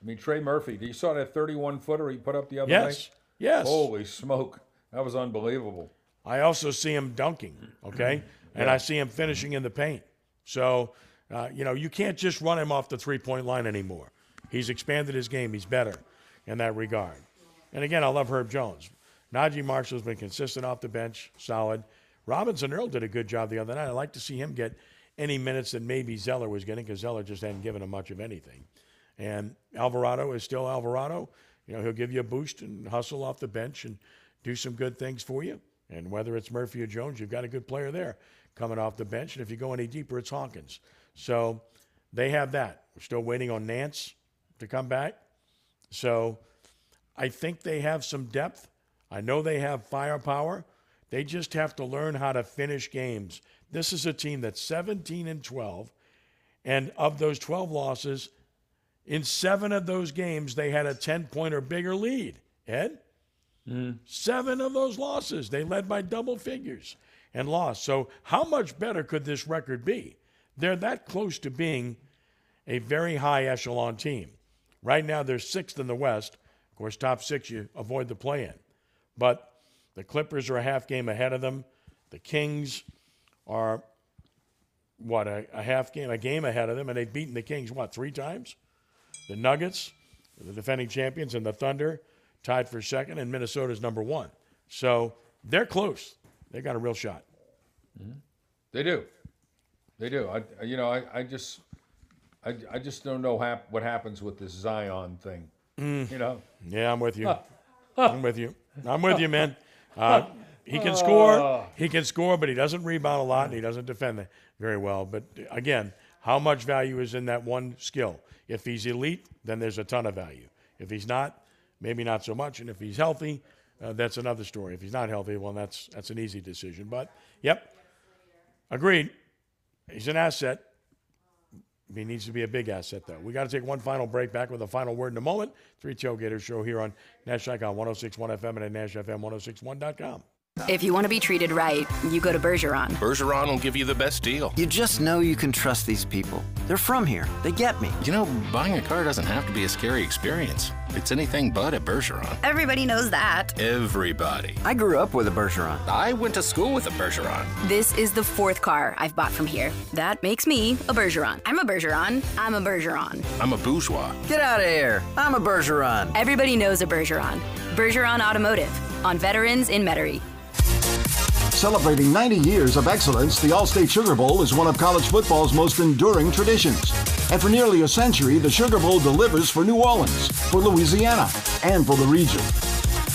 I mean, Trey Murphy. You saw that 31 footer he put up the other Yes. night. Yes. Holy smoke, that was unbelievable. I also see him dunking, okay? *clears throat* And I see him finishing in the paint. So, uh, you know, you can't just run him off the three point line anymore. He's expanded his game, he's better in that regard. And again, I love Herb Jones. Naji Marshall's been consistent off the bench, solid. Robinson Earl did a good job the other night. I'd like to see him get any minutes that maybe Zeller was getting because Zeller just hadn't given him much of anything. And Alvarado is still Alvarado. You know, he'll give you a boost and hustle off the bench and do some good things for you. And whether it's Murphy or Jones, you've got a good player there coming off the bench. And if you go any deeper, it's Hawkins. So they have that. We're still waiting on Nance to come back. So I think they have some depth. I know they have firepower. They just have to learn how to finish games. This is a team that's 17 and 12. And of those 12 losses, in seven of those games, they had a 10 point or bigger lead. Ed? Hmm. Seven of those losses, they led by double figures and lost. So, how much better could this record be? They're that close to being a very high echelon team. Right now, they're sixth in the West. Of course, top six, you avoid the play in. But the Clippers are a half game ahead of them. The Kings are what a, a, half game, a game ahead of them, and they've beaten the Kings what three times? The Nuggets, the defending champions, and the Thunder tied for second, and Minnesota's number one. So they're close. They got a real shot. Mm-hmm. They do. They do. I, you know, I, I just, I, I just don't know hap- what happens with this Zion thing. Mm. You know. Yeah, I'm with you. *laughs* I'm with you. I'm with you, man. *laughs* Uh, he can score. He can score, but he doesn't rebound a lot, and he doesn't defend very well. But again, how much value is in that one skill? If he's elite, then there's a ton of value. If he's not, maybe not so much. And if he's healthy, uh, that's another story. If he's not healthy, well, that's that's an easy decision. But yep, agreed. He's an asset. He needs to be a big asset, though. We got to take one final break. Back with a final word in a moment. Three Tailgaters show here on Nash Icon 1061 FM and at NashFM1061.com. If you want to be treated right, you go to Bergeron. Bergeron will give you the best deal. You just know you can trust these people. They're from here. They get me. You know, buying a car doesn't have to be a scary experience. It's anything but at Bergeron. Everybody knows that. Everybody. I grew up with a Bergeron. I went to school with a Bergeron. This is the fourth car I've bought from here. That makes me a Bergeron. I'm a Bergeron. I'm a Bergeron. I'm a bourgeois. Get out of here. I'm a Bergeron. Everybody knows a Bergeron. Bergeron Automotive on Veterans in Metairie. Celebrating 90 years of excellence, the Allstate Sugar Bowl is one of college football's most enduring traditions. And for nearly a century, the Sugar Bowl delivers for New Orleans, for Louisiana, and for the region.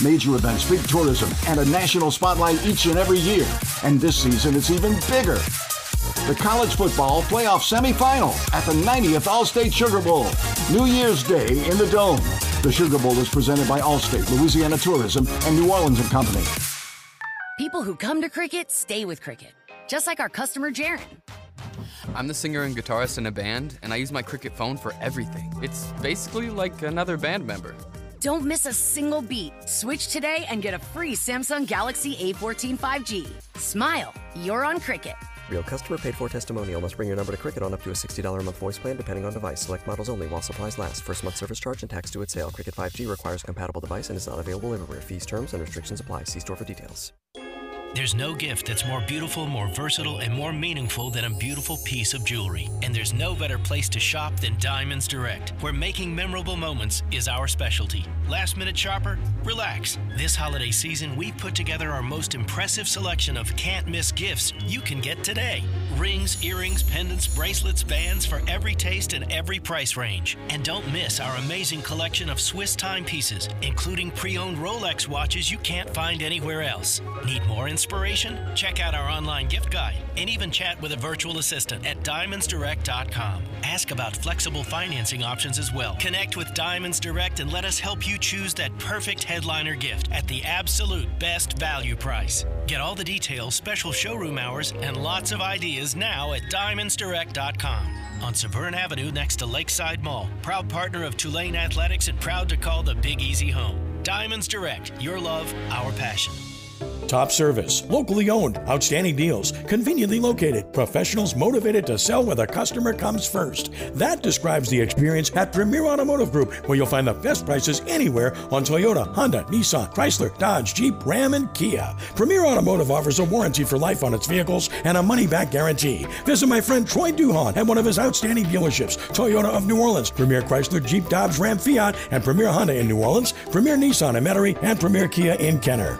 Major events, big tourism, and a national spotlight each and every year. And this season, it's even bigger. The college football playoff semifinal at the 90th Allstate Sugar Bowl, New Year's Day in the Dome. The Sugar Bowl is presented by Allstate, Louisiana Tourism, and New Orleans and Company. People who come to cricket stay with cricket, just like our customer Jaron. I'm the singer and guitarist in a band, and I use my cricket phone for everything. It's basically like another band member. Don't miss a single beat. Switch today and get a free Samsung Galaxy A14 5G. Smile, you're on cricket. Real customer paid for testimonial must bring your number to Cricket on up to a $60 a month voice plan depending on device. Select models only while supplies last. First month service charge and tax due at sale. Cricket 5G requires a compatible device and is not available everywhere. Fees, terms, and restrictions apply. See store for details. There's no gift that's more beautiful, more versatile, and more meaningful than a beautiful piece of jewelry. And there's no better place to shop than Diamonds Direct, where making memorable moments is our specialty. Last minute shopper? Relax. This holiday season, we've put together our most impressive selection of can't miss gifts you can get today. Rings, earrings, pendants, bracelets, bands for every taste and every price range. And don't miss our amazing collection of Swiss timepieces, including pre owned Rolex watches you can't find anywhere else. Need more inspiration? Check out our online gift guide and even chat with a virtual assistant at diamondsdirect.com. Ask about flexible financing options as well. Connect with Diamonds Direct and let us help you choose that perfect headliner gift at the absolute best value price. Get all the details, special showroom hours, and lots of ideas now at diamondsdirect.com. On Severn Avenue next to Lakeside Mall. Proud partner of Tulane Athletics and proud to call the Big Easy home. Diamonds Direct, your love, our passion. Top service, locally owned, outstanding deals, conveniently located, professionals motivated to sell where the customer comes first. That describes the experience at Premier Automotive Group, where you'll find the best prices anywhere on Toyota, Honda, Nissan, Chrysler, Dodge, Jeep, Ram, and Kia. Premier Automotive offers a warranty for life on its vehicles and a money back guarantee. Visit my friend Troy Duhon at one of his outstanding dealerships Toyota of New Orleans, Premier Chrysler, Jeep, Dodge, Ram, Fiat, and Premier Honda in New Orleans, Premier Nissan in Metairie, and Premier Kia in Kenner.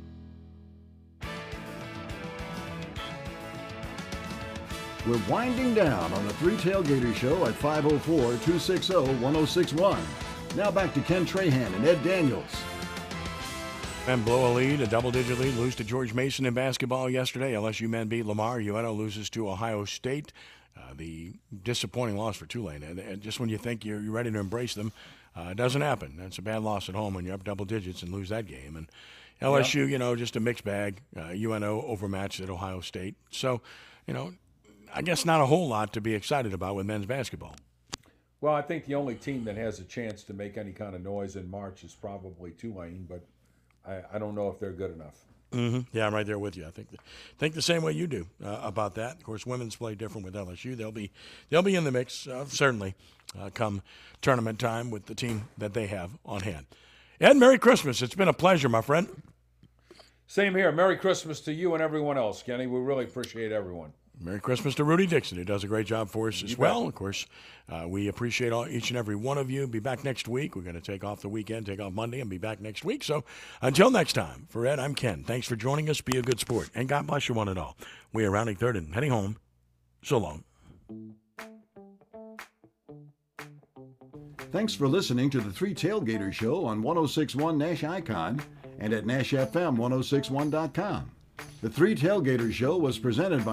We're winding down on the Three Tailgater Show at 504 260 1061. Now back to Ken Trahan and Ed Daniels. Men blow a lead, a double digit lead, lose to George Mason in basketball yesterday. LSU men beat Lamar. UNO loses to Ohio State. Uh, the disappointing loss for Tulane. And, and just when you think you're, you're ready to embrace them, uh, it doesn't happen. That's a bad loss at home when you're up double digits and lose that game. And LSU, you know, just a mixed bag. Uh, UNO overmatched at Ohio State. So, you know, I guess not a whole lot to be excited about with men's basketball. Well, I think the only team that has a chance to make any kind of noise in March is probably Tulane, but I, I don't know if they're good enough. Mm-hmm. Yeah, I'm right there with you. I think the, think the same way you do uh, about that. Of course, women's play different with LSU. They'll be they'll be in the mix uh, certainly uh, come tournament time with the team that they have on hand. Ed, Merry Christmas. It's been a pleasure, my friend. Same here. Merry Christmas to you and everyone else, Kenny. We really appreciate everyone. Merry Christmas to Rudy Dixon, who does a great job for us as You well. Of course, uh, we appreciate all, each and every one of you. Be back next week. We're going to take off the weekend, take off Monday, and be back next week. So until next time, for Ed, I'm Ken. Thanks for joining us. Be a good sport. And God bless you one and all. We are rounding third and heading home. So long. Thanks for listening to the Three Tailgater Show on 1061 Nash Icon and at NashFM1061.com. The Three Tailgater Show was presented by